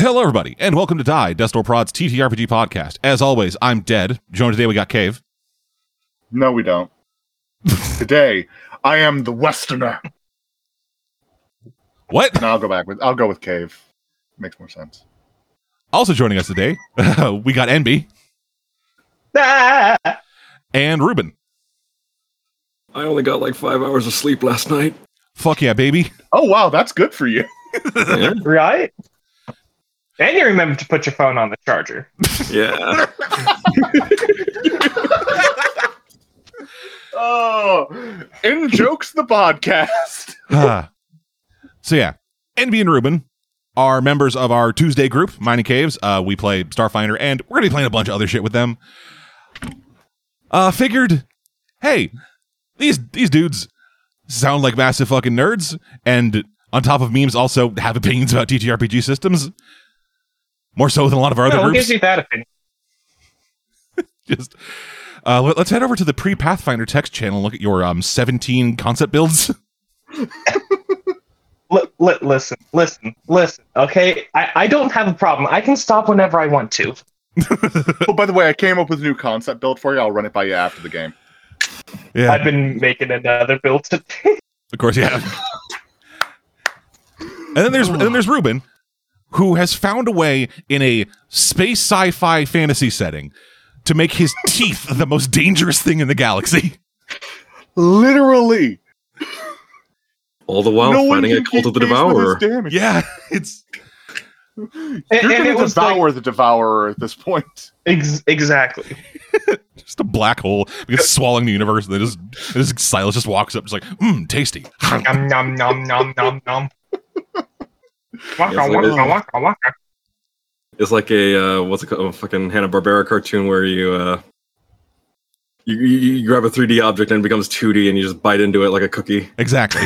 Hello, everybody, and welcome to Death's Door Prod's TTRPG podcast. As always, I'm Dead. Joined today, we got Cave. No, we don't. Today, I am the Westerner. What? No, I'll go back with. I'll go with Cave. Makes more sense. Also joining us today, we got Enby Ah! and Ruben. I only got like five hours of sleep last night. Fuck yeah, baby. Oh wow, that's good for you. Right? And you remember to put your phone on the charger. yeah. Oh, in jokes the podcast. Ah. so yeah, Enby and Ruben are members of our Tuesday group, Mining Caves. Uh, we play Starfinder, and we're gonna be playing a bunch of other shit with them. Uh, figured, hey, these these dudes sound like massive fucking nerds, and on top of memes, also have opinions about TTRPG systems. More so than a lot of our other No, who groups. gives you that opinion? Just uh, let, us head over to the pre Pathfinder text channel. and Look at your um 17 concept builds. Li- li- listen, listen, listen. Okay, I, I don't have a problem. I can stop whenever I want to. oh, by the way, I came up with a new concept build for you. I'll run it by you after the game. yeah, I've been making another build today. Of course, yeah. and then there's and then there's Ruben, who has found a way in a space sci-fi fantasy setting to make his teeth the most dangerous thing in the galaxy. Literally, All the while no one fighting a cult of the keep pace with his devourer. damage. Yeah, it's And, You're and going it to was like, devour the devourer at this point. ex- exactly. just a black hole because swallowing the universe. And then just, and just Silas just walks up, just like, mmm, tasty. Nom nom nom nom nom nom. Waka, Yes, waka, is. waka, waka. It's like a uh, what's it called? A fucking Hanna Barbera cartoon where you uh you, you, you grab a 3D object and it becomes 2D and you just bite into it like a cookie. exactly.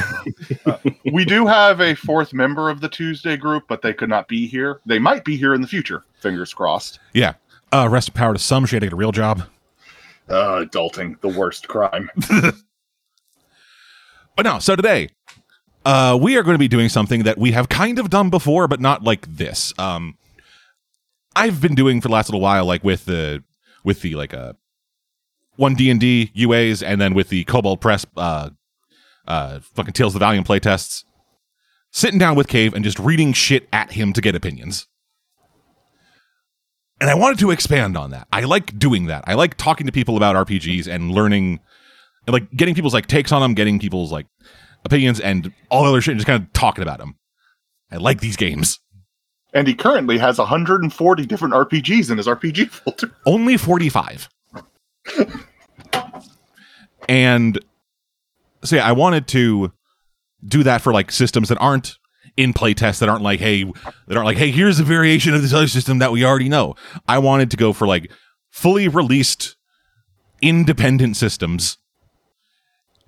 we do have a fourth member of the Tuesday group, but they could not be here. They might be here in the future. Fingers crossed. Yeah. Uh, rest of power to some. She had to get a real job. Uh, adulting, the worst crime. But no, so today, uh, we are going to be doing something that we have kind of done before, but not like this. Um, I've been doing for the last little while, like with the with the like uh one D and D UAs, and then with the Kobold Press, uh, uh, fucking Tales of the Valiant playtests, sitting down with Cave and just reading shit at him to get opinions. And I wanted to expand on that. I like doing that. I like talking to people about RPGs and learning and like getting people's like takes on them, getting people's like opinions and all other shit, and just kind of talking about them. I like these games. And he currently has 140 different RPGs in his RPG folder. Only 45. and so yeah, I wanted to do that for like systems that aren't in playtest that aren't like, hey, that aren't like, hey, here's a variation of this other system that we already know. I wanted to go for like fully released independent systems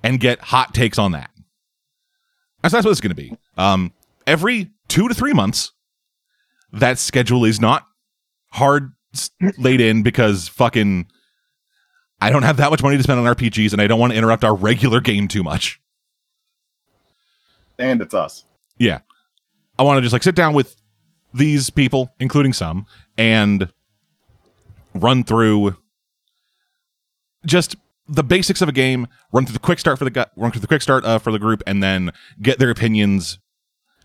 and get hot takes on that. That's what it's going to be. Um, every two to three months, that schedule is not hard laid in because fucking I don't have that much money to spend on RPGs and I don't want to interrupt our regular game too much. And it's us. Yeah. I want to just like sit down with these people, including some, and run through just the basics of a game, run through the quick start for the gu- run through the quick start uh, for the group, and then get their opinions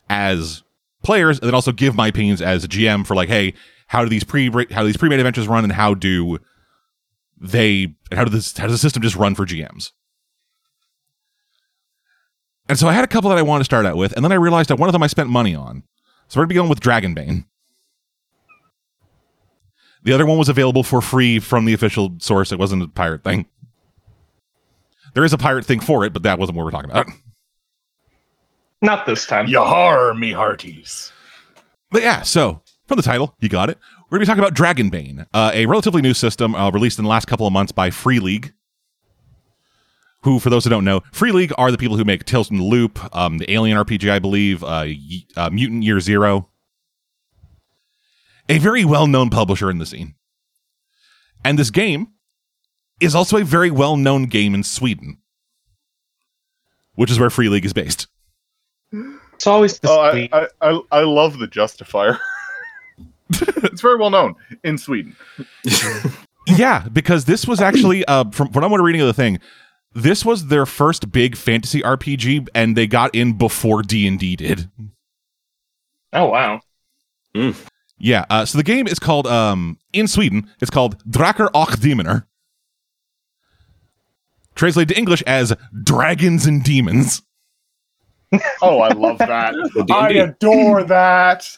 as players, and then also give my opinions as a GM for like, hey, how do these pre how do these pre-made adventures run, and how do they and how does how does the system just run for GMs? And so I had a couple that I wanted to start out with, and then I realized that one of them I spent money on. So we're to be going with Dragonbane. The other one was available for free from the official source. It wasn't a pirate thing. There is a pirate thing for it, but that wasn't what we're talking about. Not this time. Yahar, me hearties. But yeah, so from the title, you got it. We're going to be talking about Dragonbane, uh, a relatively new system uh, released in the last couple of months by Free League. Who, for those who don't know, Free League are the people who make Tales from the Loop, um, the Alien RPG, I believe, uh, Ye- uh, Mutant Year Zero. A very well known publisher in the scene. And this game is also a very well known game in Sweden, which is where Free League is based. It's always the Oh, I. I, I, I love the justifier. it's very well known in Sweden. yeah, because this was actually uh, from what I'm reading of the thing. This was their first big fantasy RPG, and they got in before D and D did. Oh wow. Yeah, uh, so the game is called um, in Sweden. It's called Drakar och Demoner, translated to English as Dragons and Demons. Oh, I love that. I adore that.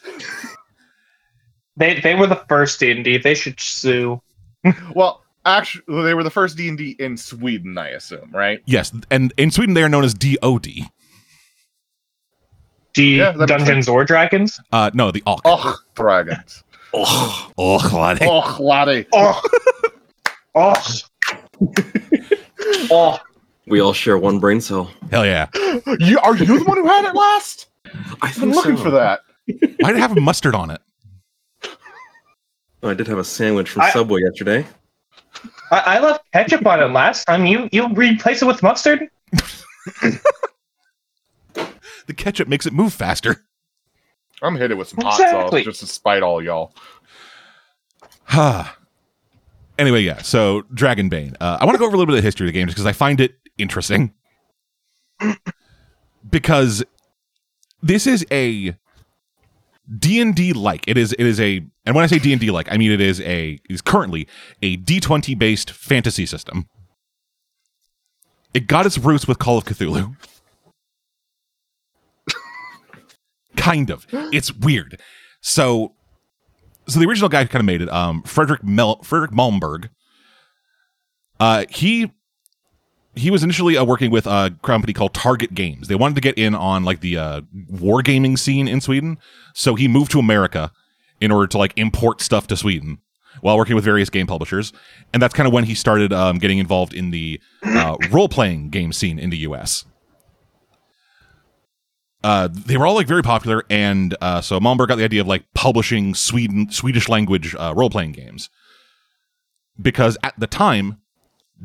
They they were the first D and D. They should sue. Well, actually, they were the first D and D in Sweden, I assume, right? Yes, and in Sweden they are known as DOD. D Yeah, Dungeons or Dragons. Uh, no, the Och. Oh, dragons. Oh, Och, laddie. Oh, laddie. Oh, oh, oh. we all share one brain cell. Hell yeah! You are you the one who had it last? I I've been looking for that. Why did it have mustard on it? Oh, I did have a sandwich from I- Subway yesterday. I, I left ketchup on it last time. You you replace it with mustard? The ketchup makes it move faster. I'm hitting with some hot sauce just to spite all y'all. Ha. Ah. Anyway, yeah. So Dragonbane. Uh, I want to go over a little bit of the history of the game just because I find it interesting. because this is a D and D like. It is. It is a. And when I say D and D like, I mean it is a. is currently a D twenty based fantasy system. It got its roots with Call of Cthulhu. kind of. It's weird. So so the original guy who kind of made it, um, Frederick Mel Frederick Malmberg. Uh, he he was initially uh, working with a company called Target Games. They wanted to get in on like the uh, wargaming scene in Sweden, so he moved to America in order to like import stuff to Sweden while working with various game publishers. And that's kind of when he started um, getting involved in the uh, role playing game scene in the U.S. Uh, they were all like very popular, and uh, so Malmberg got the idea of like publishing Sweden Swedish language uh, role playing games because at the time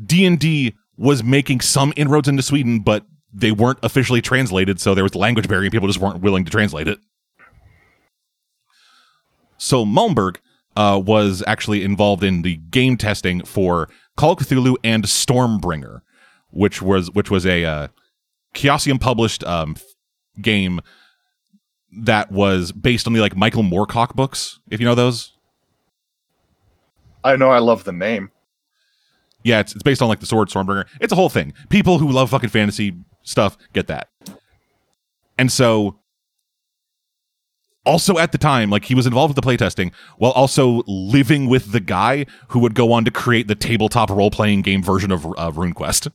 D and D was making some inroads into Sweden, but they weren't officially translated, so there was language barrier, and people just weren't willing to translate it. So Malmberg uh, was actually involved in the game testing for Call of Cthulhu and Stormbringer, which was which was a uh, Chaosium published um, game that was based on the like Michael Moorcock books, if you know those. I know I love the name. Yeah, it's, it's based on like the Sword Stormbringer. It's a whole thing. People who love fucking fantasy stuff get that. And so, also at the time, like he was involved with the playtesting while also living with the guy who would go on to create the tabletop role playing game version of, of RuneQuest.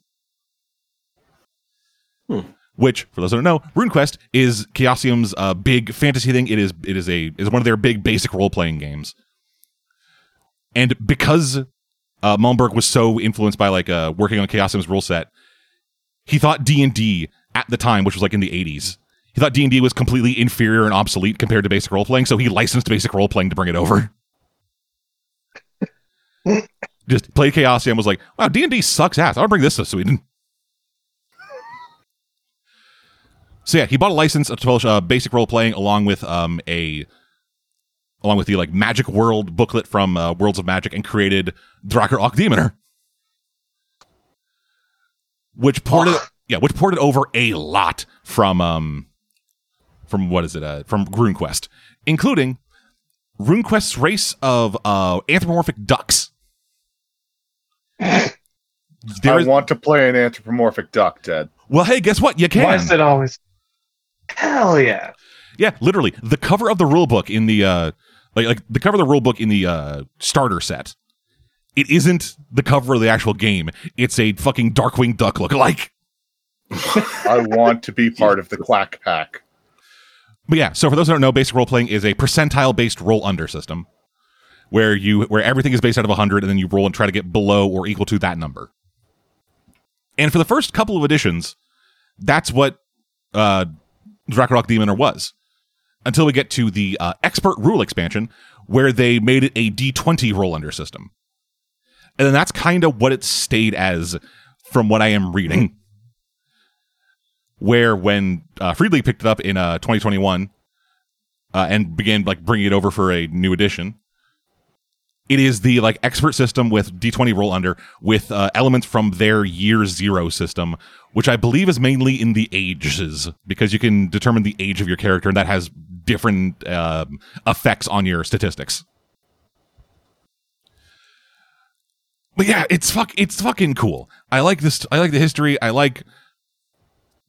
Hmm. Which, for those who don't know, RuneQuest is Chaosium's uh, big fantasy thing. It is it is a is one of their big basic role playing games. And because uh, Malmberg was so influenced by like uh, working on Chaosium's rule set, he thought D and D at the time, which was like in the eighties, he thought D and D was completely inferior and obsolete compared to basic role playing. So he licensed basic role playing to bring it over. Just played Chaosium was like, "Wow, D and D sucks ass. I'll bring this to Sweden." So yeah, he bought a license to publish uh, basic role playing along with um, a along with the like Magic World booklet from uh, Worlds of Magic and created Drakar och Demoner, which ported yeah, which ported over a lot from um from what is it uh from RuneQuest, including RuneQuest's race of uh anthropomorphic ducks. There I is, want to play an anthropomorphic duck, Ted. well, hey, guess what? You can. Why is it always? Hell yeah! Yeah, literally. The cover of the rule book in the uh like like the cover of the rule book in the uh starter set. It isn't the cover of the actual game. It's a fucking Darkwing Duck lookalike. I want to be part of the Quack Pack. But yeah, so for those who don't know, basic role playing is a percentile based roll under system. Where you where everything is based out of 100 and then you roll and try to get below or equal to that number. And for the first couple of editions, that's what uh Drakar och Demoner was. Until we get to the uh, expert rule expansion, where they made it a D20 roll under system. And then that's kind of what it stayed as from what I am reading. Where when uh, Free League picked it up in uh, 2021, uh, and began like bringing it over for a new edition. It is the like expert system with D20 roll under with uh, elements from their year zero system, which I believe is mainly in the ages because you can determine the age of your character and that has different um effects on your statistics. But yeah, it's fuck it's fucking cool. I like this I like the history. I like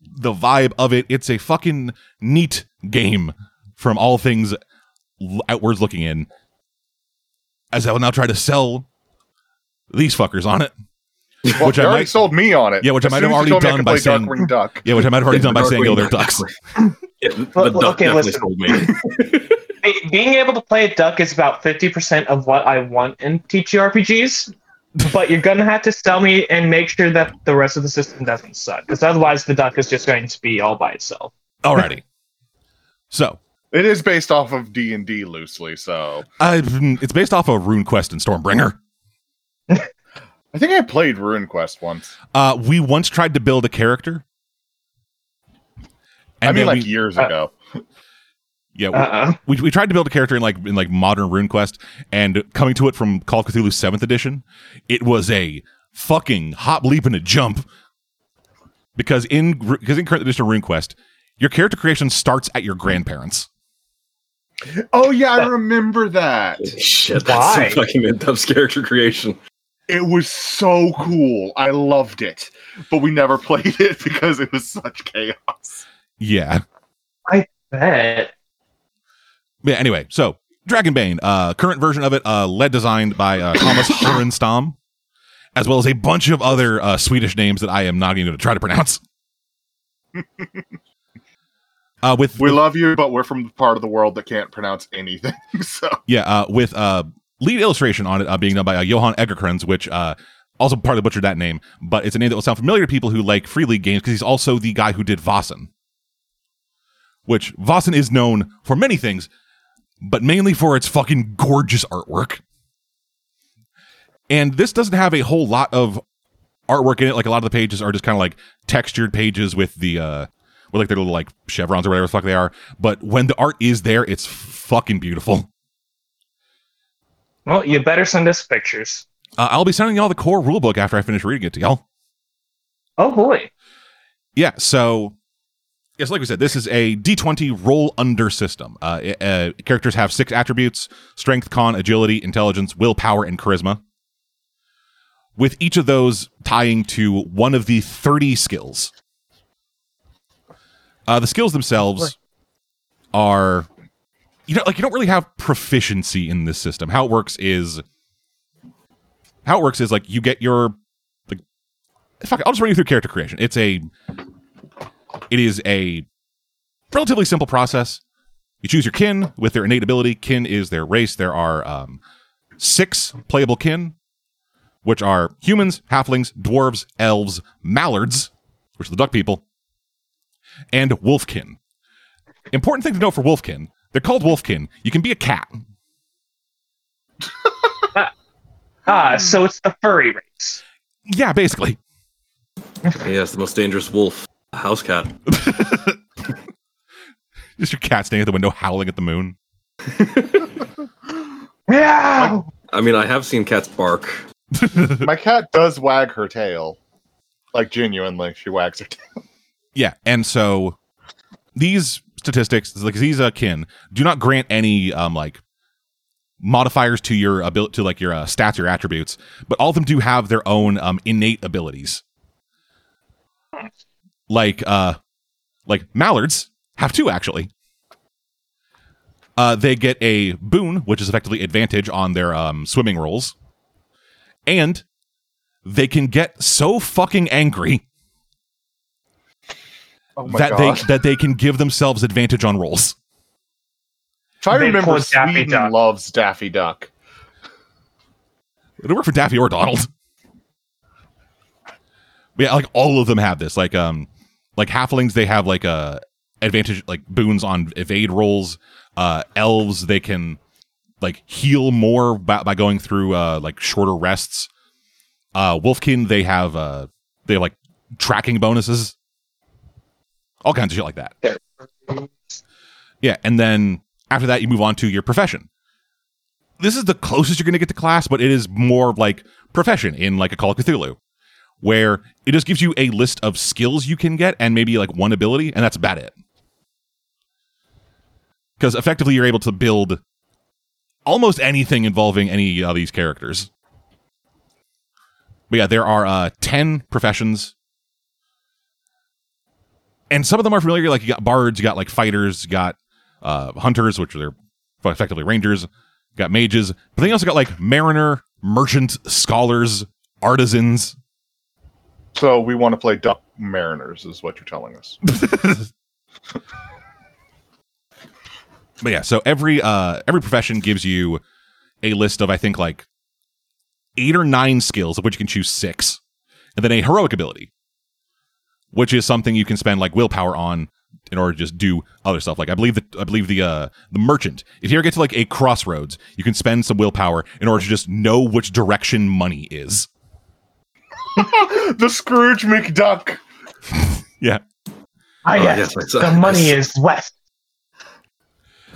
the vibe of it. It's a fucking neat game from all things outwards looking in. As I will now try to sell these fuckers on it. Well, Which you I already might- sold me on it. Yeah, which I might have already told me I done by play saying- Darkwing Duck. Yeah, which I might have already done by saying Darkwing Elder Duck. Ducks. Yeah, the Well, duck okay, definitely listen. sold me. Being able to play a duck is about 50% of what I want in TTRPGs, but you're going to have to sell me and make sure that the rest of the system doesn't suck, because otherwise the duck is just going to be all by itself. Alrighty. So, It is based off of D and D loosely, so uh, it's based off of RuneQuest and Stormbringer. I think I played RuneQuest once. Uh, we once tried to build a character. I mean, like we- years uh, ago. yeah, we, Uh-uh. we, we tried to build a character in like in like modern RuneQuest, and coming to it from Call of Cthulhu Seventh Edition, it was a fucking hop, leap, and a jump. Because in because in current edition of RuneQuest, your character creation starts at your grandparents. Oh yeah, I remember that. Shit, that's Why? some fucking in-depth character creation. It was so cool. I loved it, but we never played it because it was such chaos. Yeah. I bet. Yeah. Anyway, so Dragonbane, uh, current version of it, uh, led designed by uh, Thomas Härenstam, as well as a bunch of other uh, Swedish names that I am not even going to try to pronounce. uh, with We love you, but we're from the part of the world that can't pronounce anything. So yeah, uh, with uh, lead illustration on it uh, being done by uh, Johan Egerkrans, which uh, also partly butchered that name, but it's a name that will sound familiar to people who like Free League games because he's also the guy who did Vaesen. Which Vaesen is known for many things, but mainly for its fucking gorgeous artwork. And this doesn't have a whole lot of artwork in it. Like a lot of the pages are just kind of like textured pages with the uh with like their little like chevrons or whatever the fuck they are. But when the art is there, it's fucking beautiful. Well, you better send us pictures. Uh, I'll be sending y'all the core rulebook after I finish reading it to y'all. Oh boy. Yeah, so yes, like we said, this is a D20 roll under system. Uh, uh, characters have six attributes: strength, con, agility, intelligence, willpower, and charisma. With each of those tying to one of the 30 skills. Uh, the skills themselves are, you know, like you don't really have proficiency in this system. How it works is, how it works is like you get your, like, fuck, I'll just run you through character creation. It's a it is a relatively simple process. You choose your kin with their innate ability. Kin is their race. There are um, six playable kin, which are humans, halflings, dwarves, elves, mallards, which are the duck people, and wolfkin. Important thing to note for wolfkin: they're called wolfkin. You can be a cat. Ah, so it's the furry race. Yeah, basically. Yeah, it's the most dangerous wolf. A house cat. Just your cat standing at the window howling at the moon. Yeah. I mean, I have seen cats bark. my cat does wag her tail, like genuinely, she wags her tail. Yeah, and so these statistics, like these uh, kin, do not grant any um like modifiers to your ability to like your uh, stats your attributes, but all of them do have their own um innate abilities. Like uh like mallards have two actually. Uh, they get a boon, which is effectively advantage on their um, swimming rolls, and they can get so fucking angry Oh that god! they that they can give themselves advantage on rolls. if I remember, pulled Daffy Sweden Duck. loves Daffy Duck. It'll work for Daffy or Donald. But yeah, like all of them have this. Like um, like halflings, they have like a advantage, like boons on evade rolls. Uh, elves, they can like heal more by, by going through uh like shorter rests. Uh, wolfkin, they have uh they have like tracking bonuses, all kinds of shit like that. Yeah, and then after that, you move on to your profession. This is the closest you're going to get to class, but it is more like profession in like a Call of Cthulhu, where it just gives you a list of skills you can get and maybe like one ability, and that's about it. Because effectively, you're able to build almost anything involving any of these characters. But yeah, there are uh, 10 professions. And some of them are familiar. Like you got bards, you got like fighters, you got uh, hunters, which are effectively rangers, you got mages. But then you also got like mariner, merchant, scholars, artisans. So we want to play Duck Mariners, is what you're telling us. But yeah, so every uh every profession gives you a list of I think like eight or nine skills of which you can choose six. And then a heroic ability, which is something you can spend like willpower on in order to just do other stuff. Like I believe that I believe the uh the merchant, if you ever get to like a crossroads, you can spend some willpower in order to just know which direction money is. the Scrooge McDuck. Yeah. I Oh, yes. yes, the money is west.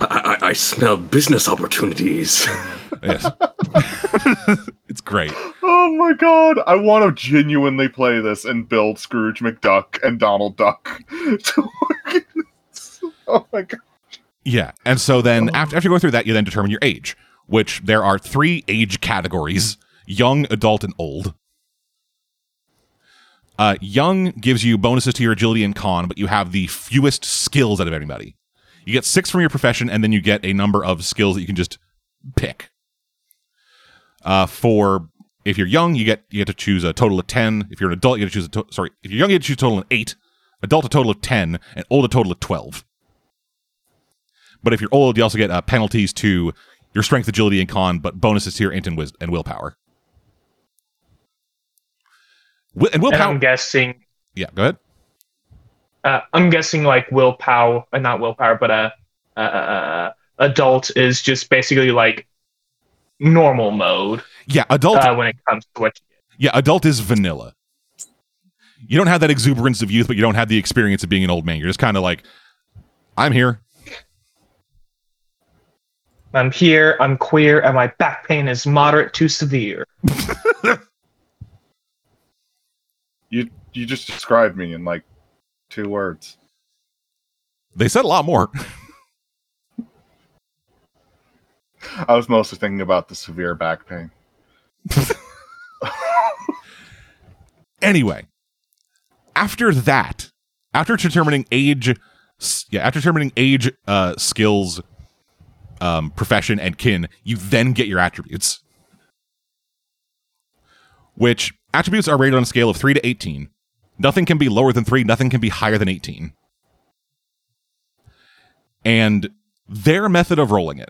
I, I, I smell business opportunities. Yes. it's great. Oh my god. I want to genuinely play this and build Scrooge McDuck and Donald Duck to work in this. Oh my god. Yeah. And so then after, after you go through that, you then determine your age, which there are three age categories young, adult, and old. Uh, young gives you bonuses to your agility and con, but you have the fewest skills out of anybody. You get six from your profession, and then you get a number of skills that you can just pick. Uh, for if you're young, you get you get to choose a total of ten. If you're an adult, you get to choose a to- sorry. If you're young, you get to choose a total of eight. Adult, a total of ten, and old, a total of twelve. But if you're old, you also get uh, penalties to your strength, agility, and con, but bonuses to your int and, wis- and willpower. Wi- and And willpower. I'm guessing yeah, go ahead. Uh, I'm guessing like willpower, uh, not willpower, but a uh, uh, adult is just basically like normal mode Yeah, adult. uh, when it comes to what you get. yeah, adult is vanilla. You don't have that exuberance of youth, but you don't have the experience of being an old man. You're just kind of like, I'm here. I'm here, I'm queer, and my back pain is moderate to severe. You you just described me in like two words. They said a lot more. I was mostly thinking about the severe back pain. anyway, after that, after determining age, yeah, after determining age, uh, skills, um, profession, and kin, you then get your attributes. Which attributes are rated on a scale of 3 to 18. Nothing can be lower than 3, nothing can be higher than 18. And their method of rolling it.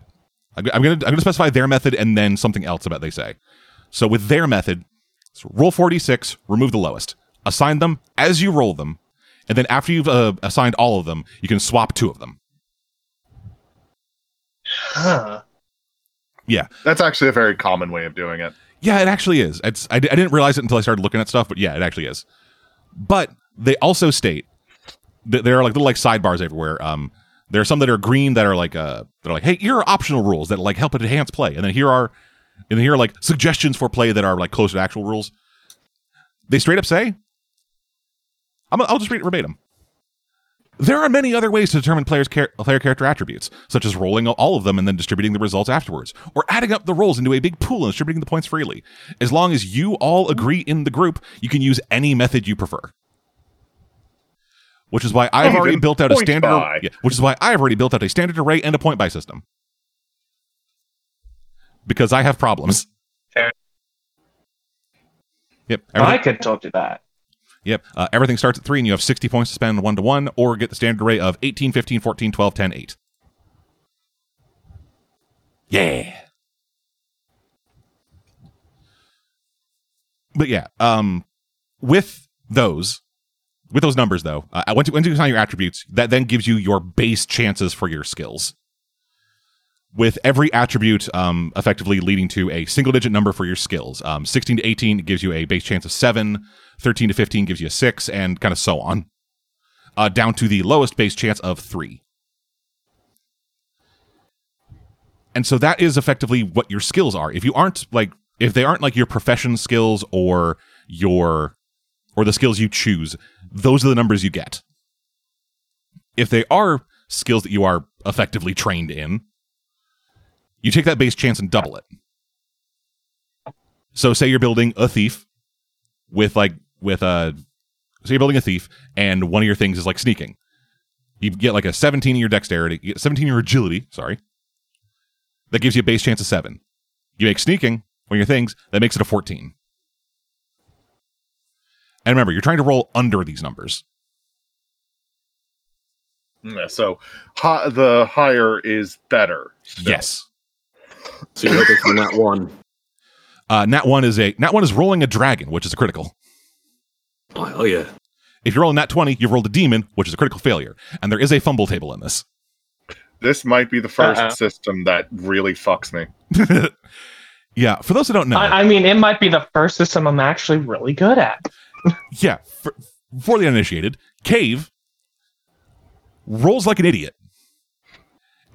I'm, I'm going to specify their method and then something else about they say. So with their method, roll 46, remove the lowest. Assign them as you roll them. And then after you've uh, assigned all of them, you can swap two of them. Huh. Yeah. That's actually a very common way of doing it. Yeah, it actually is. It's I, I didn't realize it until I started looking at stuff, but yeah, it actually is. But they also state that there are like little like sidebars everywhere. Um, there are some that are green that are like uh that are like, hey, here are optional rules that like help enhance play, and then here are and then here are like suggestions for play that are like closer to actual rules. They straight up say, I'm, I'll just read it verbatim. There are many other ways to determine players' char- player character attributes, such as rolling all of them and then distributing the results afterwards, or adding up the rolls into a big pool and distributing the points freely. As long as you all agree in the group, you can use any method you prefer. Which is why I've already built out a standard. Yeah, which is why I've already built out a standard array and a point by system. Because I have problems. Fair. Yep. I everything- could have told you that. Yep. Uh, everything starts at 3 and you have 60 points to spend one to one, or get the standard array of 18, 15, 14, 12, 10, 8. Yeah. But yeah, um, with those, with those numbers though, uh, once you, once you assign your attributes, that then gives you your base chances for your skills. With every attribute um, effectively leading to a single digit number for your skills. Um, 16 to 18 gives you a base chance of 7, 13 to 15 gives you a 6, and kind of so on. Uh, down to the lowest base chance of 3. and so that is effectively what your skills are. If you aren't like if they aren't like your profession skills or your or the skills you choose, those are the numbers you get. If they are skills that you are effectively trained in, you take that base chance and double it. So say you're building a thief with like with uh, a so you're building a thief and one of your things is like sneaking. You get like a 17 in your dexterity, you get 17 in your agility, sorry. That gives you a base chance of 7. You make sneaking one of your things, that makes it a 14. And remember, you're trying to roll under these numbers. Yeah, so hi, the higher is better. Yes. So you're looking for that one. Uh, nat one is a nat one is rolling a dragon, which is a critical. Oh hell yeah! If you roll a nat twenty, you've rolled a demon, which is a critical failure. And there is a fumble table in this. This might be the 1st Uh-uh. system that really fucks me. yeah, for those who don't know, I, I mean, it might be the first system I'm actually really good at. yeah, for, for the uninitiated, Cave rolls like an idiot.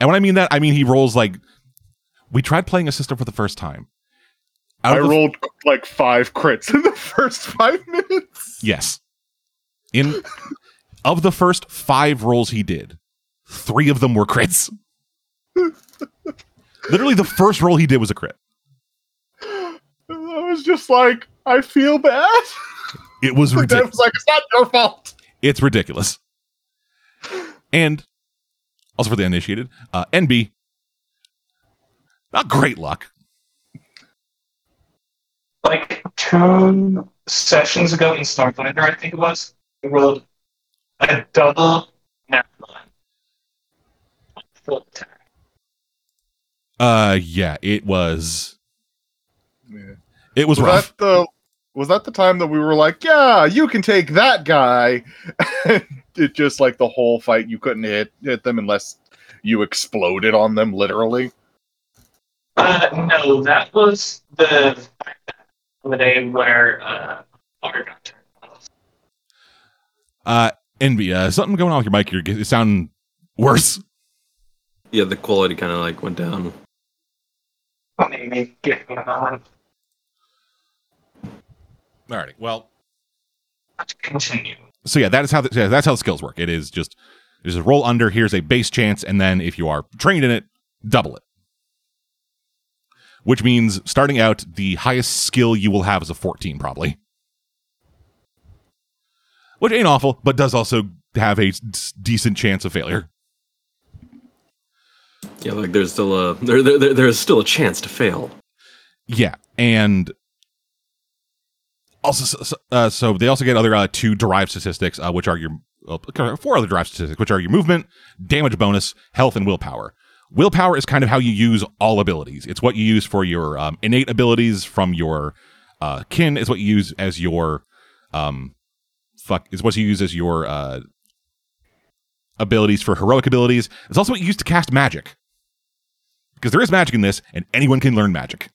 And when I mean that, I mean he rolls like we tried playing a system for the first time. Out I rolled like five crits in the first five minutes. Yes. In of the first five rolls he did, three of them were crits. Literally, the first roll he did was a crit. I was just like, I feel bad. It was But then I ridiculous. was like, it's not your fault. It's ridiculous. And also for the uninitiated, uh, Enby, not great luck. Like two sessions ago in Starfinder, I think it was, I rolled a double nat one. Full attack. Uh, yeah, it was. Yeah. It was Was rough. that the was that the time that we were like, yeah, you can take that guy? It just like the whole fight, you couldn't hit hit them unless you exploded on them, literally. Uh, no, that was the the day where uh, Fire got turned off. Uh, Enby, uh, something going on with your mic. You're get- you sound worse. Yeah, the quality kind of like went down. Maybe give me a moment Alrighty. Well, to continue. so yeah, that is how the, yeah, that's how the skills work. It is just there's a roll under. Here's a base chance, and then if you are trained in it, double it. Which means starting out, the highest skill you will have is a 14, probably. Which ain't awful, but does also have a decent chance of failure. Yeah, like there's still a there, there, there there's still a chance to fail. Yeah, and also, so, so- uh, so they also get other uh, two derived statistics, uh, which are your four other derived statistics, which are your movement, damage bonus, health, and willpower. Willpower is kind of how you use all abilities. It's what you use for your um, innate abilities from your uh, kin. Is what you use as your um, fuck. Is what you use as your uh, abilities for heroic abilities. It's also what you use to cast magic. Because there is magic in this, and anyone can learn magic.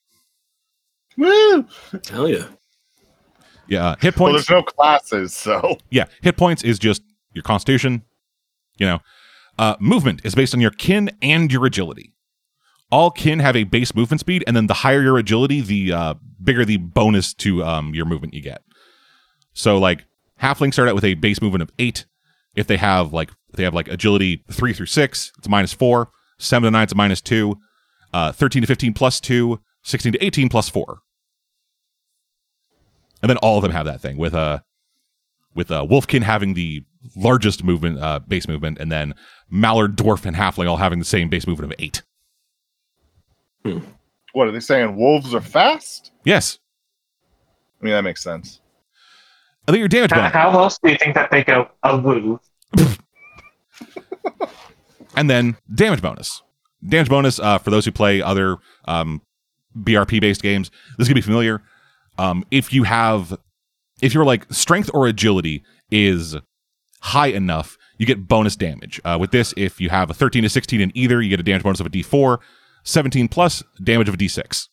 Woo! Hell yeah! Yeah, uh, hit Well, points. there's no classes, so yeah, hit points is just your constitution. You know, uh, movement is based on your kin and your agility. All kin have a base movement speed, and then the higher your agility, the uh, bigger the bonus to um, your movement you get. So, like halflings start out with a base movement of eight. If they have like they have like agility three through six, it's minus four. Seven to nine, it's minus two. Uh, Thirteen to fifteen plus two. Sixteen to eighteen plus four. And then all of them have that thing with uh with uh, Wolfkin having the largest movement, uh, base movement, and then Mallard, Dwarf, and Halfling all having the same base movement of eight. what are they saying? Wolves are fast? Yes, I mean, that makes sense. I think your damage How, bonus, how else do you think that they go a woo? and then damage bonus. Damage bonus uh, for those who play other um, BRP based games. This can be familiar. Um, if you have, if your like strength or agility is high enough, you get bonus damage. Uh, with this, if you have a 13 to 16 in either, you get a damage bonus of a D4. 17 plus damage of a D6.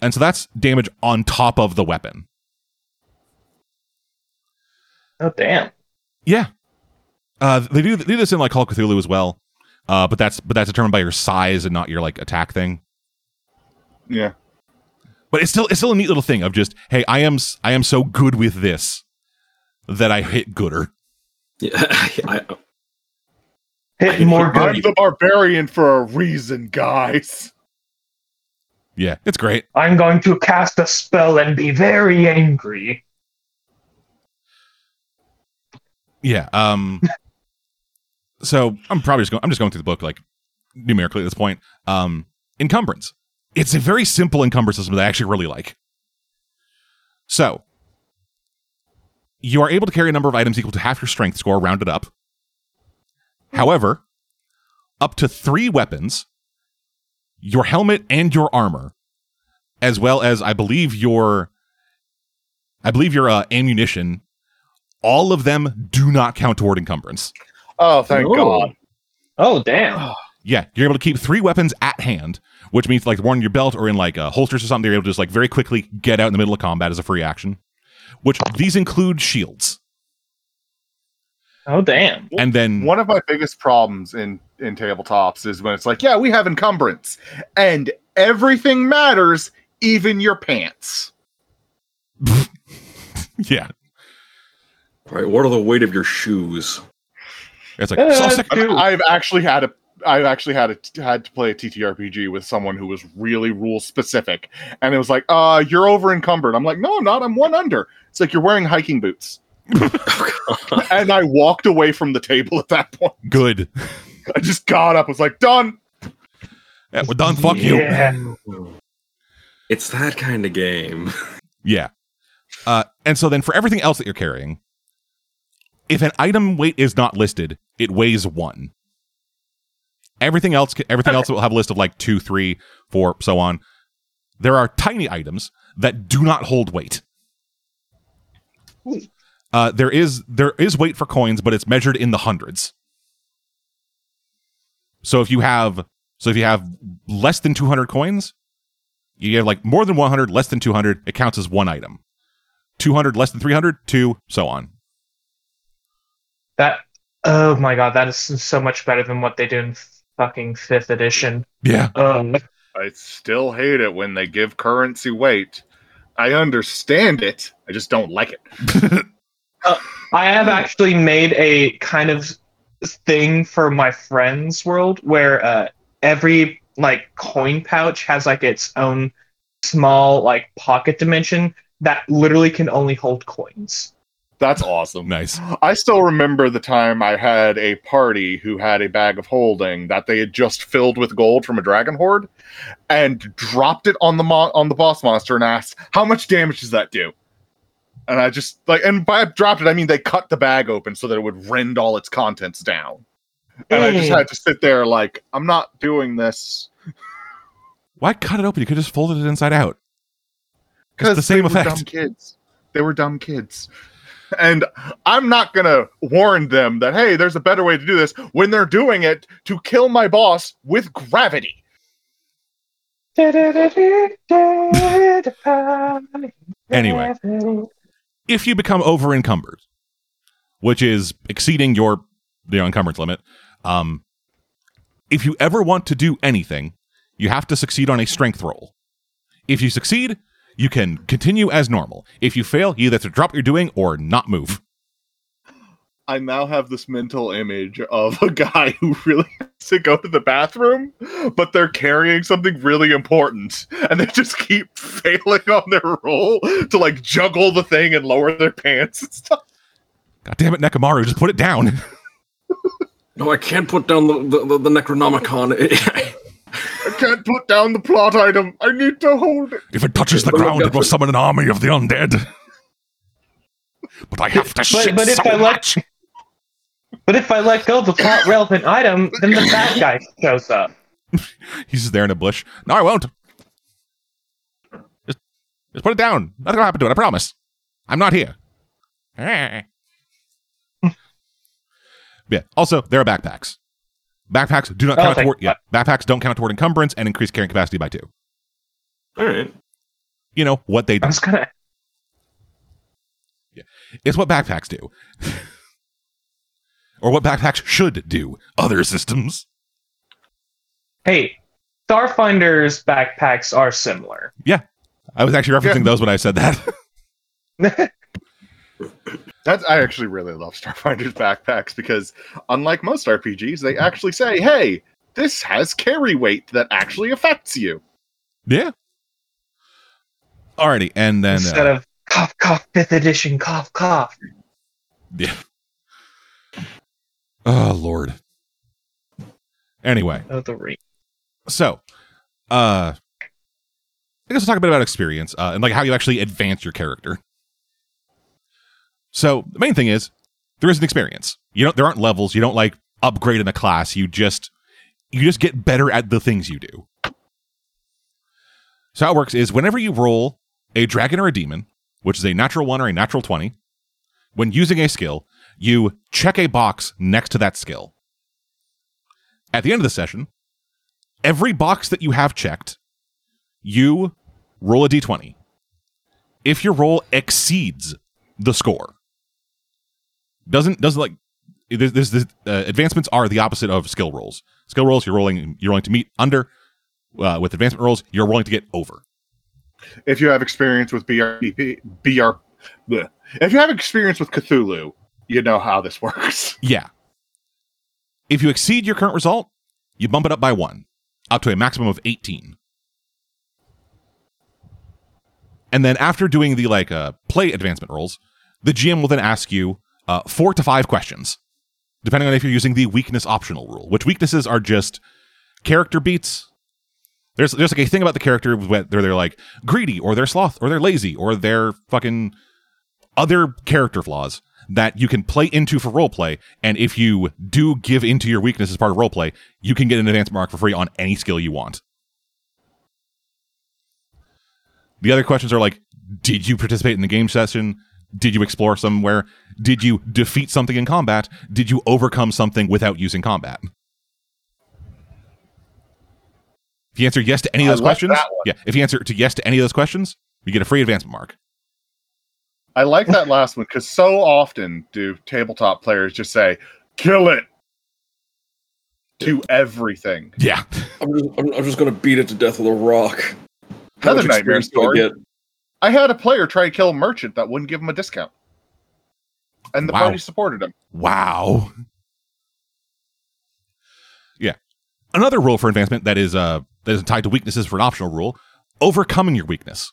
And so that's damage on top of the weapon. Oh damn! Yeah. Uh, they do, they do this in like Call of Cthulhu as well. Uh, but that's but that's determined by your size and not your like attack thing. Yeah. But it's still it's still a neat little thing of just hey, I am I am so good with this that I hit gooder. Yeah, I, Hit more I'm the barbarian for a reason, guys. Yeah, it's great. I'm going to cast a spell and be very angry. Yeah. Um. so I'm probably just going. I'm just going through the book like numerically at this point. Um, encumbrance. It's a very simple encumbrance system that I actually really like. So you are able to carry a number of items equal to half your strength score, rounded up. However, up to three weapons, your helmet and your armor, as well as I believe your, I believe your uh, ammunition all of them do not count toward encumbrance. Oh, thank Oh. God. Oh damn! Yeah, you're able to keep three weapons at hand, which means like one in your belt or in like uh, holsters or something. You're able to just like very quickly get out in the middle of combat as a free action. Which these include shields, Oh damn! and then One of my biggest problems in in tabletops is when it's like, yeah, we have encumbrance, and everything matters, even your pants. yeah, all right, what are the weight of your shoes? it's like Uh, saw sec- Dude. I've actually had a I've actually had a, had to play a TTRPG with someone who was really rule specific, and it was like, "Uh, you're over encumbered." I'm like, "No, I'm not. I'm one under." It's like you're wearing hiking boots, and I walked away from the table at that point. good. I just got up, was like, "Done." Yeah, we're done. Fuck you. It's that kind of game. Yeah. Uh, and so then for everything else that you're carrying, if an item weight is not listed, it weighs one. Everything else, everything else will have a list of like two, three, four, so on. There are tiny items that do not hold weight. Uh, there is there is weight for coins, but it's measured in the hundreds. So if you have so if you have less than 200 coins, you have like more than 100, less than 200, it counts as one item. 200, less than 300, two, so on. That. Oh my god, that is so much better than what they do in fucking fifth edition. Yeah. Um, I still hate it when they give currency weight. I understand it. I just don't like it. I have actually made a kind of thing for my friends' world where uh, every like coin pouch has like its own small like pocket dimension that literally can only hold coins. That's awesome. Nice. I still remember the time I had a party who had a bag of holding that they had just filled with gold from a dragon horde, and dropped it on the mo- on the boss monster and asked, "How much damage does that do?" And I just like, and by dropped it, I mean they cut the bag open so that it would rend all its contents down. And I just had to sit there like, I'm not doing this Why cut it open? You could just fold it inside out. because the same they effect. Were dumb kids. They were dumb kids. And I'm not gonna warn them that hey, there's a better way to do this when they're doing it to kill my boss with gravity. Anyway. If you become over encumbered, which is exceeding your the encumbrance limit, um, if you ever want to do anything, you have to succeed on a strength roll. If you succeed, you can continue as normal. If you fail, you either have to drop what you're doing or not move. I now have this mental image of a guy who really has to go to the bathroom, but they're carrying something really important, and they just keep failing on their roll to like juggle the thing and lower their pants and stuff. God damn it, Nekamaru, just put it down. No, I can't put down the the, the, the Necronomicon. I can't put down the plot item. I need to hold it. if it touches the ground, it will summon an army of the undead. But I have to shit but if so I let- much. But if I let go of the plot relevant item, then the bad guy shows up. He's just there in a bush. No, I won't. Just, just put it down. Nothing will happen to it. I promise. I'm not here. yeah. Also, there are backpacks. Backpacks do not Oh, count toward. Yeah, backpacks don't count toward encumbrance and increase carrying capacity by two. All right. You know what they I do. was gonna. It's what backpacks do, or what backpacks should do. Other systems. Hey, Starfinder's backpacks are similar. Yeah, I was actually referencing those when I said that. That's I actually really love Starfinder's backpacks because unlike most RPGs, they actually say, "Hey, this has carry weight that actually affects you." yeah. Alrighty, and then Instead uh, of cough, cough, fifth edition, cough, cough. yeah. Oh lord. Anyway, of the ring. so uh I guess we'll talk a bit about experience uh, and like how you actually advance your character. So the main thing is there is an experience. You don't there aren't levels. You don't like upgrade in a class. You just you just get better at the things you do. So how it works is whenever you roll a dragon or a demon, which is a natural one or a natural 20, when using a skill, you check a box next to that skill. At the end of the session, every box that you have checked, you roll a d20. If your roll exceeds the score, doesn't doesn't like there's, there's, there's, uh, advancements are the opposite of skill rolls. Skill rolls you're rolling you're rolling to meet under. Uh, with advancement rolls, you're rolling to get over. If you have experience with BRP, BR, bleh. if you have experience with Cthulhu, you know how this works. Yeah. If you exceed your current result, you bump it up by one, up to a maximum of 18. And then after doing the like uh, play advancement rolls, the GM will then ask you uh, four to five questions, depending on if you're using the weakness optional rule, which weaknesses are just character beats. There's there's like a thing about the character where they're like greedy or they're sloth or they're lazy or they're fucking other character flaws that you can play into for roleplay. And if you do give into your weakness as part of roleplay, you can get an advanced mark for free on any skill you want. The other questions are like, did you participate in the game session? Did you explore somewhere? Did you defeat something in combat? Did you overcome something without using combat? If you answer yes to any of those like questions, that yeah, if you answer to yes to any of those questions, you get a free advancement mark. I like that last one because so often do tabletop players just say, "Kill it." To everything. Yeah. I'm just, I'm, I'm just gonna beat it to death with a rock. How Another nightmare experience do I story. I had a player try to kill a merchant that wouldn't give him a discount, and the Wow. party supported him. Wow. Yeah. Another rule for advancement that is uh that is tied to weaknesses for an optional rule, overcoming your weakness.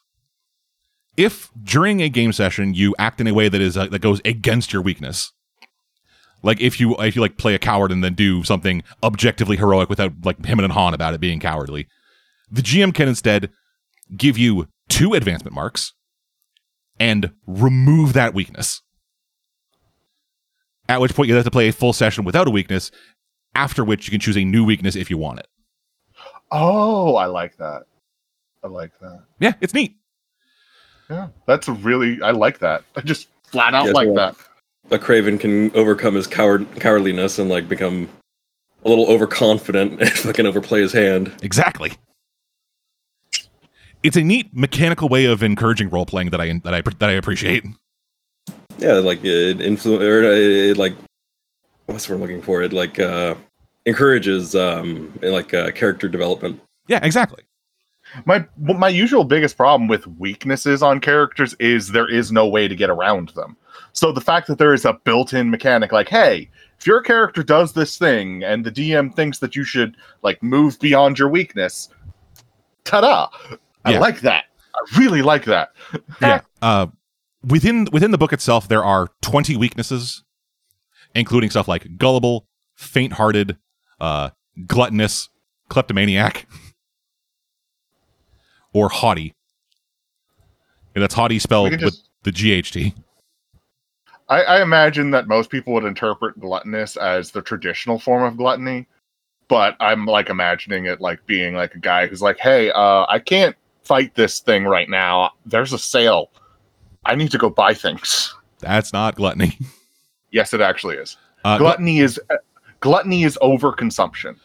If during a game session you act in a way that is uh, that goes against your weakness, like if you if you like play a coward and then do something objectively heroic without like him and Han about it being cowardly, the GM can instead give you two advancement marks and remove that weakness. At which point you have to play a full session without a weakness, after which you can choose a new weakness if you want it. Oh, I like that. I like that. Yeah, it's neat. Yeah, that's a really. I like that. I just flat out Yeah, like so- that. A Craven can overcome his coward cowardliness and like become a little overconfident and fucking overplay his hand. Exactly. It's a neat mechanical way of encouraging role playing that I that I that I appreciate. Yeah, like it influ or it, like what's we're looking for? It like uh encourages um like uh, character development. Yeah, exactly. My my usual biggest problem with weaknesses on characters is there is no way to get around them. So the fact that there is a built-in mechanic, like, hey, if your character does this thing and the DM thinks that you should like move beyond your weakness, ta-da! I Yeah. like that. I really like that. yeah. Uh, within within the book itself, there are twenty weaknesses, including stuff like gullible, faint-hearted, uh, gluttonous, kleptomaniac, or haughty. And that's haughty spelled can with the GHT. I, I imagine that most people would interpret gluttonous as the traditional form of gluttony, but I'm like imagining it like being like a guy who's like, "Hey, uh, I can't fight this thing right now. There's a sale. I need to go buy things." That's not gluttony. Yes, it actually is. Uh, glut- Gluttony is gluttony is overconsumption.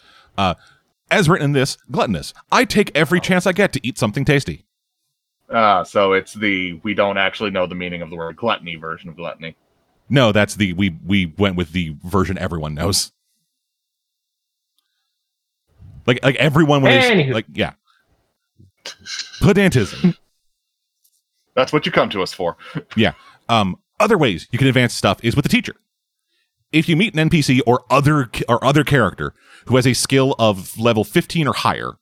as written in this, gluttonous. I take every chance I get to eat something tasty. Uh, so it's the we don't actually know the meaning of the word gluttony version of gluttony. No, that's the we we went with the version everyone knows. Like like everyone when they like yeah. Pedantism. That's what you come to us for. Yeah. Um, other ways you can advance stuff is with the teacher. If you meet an NPC or other or other character who has a skill of level 15 or higher,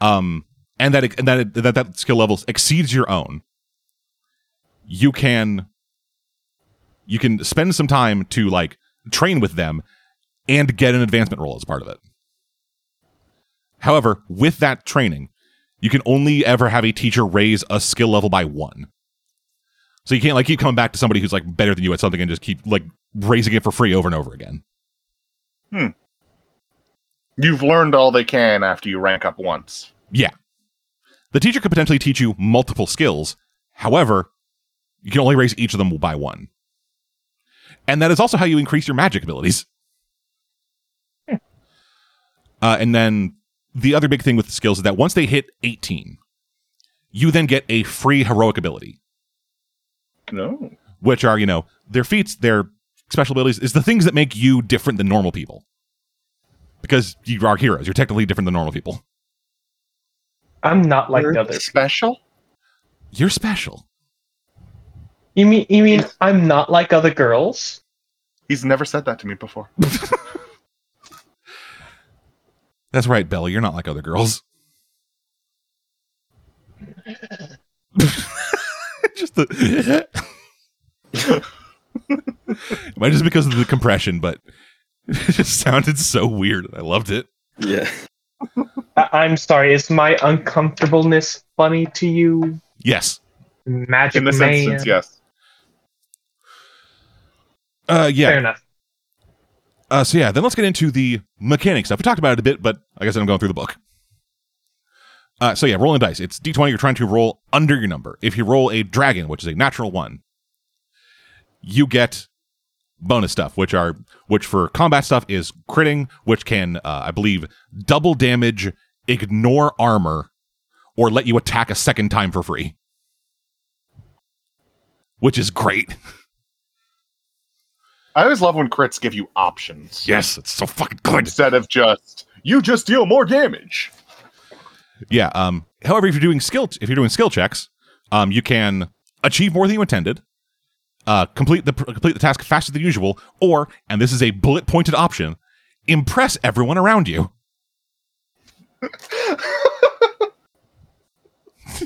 um, and that and that that, that skill level exceeds your own, you can you can spend some time to like train with them and get an advancement roll as part of it. However, with that training, you can only ever have a teacher raise a skill level by one. So you can't like keep coming back to somebody who's like better than you at something and just keep like raising it for free over and over again. You've learned all they can after you rank up once. Yeah. The teacher could potentially teach you multiple skills. However, you can only raise each of them by one. And that is also how you increase your magic abilities. Uh, and then the other big thing with the skills is that once they hit 18, you then get a free heroic ability. No. which are you know their feats, their special abilities, is the things that make you different than normal people. Because you are heroes, you're technically different than normal people. I'm not like You're the others. special? You're special. You mean you mean I'm not like other girls? He's never said that to me before. That's right, Bella. You're not like other girls. just the. it might just because of the compression, but it just sounded so weird. I loved it. Yeah. I- I'm sorry. Is my uncomfortableness funny to you, Yes. Magic In this Man? instance, yes. Uh, yeah. Fair enough. Uh, so yeah, then let's get into the mechanic stuff. We talked about it a bit, but like I said, I'm going through the book. Uh, so yeah, rolling dice. It's d20. You're trying to roll under your number. If you roll a dragon, which is a natural one, you get bonus stuff, which are which for combat stuff is critting, which can uh, I believe double damage, ignore armor, or let you attack a second time for free, which is great. I always love when crits give you options Yes, it's so fucking good. instead of just you just deal more damage. Yeah. Um. However, if you're doing skill, if you're doing skill checks, um, you can achieve more than you intended, uh, complete the complete the task faster than usual, or and this is a bullet pointed option, impress everyone around you.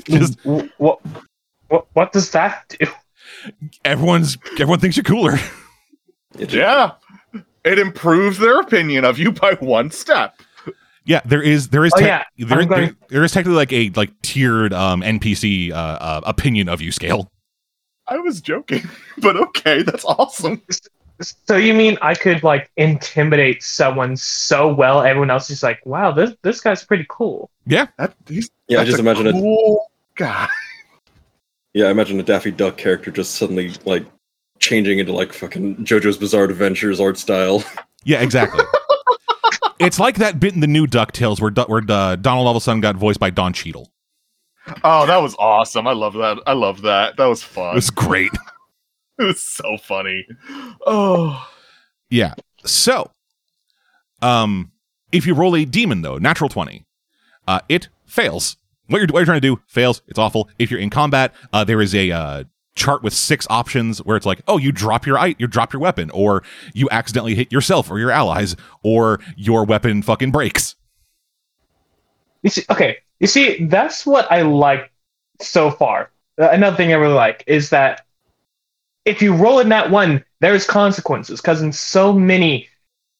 Just what, what what does that do? everyone's everyone thinks you're cooler. It- Yeah. It improves their opinion of you by one step. Yeah, there is there is Oh, tec- yeah, there, I'm going- there- there is technically like a like tiered um NPC uh, uh opinion of you scale. I was joking, but okay, that's awesome. So you mean I could like intimidate someone so well, everyone else is like, "Wow, this this guy's pretty cool." Yeah, That, he's, Yeah, I just a imagine it. cool guy. Yeah, I imagine a Daffy Duck character just suddenly like changing into like fucking JoJo's Bizarre Adventures art style. Yeah, exactly. it's like that bit in the new Ducktales where where uh, Donald all of a sudden got voiced by Don Cheadle. Oh, that was awesome. I love that. I love that. That was fun. It was great. It was so funny. Oh, Yeah. So, um, if you roll a demon though, natural twenty, uh, it fails. What you're what you're trying to do fails. It's awful. If you're in combat, uh, there is a uh, chart with six options where it's like, oh, you drop your i- you drop your weapon, or you accidentally hit yourself or your allies, or your weapon fucking breaks. You see, okay, you see, that's what I like so far. Uh, Another thing I really like is that if you roll in that one, there's consequences. Because in so many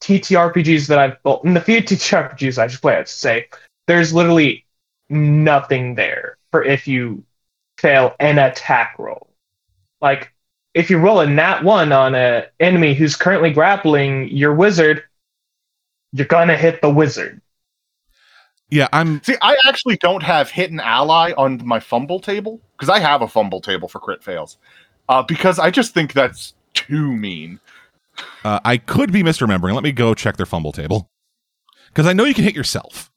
TTRPGs that I've built, in the few TTRPGs I should play, I'd say there's literally nothing there for if you fail an attack roll. Like if you roll a nat one on a enemy who's currently grappling your wizard, you're gonna hit the wizard. Yeah, I'm see, I actually don't have hit an ally on my fumble table because I have a fumble table for crit fails. Uh, because I just think that's too mean. uh, I could be misremembering. Let me go check their fumble table because I know you can hit yourself.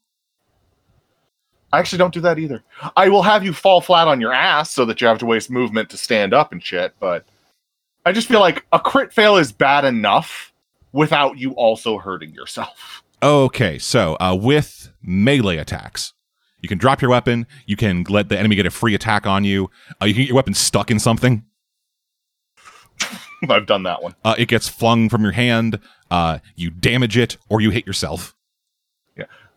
I actually don't do that either. I will have you fall flat on your ass so that you have to waste movement to stand up and shit, but I just feel like a crit fail is bad enough without you also hurting yourself. Okay, so uh, with melee attacks, you can drop your weapon. You can let the enemy get a free attack on you. Uh, you can get your weapon stuck in something. I've done that one. Uh, it gets flung from your hand. Uh, you damage it, or you hit yourself.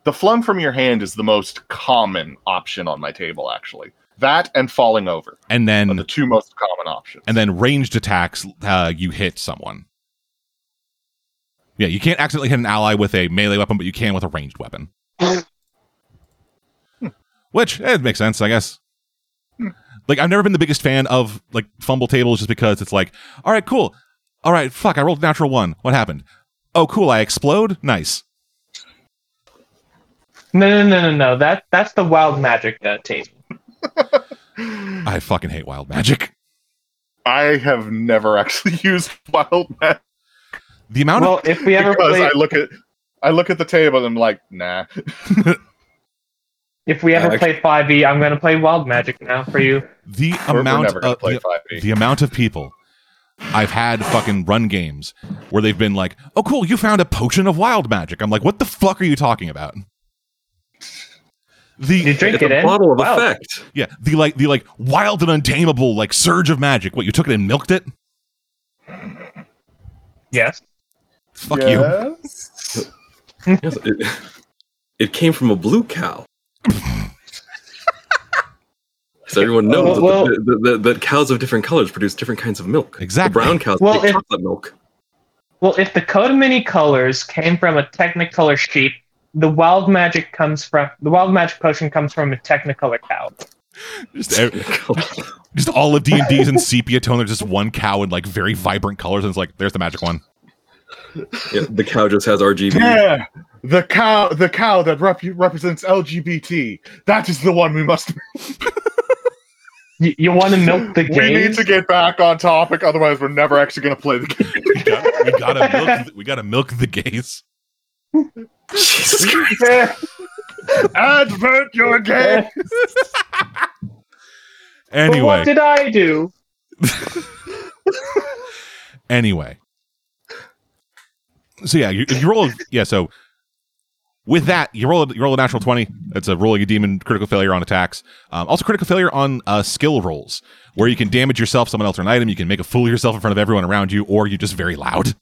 The flung from your hand is the most common option on my table, actually. That and falling over And are the two most common options. and then ranged attacks, uh, you hit someone. Yeah, you can't accidentally hit an ally with a melee weapon, but you can with a ranged weapon. Which eh, it makes sense, I guess. Like I've never been the biggest fan of like fumble tables just because it's like, all right, cool. All right, fuck, I rolled natural one. What happened? Oh, cool, I explode? Nice. No, no, no, no, no. That that's the wild magic uh, table. I fucking hate wild magic. I have never actually used wild magic The amount Well, of if we ever because play, I look at I look at the table and I'm like, nah. if we ever I play five E, I'm gonna play wild magic now for you. the We're, we're amount of play the, 5e. the amount of people I've had fucking run games where they've been like, "Oh, cool, you found a potion of wild magic." I'm like, "What the fuck are you talking about?" You The drink It's it a in. bottle of Wow. effect. yeah, the like the like wild and untamable like surge of magic. What you took it and milked it? Yes. Fuck you. Yes. Yes, it, it came from a blue cow. so everyone knows Well- that, the, the, the, that cows of different colors produce different kinds of milk. Exactly. The brown cows Well, make if- chocolate milk. Well, if the coat of many colors came from a Technicolor sheep, the wild magic comes from the wild magic potion comes from a Technicolor cow. Just, ev- just all of D and D's in sepia tone. There's just one cow in like very vibrant colors, and it's like, there's the magic one. Yeah, the cow just has RGB. Yeah, the cow, the cow that rep- represents LGBT. That is the one we must. You, you want to milk the game? We need to get back on topic, otherwise we're never actually going to play the game. We gotta, we gotta milk. The, we gotta milk the gays. Jesus Christ. Advert your game. But Anyway, what did I do? anyway. So yeah, you, you roll, yeah. So with that, you roll, a, you roll a natural twenty. That's a rolling a demon critical failure on attacks. Um, also critical failure on uh, skill rolls, where you can damage yourself, someone else, or an item. You can make a fool of yourself in front of everyone around you, or you're just very loud.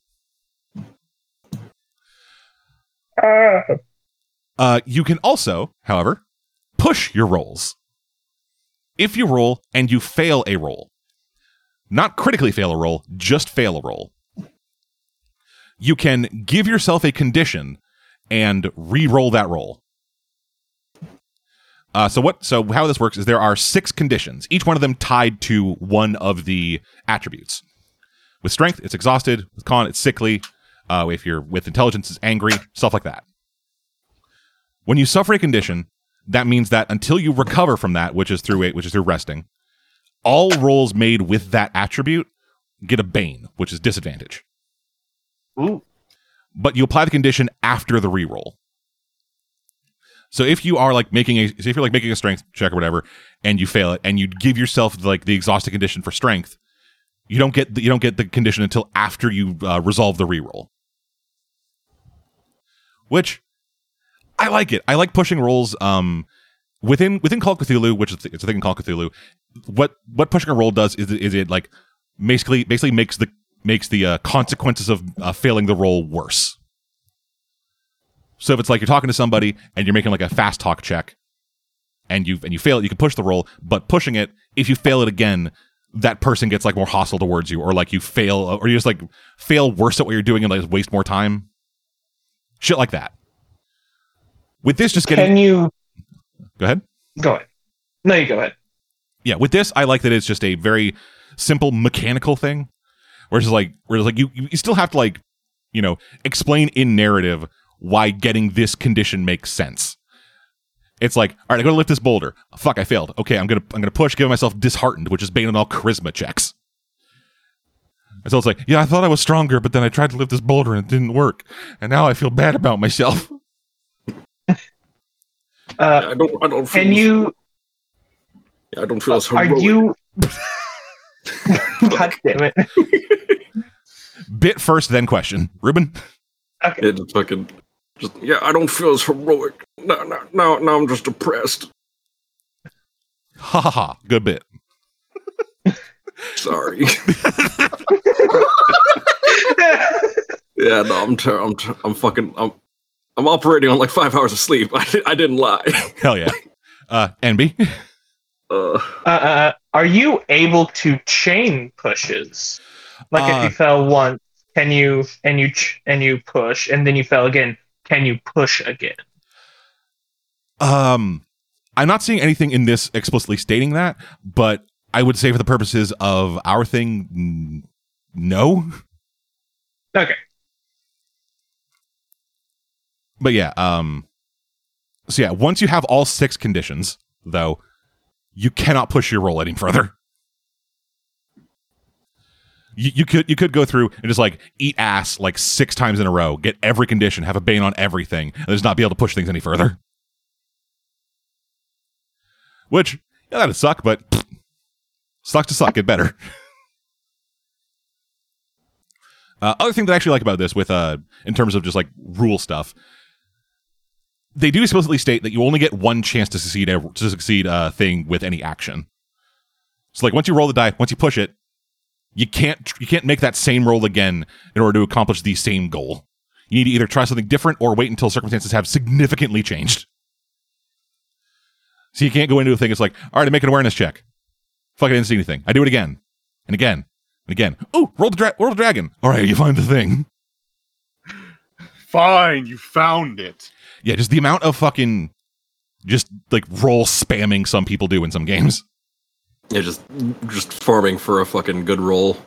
Uh, you can also, however, push your rolls. If you roll and you fail a roll, not critically fail a roll, just fail a roll, you can give yourself a condition and re-roll that roll. Uh, so what? So how this works is there are six conditions, each one of them tied to one of the attributes. With strength, it's exhausted. With con, it's sickly. Uh, if you're with intelligence, is angry. Stuff like that. When you suffer a condition, that means that until you recover from that, which is through a, which is through resting, all rolls made with that attribute get a bane, which is disadvantage. Ooh. But you apply the condition after the reroll. So if you are like making a, if you're like making a strength check or whatever, and you fail it, and you give yourself like the exhausted condition for strength, you don't get the, you don't get the condition until after you uh, resolve the reroll. Which I like it. I like pushing rolls. Um, within within Call of Cthulhu, which is it's a thing in Call of Cthulhu. What what pushing a roll does is is it like basically basically makes the makes the uh, consequences of uh, failing the roll worse. So if it's like you're talking to somebody and you're making like a fast talk check, and you and you fail it, you can push the roll. But pushing it, if you fail it again, that person gets like more hostile towards you, or like you fail, or you just like fail worse at what you're doing and like waste more time. Shit like that. With this, just getting Can you go ahead. go ahead? No, you go ahead. yeah, with this, I like that it's just a very simple mechanical thing. Where it's like, where it's like you, you still have to like, you know, explain in narrative why getting this condition makes sense. It's like, all right, I gotta lift this boulder. Fuck, I failed. Okay, I'm gonna, I'm gonna push, give myself disheartened, which is bane on all charisma checks. And so it's like, yeah, I thought I was stronger, but then I tried to lift this boulder and it didn't work, and now I feel bad about myself. Uh, I don't. I don't. Feel, can you? Yeah, I don't feel as heroic. Are heroic. you? God damn it! Bit first, then question. Ruben, Okay. It just fucking Just yeah, I don't feel as heroic. No, no, no, now I'm just depressed. Ha ha ha. Good bit. Sorry. yeah, no, I'm ter- I'm ter- I'm fucking I'm I'm operating on like five hours of sleep. I, di- I didn't lie. Hell yeah. Uh, Enby. Uh, uh, uh, are you able to chain pushes? Like Uh, if you fell once, can you and you ch- and you push, and then you fell again? Can you push again? Um, I'm not seeing anything in this explicitly stating that, but I would say for the purposes of our thing, n- no. Okay. But yeah, um, so yeah, once you have all six conditions, though, you cannot push your roll any further. You, you could you could go through and just like eat ass like six times in a row, get every condition, have a bane on everything, and just not be able to push things any further. Which yeah, that'd suck, but pfft, sucks to suck. Get better. Uh, other thing that I actually like about this, with uh, in terms of just like rule stuff, they do explicitly state that you only get one chance to succeed a, to succeed a thing with any action. So like once you roll the die, once you push it, you can't you can't make that same roll again in order to accomplish the same goal. You need to either try something different or wait until circumstances have significantly changed. So you can't go into a thing. It's like, all right, I make an awareness check. Fuck, I didn't see anything. I do it again and again and again. Oh, roll the dra- roll the dragon. All right, you find the thing. Fine, you found it. Yeah, just the amount of fucking just like roll spamming some people do in some games. yeah, just just farming for a fucking good roll.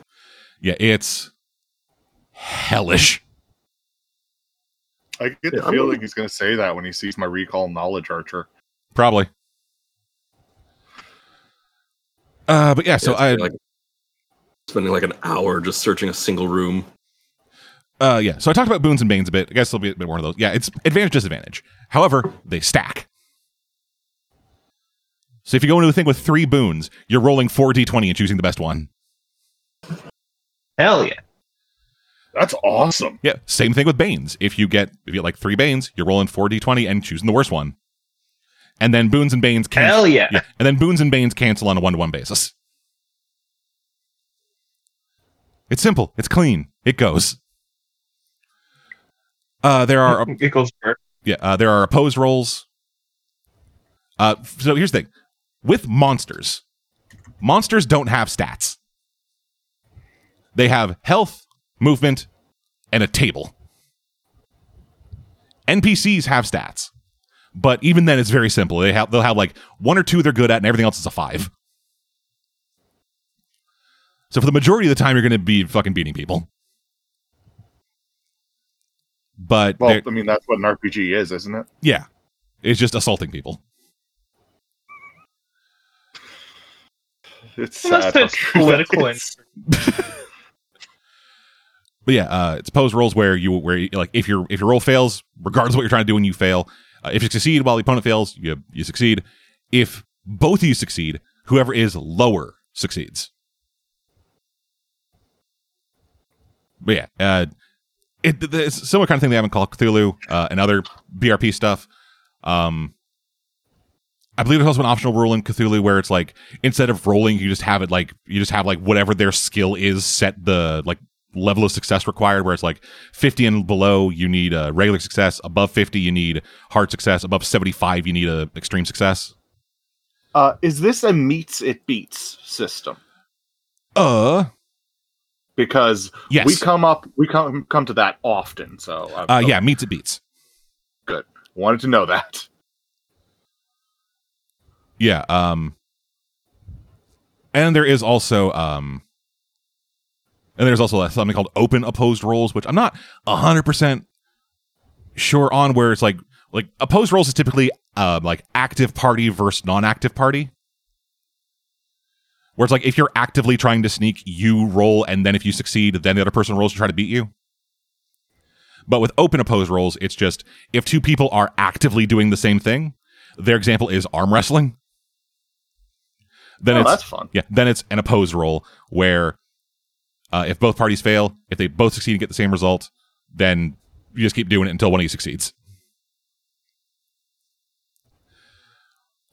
Yeah, it's hellish. I get Yeah, the I'm- feeling he's going to say that when he sees my recall knowledge archer. Probably. Uh, but yeah, so Yeah, I like spending like an hour just searching a single room. uh yeah, so I talked about boons and banes a bit. I guess there'll be a bit more of those. Yeah, it's advantage disadvantage. However, they stack. So if you go into a thing with three boons, you're rolling four d20 and choosing the best one. Hell yeah. That's awesome. Yeah, same thing with banes. If you get if you get like three banes, you're rolling four d20 and choosing the worst one. And then boons and banes cancel. Hell yeah. Yeah, and then boons and banes cancel on a one to one basis. It's simple. It's clean. It goes. Uh, there are It goes for yeah, uh, there are opposed rolls. Uh, so here's the thing: with monsters, monsters don't have stats. They have health, movement, and a table. NPCs have stats, but even then, it's very simple. They have they'll have like one or two they're good at, and everything else is a five. So for the majority of the time, you're going to be fucking beating people. But Well, I mean, that's what an RPG is, isn't it? yeah, it's just assaulting people. It's Unless sad. how it's true that political is. But yeah, uh, it's opposed rolls where you where you, like if your if your roll fails, regardless of what you're trying to do when you fail, uh, if you succeed while the opponent fails, you you succeed. If both of you succeed, whoever is lower succeeds. But yeah, uh, it, it's a similar kind of thing they have in Call Cthulhu uh, and other BRP stuff. Um, I believe there's also an optional rule in Cthulhu where it's like instead of rolling, you just have it like you just have like whatever their skill is set the like level of success required. Where it's like 50 and below, you need a regular success. Above 50, you need hard success. Above 75, you need a extreme success. Uh, is this a meets it beats system? Uh, Because yes. we come up, we come come to that often. So I uh, yeah, meets it beats. Good wanted to know that. Yeah. Um, and there is also um, and there's also something called open opposed rolls, which I'm not hundred percent sure on. Where it's like like opposed rolls is typically uh, like active party versus non-active party. Where it's like if you're actively trying to sneak, you roll, and then if you succeed, then the other person rolls to try to beat you. But with open opposed rolls, it's just if two people are actively doing the same thing, their example is arm wrestling. Then oh, it's that's fun. yeah, then it's an opposed roll where uh, if both parties fail, if they both succeed and get the same result, then you just keep doing it until one of you succeeds.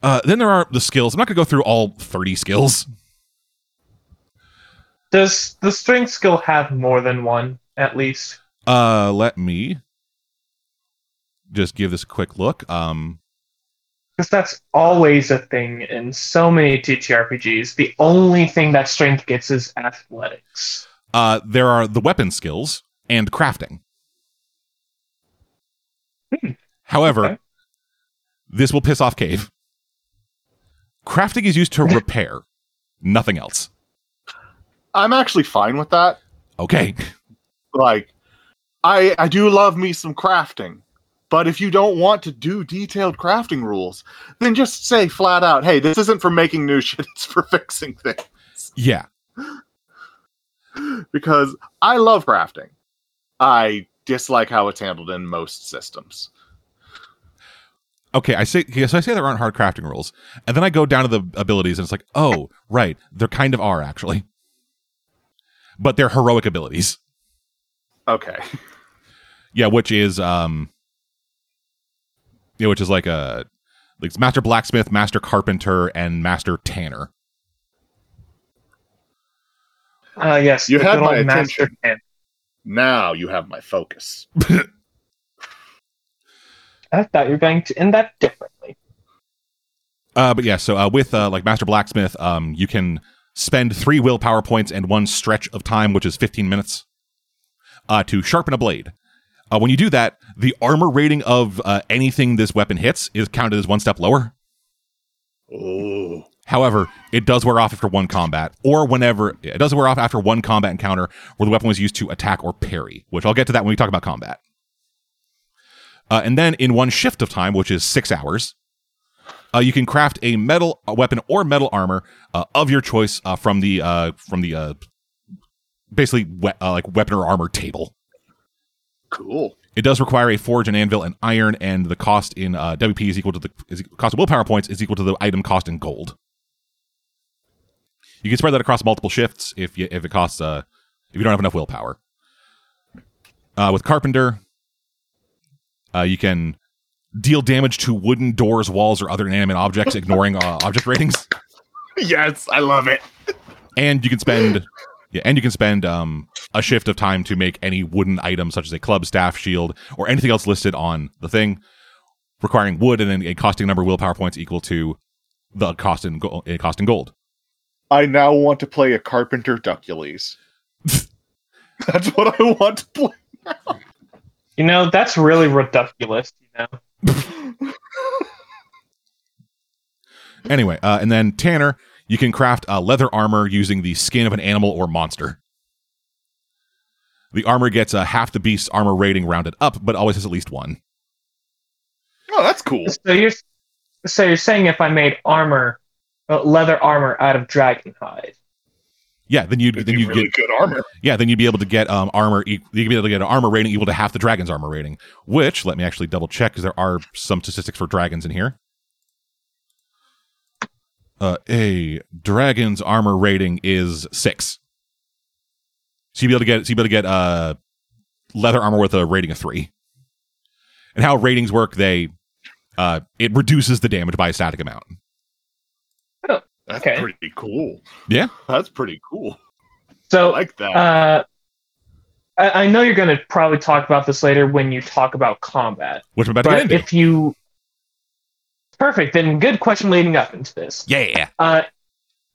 Uh, then there are the skills. I'm not going to go through all 30 skills. Does the strength skill have more than one, at least? Uh, let me just give this a quick look. Um, because that's always a thing in so many TTRPGs. The only thing that strength gets is athletics uh, there are the weapon skills and crafting. Hmm. However, Okay. this will piss off Cave. Crafting is used to repair, nothing else. I'm actually fine with that. Okay. Like, I I do love me some crafting, but if you don't want to do detailed crafting rules, then just say flat out, "Hey, this isn't for making new shit; it's for fixing things." Yeah. Because I love crafting, I dislike how it's handled in most systems. Okay, I say yes. I say there aren't hard crafting rules, and then I go down to the abilities, and it's like, oh, right, there kind of are actually, but they're heroic abilities. Okay, Yeah, which is um, yeah, which is like a like master blacksmith, master carpenter, and master tanner. Uh, yes, You the had my attention. hand. now you have my focus. I thought you were going to end that differently. Uh, but yeah, so uh, with uh, like master blacksmith, um, you can spend three willpower points and one stretch of time, which is fifteen minutes, uh, to sharpen a blade. Uh, when you do that, the armor rating of uh, anything this weapon hits is counted as one step lower. Oh, However, it does wear off after one combat, or whenever it does wear off after one combat encounter where the weapon was used to attack or parry, which I'll get to that when we talk about combat. Uh, and then in one shift of time, which is six hours, uh, you can craft a metal a weapon or metal armor uh, of your choice uh, from the uh, from the uh, basically we- uh, like weapon or armor table. cool. It does require a forge, an anvil, and iron, and the cost in uh, WP is equal to the is, cost of willpower points is equal to the item cost in gold. You can spread that across multiple shifts if you if it costs uh if you don't have enough willpower. Uh, with carpenter, uh, you can deal damage to wooden doors, walls, or other inanimate objects, ignoring uh, object ratings, Yes, I love it. and you can spend yeah, and you can spend um a shift of time to make any wooden item such as a club, staff, shield, or anything else listed on the thing, requiring wood and then a costing number of willpower points equal to the cost in gold. Cost in gold. I now want to play a carpenter Duckules. That's what I want to play. You know, that's really ridiculous. You know, Anyway, uh, and then Tanner, you can craft uh, leather armor using the skin of an animal or monster. The armor gets uh, half the beast's armor rating rounded up, but always has at least one. Oh, that's cool. so you're so you're saying if I made armor, leather armor out of dragon hide, Yeah, then you'd It'd then be you really get good armor. yeah then you'd be able to get um armor you'd be able to get an armor rating equal to half the dragon's armor rating. Which let me actually double check because there are some statistics for dragons in here. Uh, a dragon's armor rating is six. So you'd be able to get so you'd be able to get uh leather armor with a rating of three. And how ratings work, they uh it reduces the damage by a static amount. That's Okay. pretty cool. Yeah. That's pretty cool. I so like that. uh, I, I know you're going to probably talk about this later when you talk about combat, Which I'm about to get into. if you perfect, then good question leading up into this. yeah. Uh,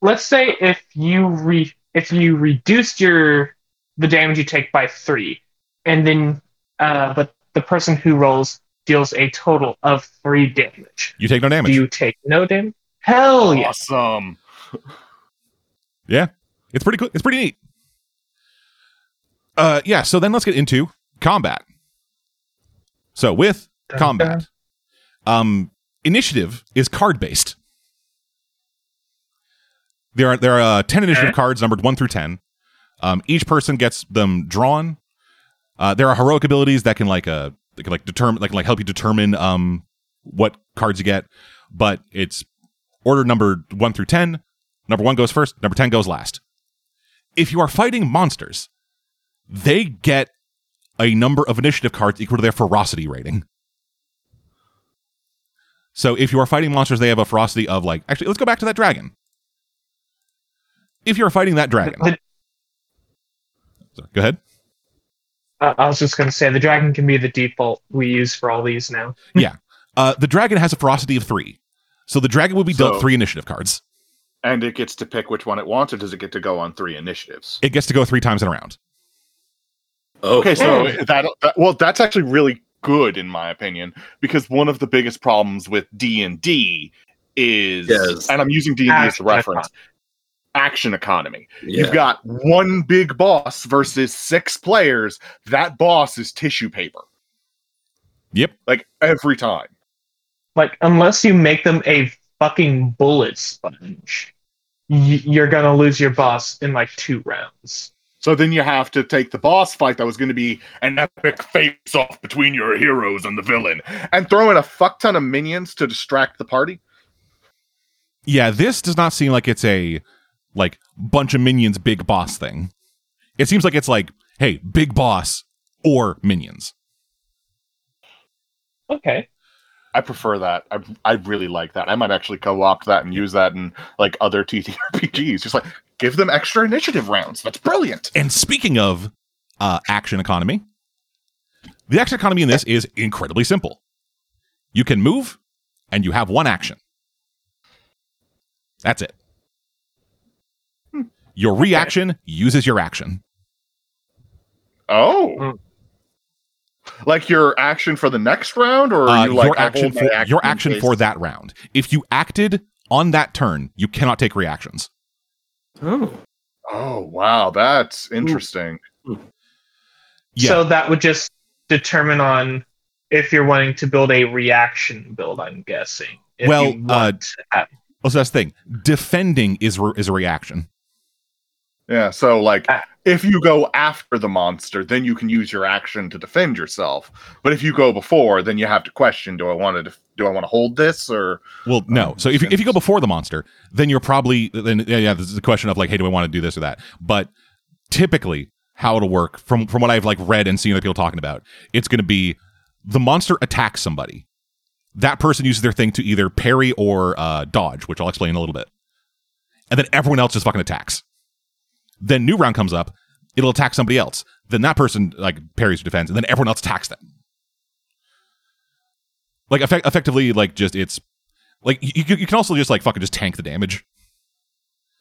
let's say if you re if you reduced your the damage you take by three, and then uh, but the person who rolls deals a total of three damage. You take no damage. Do you take no damage? Hell yeah! awesome. Yeah. It's pretty cool. It's pretty neat. Uh, yeah. So then let's get into combat. So with combat, um, initiative is card based. There are there are uh, ten initiative Okay. cards numbered one through ten. Um, each person gets them drawn. Uh, there are heroic abilities that can like uh that can like determine like like help you determine um what cards you get, but it's order number one through ten. Number one goes first. Number ten goes last. If you are fighting monsters, they get a number of initiative cards equal to their ferocity rating. So if you are fighting monsters, they have a ferocity of like. Actually, let's go back to that dragon. If you're fighting that dragon, Sorry, go ahead. Uh, I was just going to say the dragon can be the default we use for all these now. Yeah. Uh, the dragon has a ferocity of three, so the dragon will be dealt So- three initiative cards. And it gets to pick which one it wants, or does it get to go on three initiatives? It gets to go three times in a round. Oh, Okay, so that, that well, that's actually really good in my opinion because one of the biggest problems with D and D is, Yes. and I'm using D and D as a reference, action economy. yeah. You've got one big boss versus six players. That boss is tissue paper, Yep. like every time. Like, unless you make them a fucking bullet sponge, y- you're going to lose your boss in like two rounds. So then you have to take the boss fight that was going to be an epic face off between your heroes and the villain, and throw in a fuck ton of minions to distract the party. Yeah, this does not seem like it's a like bunch of minions big boss thing. It seems like it's like, hey, big boss or minions. Okay. I prefer that. I I really like that. I might actually co-opt that and use that in like other TTRPGs. Just like give them extra initiative rounds. That's brilliant. And speaking of uh, action economy, the action economy in this is incredibly simple. You can move, and you have one action. That's it. Your reaction uses your action. Oh. Like your action for the next round, or are Uh, you like your action for action your action case- for that round. If you acted on that turn, you cannot take reactions. Oh. Oh wow, that's interesting. Yeah. So that would just determine on if you're wanting to build a reaction build, I'm guessing. If Well, you uh, want to Also, that's the thing. Defending is re- is a reaction. Yeah, so like Ah. if you go after the monster, then you can use your action to defend yourself. But if you go before, then you have to question: Do I want to def- do I want to hold this or? Well, no. Oh, So if you, if you go before the monster, then you're probably then yeah, yeah. This is a question of like, hey, do I want to do this or that? But typically, how it'll work from from what I've like read and seen other people talking about, it's going to be the monster attacks somebody. That person uses their thing to either parry or uh, dodge, which I'll explain in a little bit, and then everyone else just fucking attacks. Then new round comes up, it'll attack somebody else. Then that person like parries or defends, and then everyone else attacks them. Like effect- effectively, like just it's like you, you you can also just like fucking just tank the damage,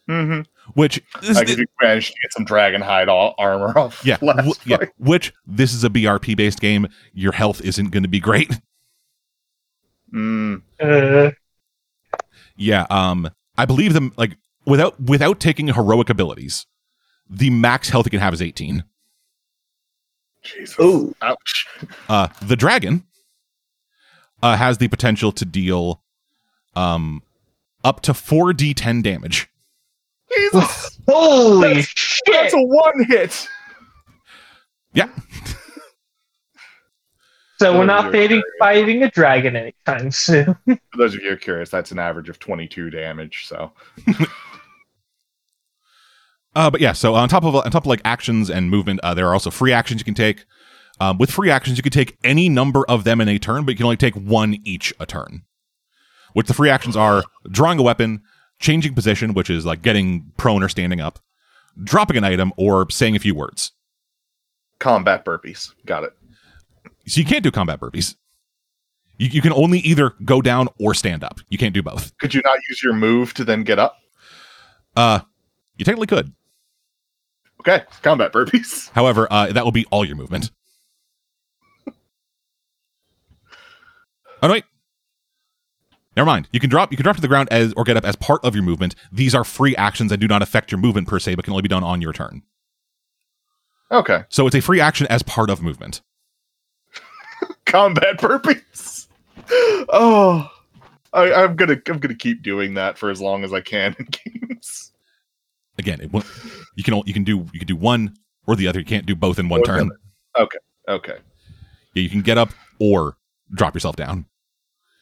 Mm-hmm. which this, Like if you manage to get some dragon hide all, armor off. yeah, last w- yeah, which this is a BRP based game. Your health isn't going to be great. Mm. uh, Yeah, um, I believe them like without without taking heroic abilities, the max health you can have is eighteen. Jesus. Ooh. Ouch. Uh, the dragon uh, has the potential to deal um up to four d10 damage. Jesus. holy That's- shit! That's a one hit. Yeah, so we're not you're fighting, fighting a dragon anytime soon. For those of you who are curious, that's an average of 22 damage. So Uh, but yeah, so on top of on top of like actions and movement, uh, there are also free actions you can take. Um, with free actions, you can take any number of them in a turn, but you can only take one each a turn. Which the free actions are drawing a weapon, changing position, which is like getting prone or standing up, dropping an item, or saying a few words. combat burpees. Got it. So you can't do combat burpees. You, you can only either go down or stand up. You can't do both. Could you not use your move to then get up? Uh, you technically could. Okay, combat burpees. However, uh, that will be all your movement. oh no, wait. Never mind. You can drop. You can drop to the ground as or get up as part of your movement. These are free actions and do not affect your movement per se, but can only be done on your turn. Okay, So it's a free action as part of movement. combat burpees. Oh, I, I'm gonna I'm gonna keep doing that for as long as I can in games. Again, it, won't- you can. You can do. You can do one or the other. You can't do both in one Or turn. Okay, Okay. Yeah, you can get up or drop yourself down.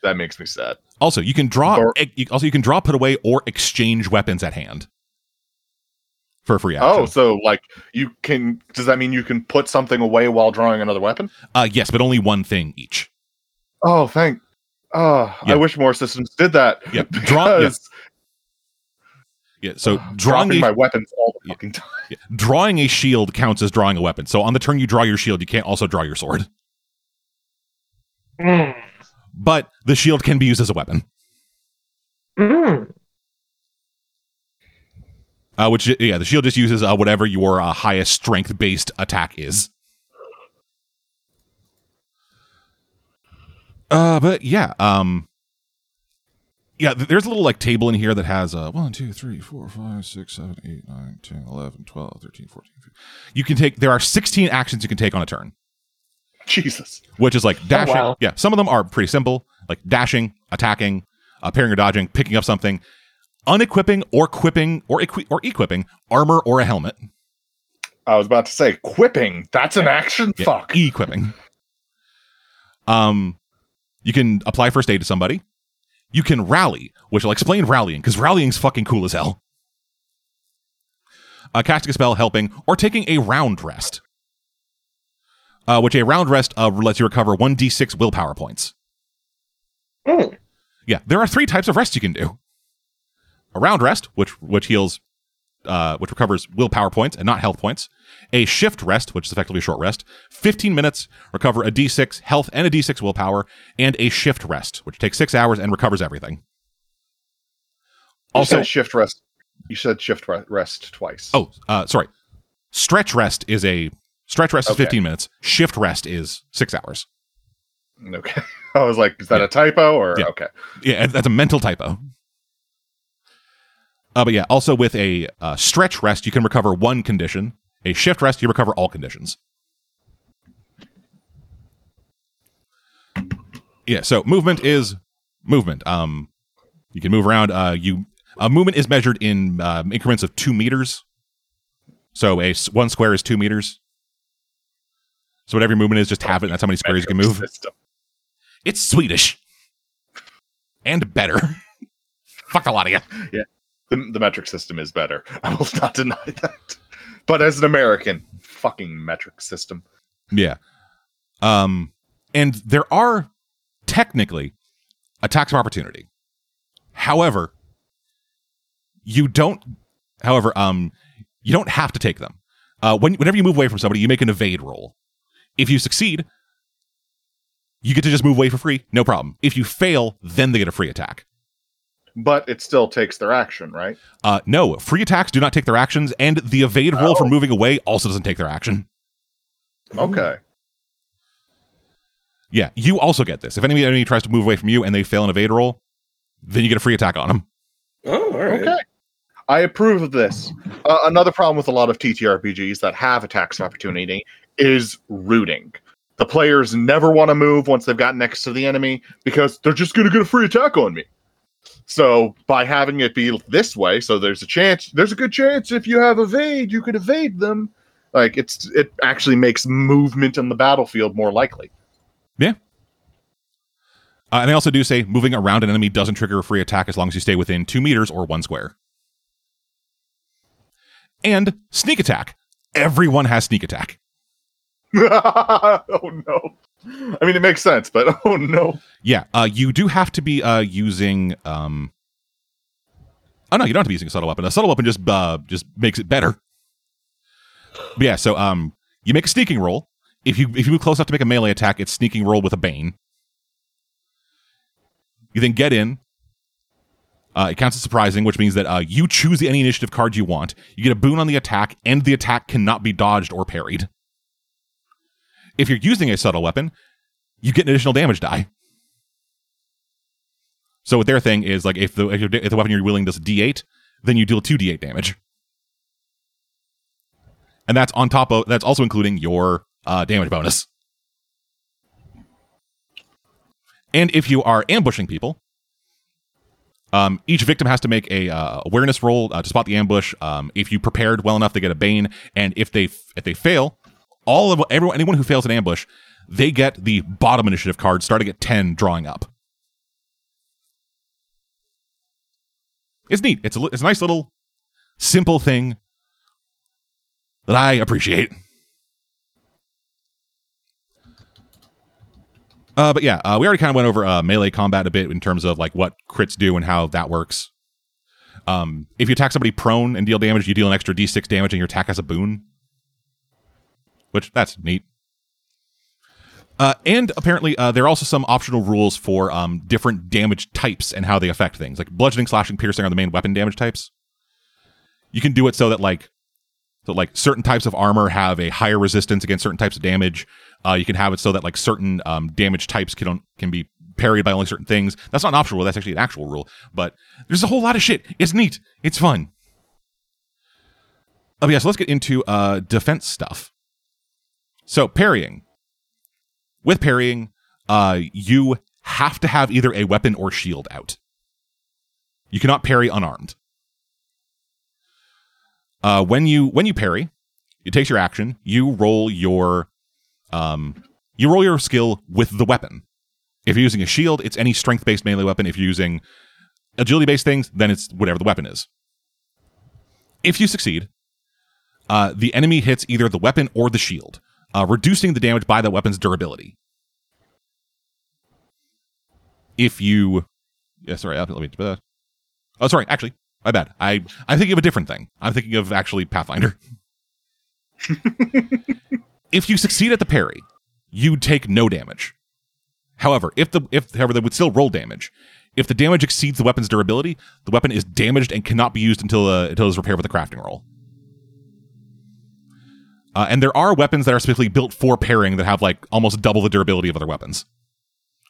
that makes me sad. Also, you can draw. Or- also, you can draw, put away, or exchange weapons at hand for a free action. Oh, so like you can? Does that mean you can put something away while drawing another weapon? Uh, yes, but only one thing each. Oh, thank. Oh, Yeah. I wish more systems did that. Yeah, draw. Yeah. So drawing dropping a, my weapons all the Yeah. fucking time. yeah, drawing a shield counts as drawing a weapon. So on the turn you draw your shield, you can't also draw your sword. Mm. But the shield can be used as a weapon. Mm. Uh, which yeah, the shield just uses uh, whatever your uh, highest strength based attack is. Uh, but yeah, um, yeah, there's a little like table in here that has uh, 1, 2, 3, 4, 5, 6, 7, 8, 9, 10, 11, 12, 13, 14, 15. You can take, there are 16 actions you can take on a turn, Jesus. which is like dashing. wow. Yeah, some of them are pretty simple, like dashing, attacking, uh, parrying or dodging, picking up something, unequipping or equipping or, equi- or equipping armor or a helmet. I was about to say quipping. That's an action. Yeah, Fuck. equipping. Um, you can apply first aid to somebody. You can rally, which I'll explain rallying because rallying's fucking cool as hell. Uh, casting a spell, helping, or taking a round rest. Uh, which a round rest uh, lets you recover one d6 willpower points. Mm. Yeah, there are three types of rest you can do. A round rest, which which heals, uh, which recovers willpower points and not health points. A shift rest, which is effectively a short rest. 15 minutes, recover a d6 health and a d6 willpower, and a shift rest, which takes six hours and recovers everything. You Also, said shift rest. You said shift rest twice. oh, uh, sorry. Stretch rest is a stretch rest is 15 minutes. Shift rest is six hours. okay. I was like, is that Yeah. a typo or Yeah. okay? Yeah, that's a mental typo. Uh, but yeah, also with a uh, stretch rest, you can recover one condition. A shift rest, you recover all conditions. Yeah, so movement is movement. Um, you can move around. Uh, you uh, movement is measured in um, increments of two meters. So a one square is two meters. So whatever your movement is, just have it. and That's how many squares you can move. System. It's Swedish and better. Fuck a lot of you. The, the metric system is better. I will not deny that. But as an American, fucking metric system. Yeah. Um, and there are technically attacks of opportunity. However, you don't. However, um, you don't have to take them. Uh, when whenever you move away from somebody, you make an evade roll. If you succeed, you get to just move away for free, no problem. If you fail, then they get a free attack. But it still takes their action, right? Uh, no, free attacks do not take their actions, and the evade roll for Oh. moving away also doesn't take their action. Okay. Yeah, you also get this. If any enemy tries to move away from you and they fail an evade roll, then you get a free attack on them. Oh, all right. Okay. I approve of this. Uh, another problem with a lot of TTRPGs that have attacks of opportunity is rooting. The players never want to move once they've got next to the enemy because they're just going to get a free attack on me. So by having it be this way, so there's a chance, there's a good chance if you have evade, you could evade them. Like it's it actually makes movement on the battlefield more likely. Uh, and they also do say moving around an enemy doesn't trigger a free attack as long as you stay within two meters or one square. And sneak attack. Everyone has sneak attack. oh no. I mean it makes sense, but oh no. Yeah, uh, you do have to be uh, using. Um... Oh no, you don't have to be using a subtle weapon. A subtle weapon just uh, just makes it better. But yeah, so um, you make a sneaking roll. If you if you move close enough to make a melee attack, it's sneaking roll with a bane. You then get in. Uh, it counts as surprising, which means that uh, you choose any initiative card you want. You get a boon on the attack, and the attack cannot be dodged or parried. If you're using a subtle weapon, you get an additional damage die. So what their thing is like if the if, the weapon you're wielding does D8, then you deal two D8 damage, and that's on top of that's also including your uh, damage bonus. And if you are ambushing people, um, each victim has to make a uh, awareness roll uh, to spot the ambush. Um, if you prepared well enough, they get a bane, and if they if they fail, all of everyone anyone who fails an ambush, they get the bottom initiative card starting at ten, drawing up. It's neat. It's a it's a nice little simple thing that I appreciate. Uh, but yeah, uh, we already kind of went over uh, melee combat a bit in terms of like what crits do and how that works. Um, if you attack somebody prone and deal damage, you deal an extra d6 damage and your attack has a boon, which that's neat. Uh, and apparently, uh, there are also some optional rules for um, different damage types and how they affect things. Like bludgeoning, slashing, piercing are the main weapon damage types. You can do it so that like, so like certain types of armor have a higher resistance against certain types of damage. Uh, you can have it so that like certain um, damage types can can be parried by only certain things. That's not an optional rule. That's actually an actual rule. But there's a whole lot of shit. It's neat. It's fun. Oh yeah, so let's get into uh, defense stuff. So parrying. With parrying, uh, you have to have either a weapon or shield out. You cannot parry unarmed. Uh, when you when you parry, it takes your action. You roll your um, you roll your skill with the weapon. If you're using a shield, it's any strength based melee weapon. If you're using agility based things, then it's whatever the weapon is. If you succeed, uh, the enemy hits either the weapon or the shield, uh, reducing the damage by that weapon's durability. If you, yeah, sorry, let me. Uh, oh, sorry, actually, my bad. I I'm thinking of a different thing. I'm thinking of actually Pathfinder. if you succeed at the parry, you take no damage. However, if the if however they would still roll damage. If the damage exceeds the weapon's durability, the weapon is damaged and cannot be used until uh, until it's repaired with a crafting roll. Uh, and there are weapons that are specifically built for parrying that have like almost double the durability of other weapons.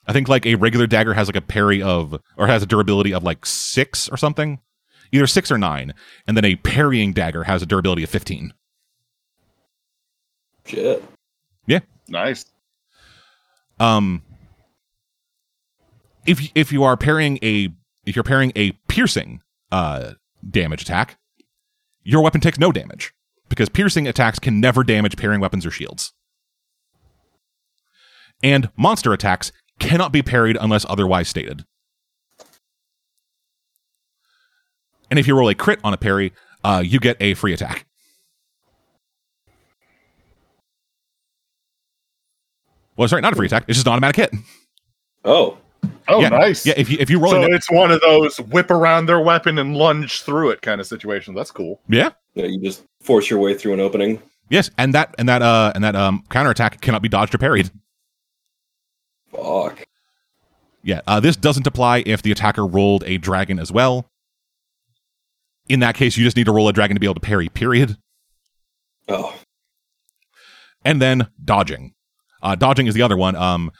I think like a regular dagger has like a parry of or has a durability of like six or something, either six or nine, and then a parrying dagger has a durability of fifteen. Shit. Yeah. Nice. Um, if if you are parrying a if you're parrying a piercing uh damage attack, your weapon takes no damage because piercing attacks can never damage parrying weapons or shields. And monster attacks cannot be parried unless otherwise stated. And if you roll a crit on a parry, uh, you get a free attack. Well, sorry, not a free attack. It's just an automatic hit. Oh. Oh, yeah, nice. Yeah, if you if you roll so a, it's one of those whip around their weapon and lunge through it kind of situation. That's cool. yeah, Yeah, you just force your way through an opening. yes, and that and that uh and that um counterattack cannot be dodged or parried. Fuck. Yeah, uh, this doesn't apply if the attacker rolled a dragon as well. In that case, you just need to roll a dragon to be able to parry. Period. Oh. And then dodging. Uh, dodging is the other one. Um,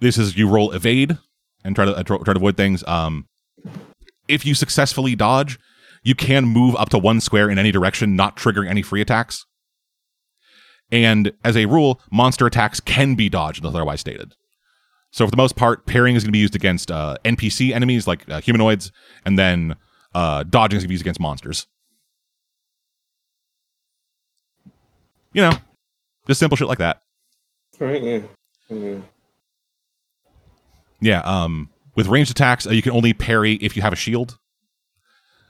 this is you roll evade and try to uh, try to avoid things. Um, if you successfully dodge, you can move up to one square in any direction, not triggering any free attacks. And as a rule, monster attacks can be dodged unless otherwise stated. So for the most part, parrying is going to be used against uh, NPC enemies like uh, humanoids, and then uh, dodging is going to be used against monsters. You know, just simple shit like that. Right, yeah. yeah. Yeah, um, with ranged attacks, uh, you can only parry if you have a shield.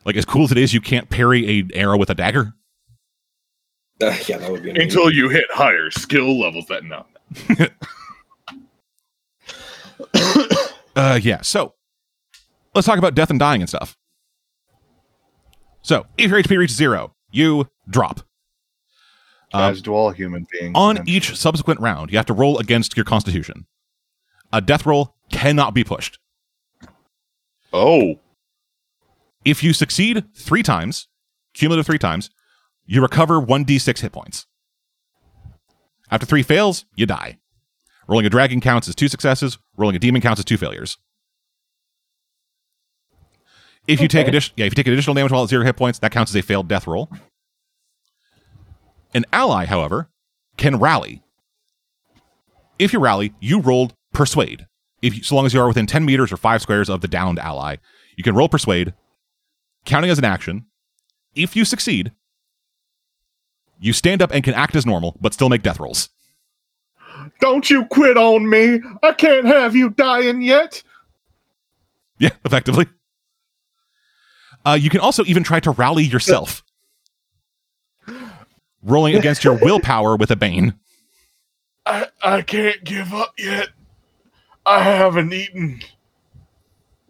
Like as cool as it is, you can't parry a arrow with a dagger. Uh, yeah, that would be annoying. Until you hit higher skill levels. That no. Uh, yeah. So let's talk about death and dying and stuff. So if your HP reaches zero, you drop. Um, As do all human beings. on eventually. each subsequent round, you have to roll against your constitution. A death roll cannot be pushed. Oh, If you succeed three times, cumulative three times, you recover 1d6 hit points. After three fails, you die. Rolling a dragon counts as two successes, rolling a demon counts as two failures. If you take Okay. addition, yeah, if you take additional damage while at zero hit points, that counts as a failed death roll. An ally, however, can rally. If you rally, you rolled persuade. If you, so long as you are within 10 meters or 5 squares of the downed ally, you can roll persuade, counting as an action. If you succeed, you stand up and can act as normal, but still make death rolls. don't you quit on me! I can't have you dying yet. Yeah, effectively. Uh, you can also even try to rally yourself, rolling against your willpower with a bane. I I can't give up yet. I haven't eaten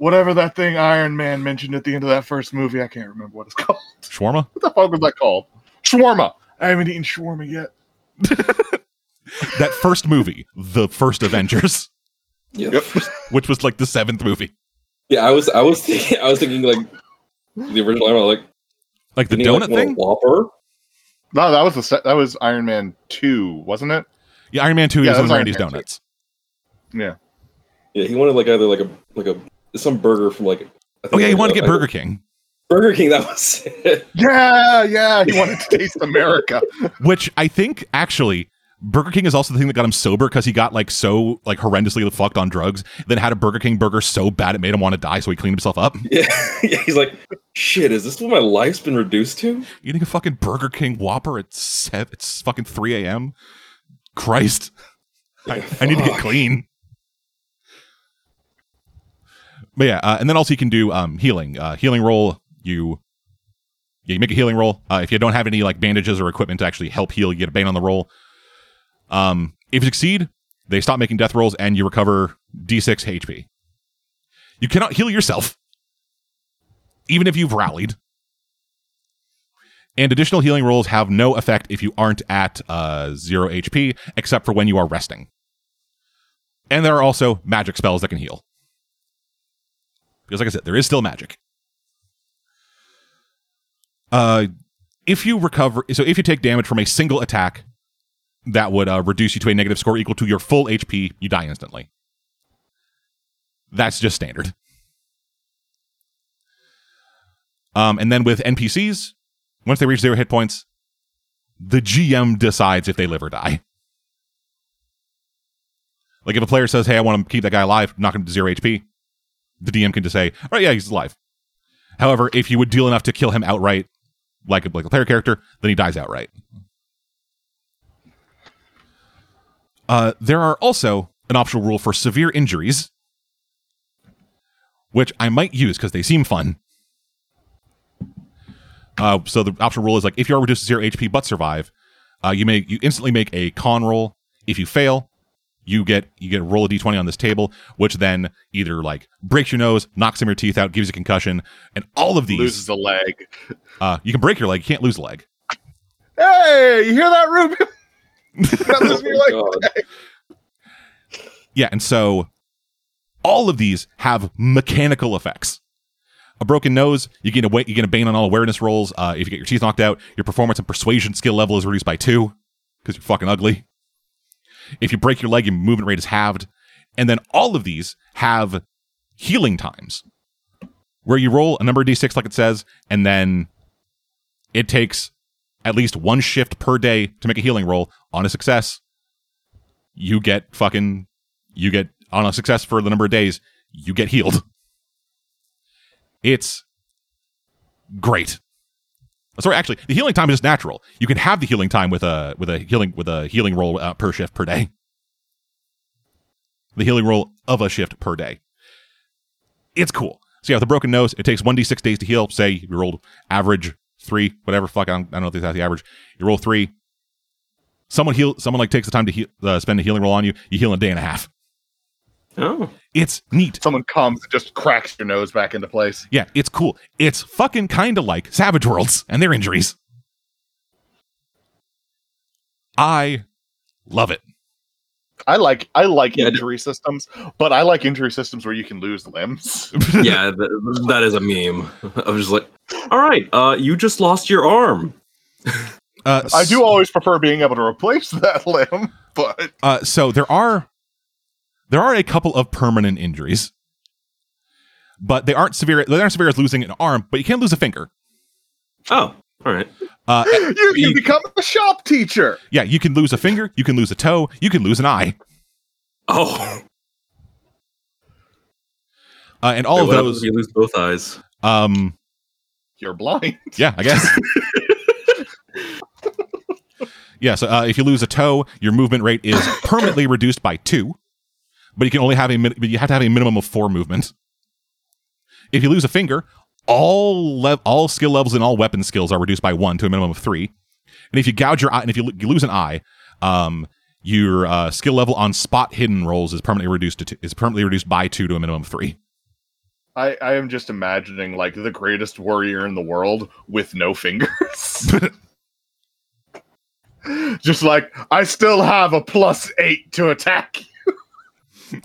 whatever that thing Iron Man mentioned at the end of that first movie. I can't remember what it's called. Shawarma? What the fuck was that called? Shawarma. I haven't eaten shawarma yet. That first movie, the first Avengers, Yeah. Yep. which was like the seventh movie. Yeah, I was I was thinking I was thinking like the original Iron Man, like Like the donut like, want thing? Whopper. No, that was the se- that was Iron Man two, wasn't it? Yeah, Iron Man 2 Yeah, is that was Iron Randy's Man 2. Donuts. Yeah. Yeah, he wanted like either like a like a some burger from like. I Oh, yeah, you like, want to get Burger King, Burger King. That was it. Yeah, yeah. He wanted to taste America. which I think actually. Burger King is also the thing that got him sober because he got like so like horrendously fucked on drugs, then had a Burger King burger so bad it made him want to die, so he cleaned himself up. Yeah, yeah. He's like, shit. Is this what my life's been reduced to? Eating a fucking Burger King Whopper at seven, it's fucking three a.m. Christ, I, I need to get clean. But yeah, uh, and then also you can do um, healing. Uh, healing roll. You you make a healing roll. Uh, if you don't have any like bandages or equipment to actually help heal, you get a bane on the roll. Um, if you succeed, they stop making death rolls and you recover d6 HP. You cannot heal yourself, even if you've rallied. And additional healing rolls have no effect if you aren't at uh, zero HP, except for when you are resting. And there are also magic spells that can heal. Because, like I said, there is still magic. Uh, if you recover, so if you take damage from a single attack, that would uh, reduce you to a negative score equal to your full HP. You die instantly. That's just standard. Um, and then with NPCs, once they reach zero hit points, the GM decides if they live or die. Like if a player says, "Hey, I want to keep that guy alive, knock him to zero HP," the DM can just say, "All right, yeah, he's alive." However, if you would deal enough to kill him outright, like a, like a player character, then he dies outright. Uh, there are also an optional rule for severe injuries, which I might use because they seem fun. Uh, so the optional rule is like if you are reduced to zero HP but survive, uh, you may you instantly make a con roll. If you fail, you get you get a roll a d20 on this table, which then either like breaks your nose, knocks some of your teeth out, gives you a concussion, and all of these Loses a leg. uh, you can break your leg, you can't lose a leg. Hey, you hear that, Ruby? That loses your leg. Oh, God. Yeah, and so all of these have mechanical effects. A broken nose, you get a wa- you get a bane on all awareness rolls. Uh, if you get your teeth knocked out, your performance and persuasion skill level is reduced by two because you're fucking ugly. If you break your leg, your movement rate is halved. And then all of these have healing times where you roll a number of d6 like it says, and then it takes at least one shift per day to make a healing roll. On a success, you get fucking you get on a success for the number of days, you get healed. It's great. Sorry, actually, the healing time is just natural. You can have the healing time with a with a healing with a healing roll uh, per shift per day. The healing roll of a shift per day. It's cool. So yeah, with a broken nose, it takes one d six days to heal. Say you rolled average three, whatever. Fuck, I don't, I don't know if that's the average. You roll three. Someone heal. Someone like takes the time to heal, uh, spend a healing roll on you. You heal in a day and a half. Oh, It's neat. Someone comes and just cracks your nose back into place. Yeah, it's cool. It's fucking kind of like Savage Worlds and their injuries. I love it. I like I like Yeah, I do- injury systems, but I like injury systems where you can lose limbs. yeah, th- that is a meme. I was just like, all right, uh, you just lost your arm. Uh, I do always prefer being able to replace that limb, but Uh, so there are there are a couple of permanent injuries, but they aren't severe. They aren't severe as losing an arm, but you can lose a finger. Oh, all right. Uh, you can you- become a shop teacher. yeah, you can lose a finger. You can lose a toe. You can lose an eye. Oh, Uh, and all Wait, of what those. if you lose both eyes. Um, You're blind. yeah, I guess. yeah. So uh, if you lose a toe, your movement rate is permanently reduced by two, but you can only have a but you have to have a minimum of four movements. If you lose a finger, all le- all skill levels and all weapon skills are reduced by one to a minimum of three. And if you gouge your eye, and if you, you lose an eye, um, your uh, skill level on spot hidden rolls is permanently reduced to two, is permanently reduced by two to a minimum of three. I, I am just imagining like the greatest warrior in the world with no fingers. just like I still have a plus eight to attack.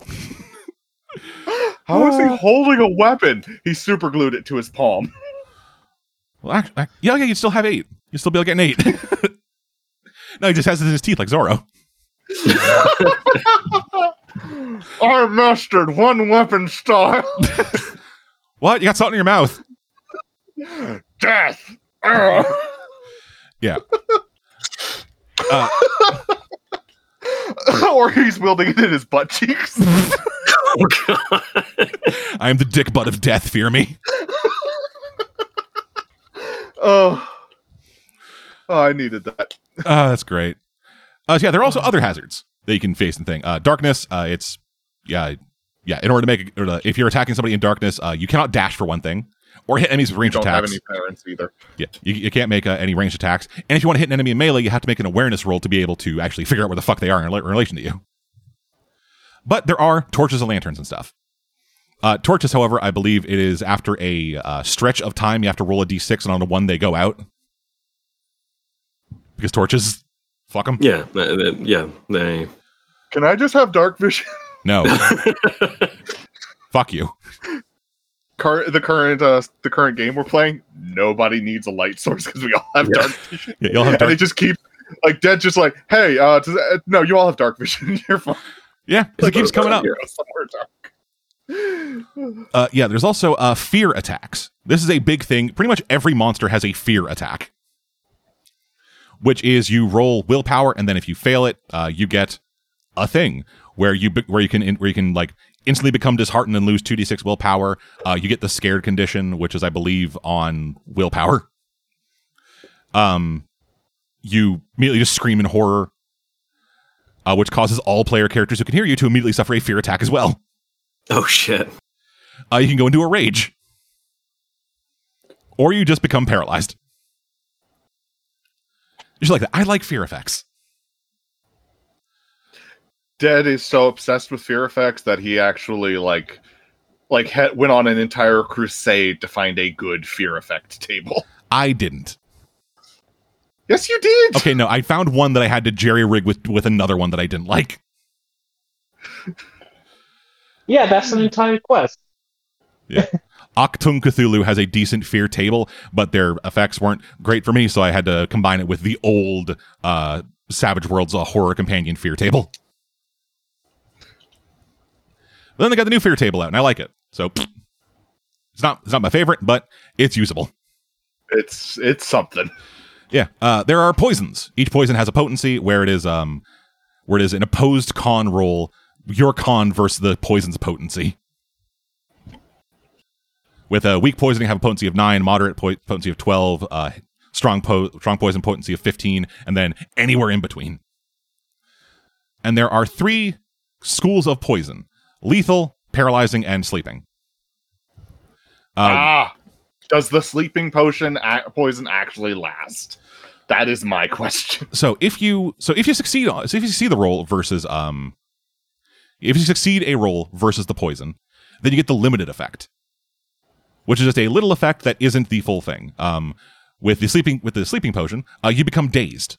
How is he holding a weapon? He super glued it to his palm. Well, act, act- yeah, yeah, you still have eight. You still be able to get an eight. no, he just has it in his teeth like Zorro. I mastered one weapon style. What? You got something in your mouth? Death. Yeah. Uh, or he's wielding it in his butt cheeks. Oh god. I am the dick butt of death. Fear me. Oh. Oh, I needed that. Uh, that's great. Uh, so yeah, there are also other hazards that you can face and thing. Uh, darkness. Uh, it's yeah, yeah. In order to make, a, or, uh, if you're attacking somebody in darkness, uh, you cannot dash for one thing, or hit enemies with You ranged don't have attacks. any parents either. Yeah, you, you can't make uh, any ranged attacks. And if you want to hit an enemy in melee, you have to make an awareness roll to be able to actually figure out where the fuck they are in rela- relation to you. But there are torches and lanterns and stuff. Uh, torches, however, I believe it is after a uh, stretch of time, you have to roll a d6, and on the one they go out. Because torches, fuck them. Yeah, th- th- yeah. They. Can I just have dark vision? No, fuck you. Cur- the current uh, the current game we're playing, nobody needs a light source because we all have Yeah. dark vision. Yeah, you'll have and dark. it just keep like dead, just like, hey, uh, does, uh, no, you all have dark vision. You're fine. Yeah, 'cause it keeps coming up. Somewhere dark. Uh, yeah, there's also uh, fear attacks. This is a big thing. Pretty much every monster has a fear attack, which is you roll willpower, and then if you fail it, uh, you get a thing where you where you can where you can like instantly become disheartened and lose two d six willpower. Uh, you get the scared condition, which is I believe on willpower. Um, you immediately just scream in horror, uh, which causes all player characters who can hear you to immediately suffer a fear attack as well. Oh shit. uh, you can go into a rage. Or you just become paralyzed. Just like that. I like fear effects. Dead is so obsessed with fear effects that he actually like like he- went on an entire crusade to find a good fear effect table. I didn't. Yes, you did. Okay, no, I found one that I had to jerry rig with with another one that I didn't like. Yeah, that's an entire quest. yeah. Achtung Cthulhu has a decent fear table, but their effects weren't great for me, so I had to combine it with the old uh, Savage Worlds uh, horror companion fear table. But then they got the new fear table out, and I like it. So it's not it's not my favorite, but it's usable. It's it's something. Yeah. Uh, there are poisons. Each poison has a potency where it is um where it is an opposed con roll, your con versus the poison's potency. With a weak poisoning have a potency of nine, moderate po- potency of twelve, uh, strong po- strong poison potency of fifteen, and then anywhere in between. And there are three schools of poison: lethal, paralyzing, and sleeping. Uh, ah, does the sleeping potion a- poison actually last? That is my question. so if you so if you succeed on so if you see the roll versus um if you succeed a roll versus the poison then you get the limited effect which is just a little effect that isn't the full thing um with the sleeping with the sleeping potion uh, you become dazed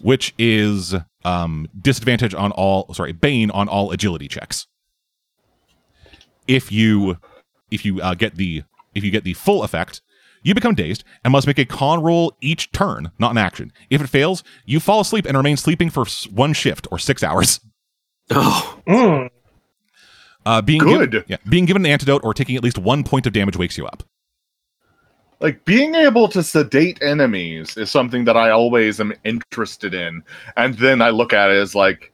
which is um disadvantage on all sorry bane on all agility checks if you if you uh, get the if you get the full effect you become dazed and must make a con roll each turn, not an action. If it fails, you fall asleep and remain sleeping for one shift or six hours. Oh. Mm. Uh, being Good. Given, yeah, being given an antidote or taking at least one point of damage wakes you up. Like being able to sedate enemies is something that I always am interested in, and then I look at it as like,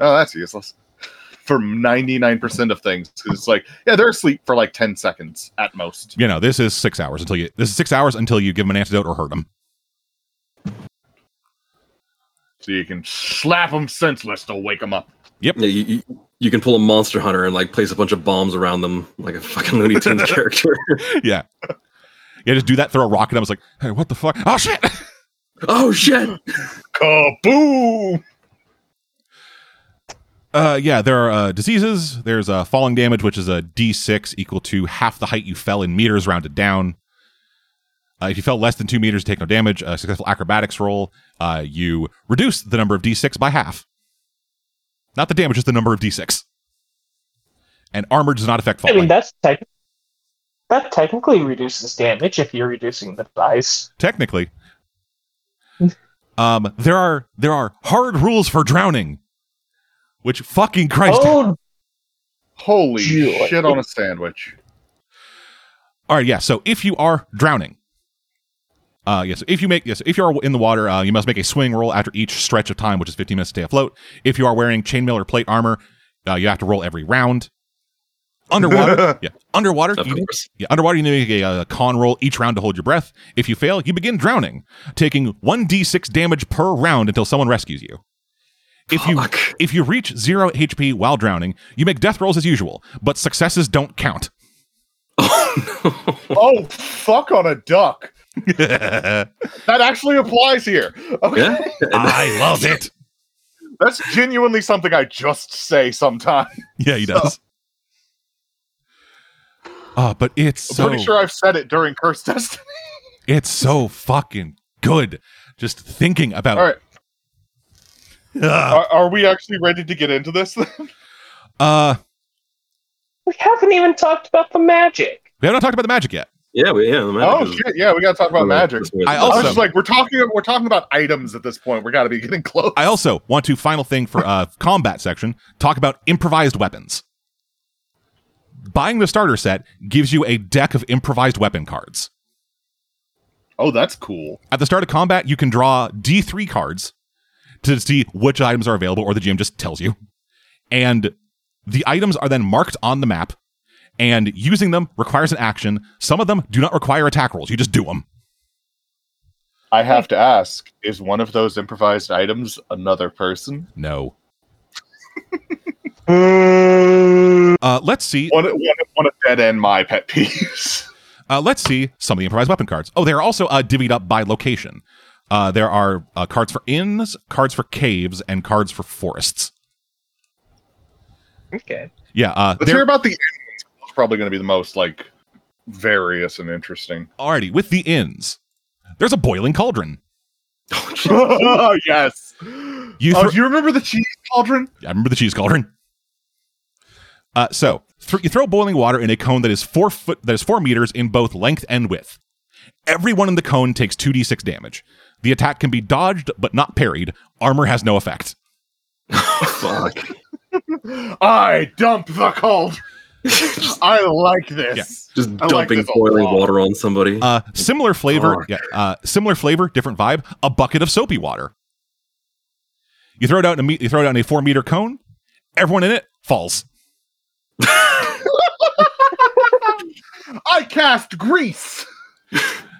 oh, that's useless. For ninety nine percent of things, 'Cause it's like, yeah, they're asleep for like ten seconds at most. You know, this is six hours until you. This is six hours until you give them an antidote or hurt them. So you can slap them senseless to wake them up. Yeah, you, you, you can pull a monster hunter and like place a bunch of bombs around them like a fucking Looney Tunes character. yeah, yeah. Just do that. Throw a rocket. I was like, hey, what the fuck? Oh shit! Oh shit! Kaboom! Uh, yeah, there are uh, diseases. There's uh, falling damage, which is a d6 equal to half the height you fell in meters rounded down. Uh, if you fell less than two meters, take no damage. A successful acrobatics roll, uh, you reduce the number of d6 by half. Not the damage, just the number of d6. And armor does not affect falling. I mean, that's tech- that technically reduces damage if you're reducing the dice. Technically, um, there are there are hard rules for drowning. Which fucking Christ! Oh, Holy Joy. shit on a sandwich. All right, yeah. So if you are drowning, uh, yes, if you make yes, if you are in the water, uh, you must make a swing roll after each stretch of time, which is 15 minutes to stay afloat. If you are wearing chainmail or plate armor, uh, you have to roll every round. Underwater, yeah, underwater, Of you, course. yeah, underwater, you need to make a, uh con roll each round to hold your breath. If you fail, you begin drowning, taking one d6 damage per round until someone rescues you. If you if you reach zero HP while drowning, you make death rolls as usual, but successes don't count. Oh, fuck on a duck. That actually applies here. Okay. yeah. love it. That's genuinely something I just say sometimes. Yeah, he does. Uh, but it's I'm so pretty sure I've said it during Curse Destiny. it's so fucking good. Just thinking about All right. Ugh. Are, are we actually ready to get into this? uh we haven't even talked about the magic. we haven't talked about the magic yet. Yeah, we, yeah. The magic oh is- shit! Yeah, we gotta talk about magic. I I also- was just like, we're talking, we're talking about items at this point. We got to be getting close. I also want to final thing for uh combat section, talk about improvised weapons. Buying the starter set gives you a deck of improvised weapon cards. oh, that's cool. At the start of combat, you can draw D3 cards to see which items are available, or the GM just tells you. And the items are then marked on the map, and using them requires an action. Some of them do not require attack rolls, you just do them. I have to ask: Is one of those improvised items another person? No. Mm, Uh, let's see. One, one, one of dead end my pet peeves. Uh, let's see some of the improvised weapon cards. Oh, they're also uh, divvied up by location. Uh, there are uh, cards for inns, cards for caves, and cards for forests. okay. Yeah, uh, Let's they're- hear about the. It's probably going to be the most like various and interesting. alrighty with the inns. There's a boiling cauldron. oh You yes. oh, do you remember the cheese cauldron? I remember the cheese cauldron. Uh, so th- you throw boiling water in a cone that is four foot that is four meters in both length and width. Everyone in the cone takes two d six damage. The attack can be dodged but not parried. Armor has no effect. Fuck. I dump the cauldron. I like this. Just I like dumping this boiling water on somebody. Uh, similar flavor, Fuck. yeah. Uh, similar flavor, different vibe. A bucket of soapy water. You throw it out in a me- you throw it out in a four meter cone. Everyone in it falls. I cast grease.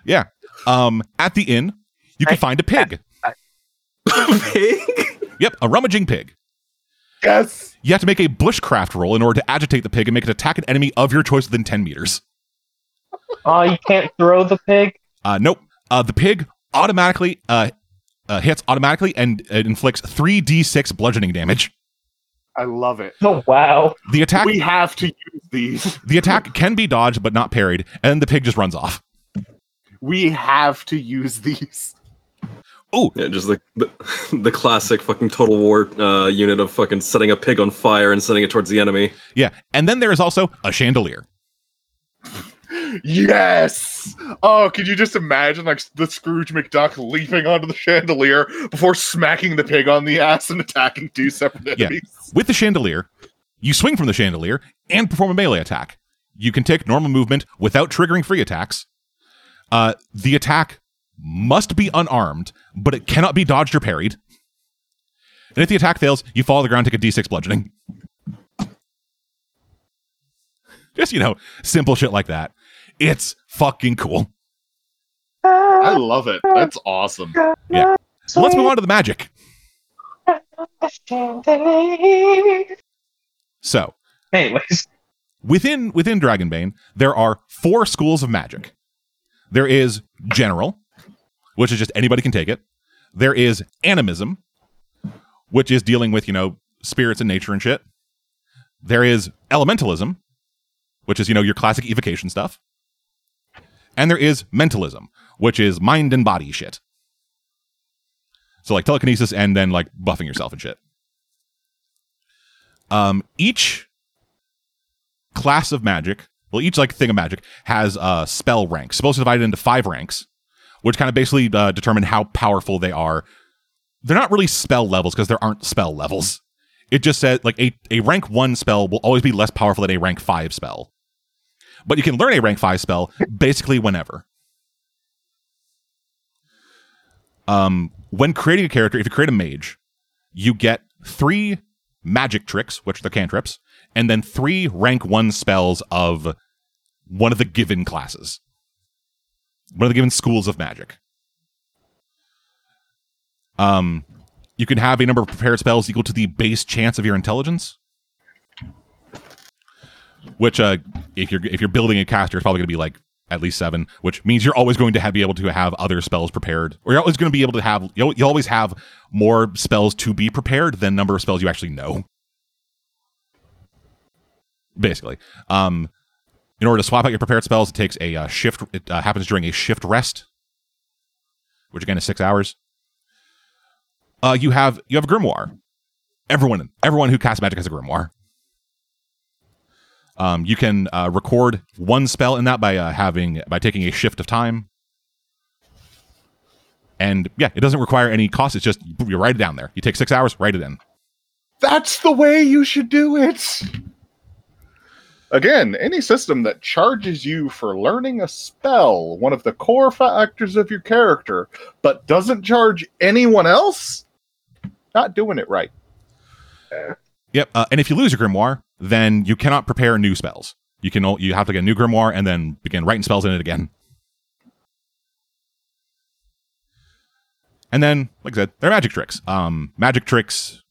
Yeah. Um, at the inn, you can I- find a pig. Pig? Yep, a rummaging pig. Yes. You have to make a bushcraft roll in order to agitate the pig and make it attack an enemy of your choice within 10 meters. Oh, you can't throw the pig. Uh, nope. Uh, the pig automatically uh, uh, hits automatically and it inflicts 3d6 bludgeoning damage. I love it. Oh wow. The attack We have to use these. the attack can be dodged but not parried, and the pig just runs off. We have to use these. Oh, yeah, just like the, the classic fucking Total War uh, unit of fucking setting a pig on fire and sending it towards the enemy. Yeah, and then there is also a chandelier. Yes. Oh, could you just imagine like the Scrooge McDuck leaping onto the chandelier before smacking the pig on the ass and attacking two separate enemies? Yeah. With the chandelier, you swing from the chandelier and perform a melee attack. You can take normal movement without triggering free attacks. Uh, the attack must be unarmed, but it cannot be dodged or parried. And if the attack fails, you fall to the ground, take a d6 bludgeoning. Just, you know, simple shit like that. It's fucking cool. I love it. That's awesome. Yeah. So let's move on to the magic. So, Anyways, within within Dragonbane, there are four schools of magic. There is general, which is just anybody can take it. There is animism, which is dealing with, you know, spirits and nature and shit. There is elementalism, which is, you know, your classic evocation stuff. And there is mentalism, which is mind and body shit. So like telekinesis and then like buffing yourself and shit. Um, each class of magic, well, each like thing of magic has a spell rank. Supposed to divide it into five ranks, which kind of basically uh, determine how powerful they are. They're not really spell levels because there aren't spell levels. It just said like a, a rank one spell will always be less powerful than a rank five spell. But you can learn a rank five spell basically whenever. Um, when creating a character, if you create a mage, you get three magic tricks, which are cantrips, and then three rank one spells of one of the given classes, one of the given schools of magic. Um, you can have a number of prepared spells equal to the base chance of your intelligence. Which, uh, if you're if you're building a caster, it's probably going to be like at least seven, which means you're always going to have, be able to have other spells prepared, or you're always going to be able to have you'll, you always have more spells to be prepared than number of spells you actually know. Basically, um, in order to swap out your prepared spells, it takes a uh, shift. It uh, happens during a shift rest, which again is six hours. Uh, you have you have a grimoire. Everyone everyone who casts magic has a grimoire. Um, you can uh, record one spell in that by uh, having by taking a shift of time, and yeah, it doesn't require any cost. It's just you write it down there. You take six hours, write it in. That's the way you should do it. Again, any system that charges you for learning a spell, one of the core factors of your character, but doesn't charge anyone else, not doing it right. Yep. Uh, and if you lose your grimoire, then you cannot prepare new spells. You can you have to get a new grimoire and then begin writing spells in it again. And then, like I said, they're magic tricks. Um, magic tricks,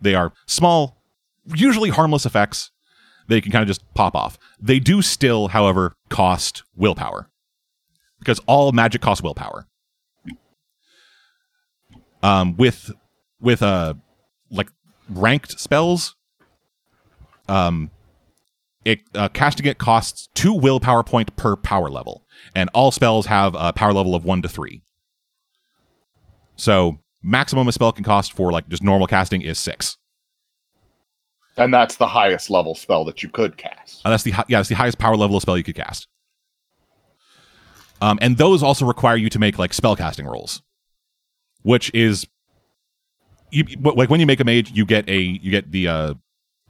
they are small, usually harmless effects. They can kind of just pop off. They do still, however, cost willpower because all magic costs willpower. Um, with with uh like ranked spells, um, it uh, casting it costs two willpower point per power level, and all spells have a power level of one to three. So maximum a spell can cost for like just normal casting is six. And that's the highest level spell that you could cast. Uh, that's the hi- yeah, that's the highest power level of spell you could cast. Um, and those also require you to make like spell casting rolls, which is you like when you make a mage, you get a you get the uh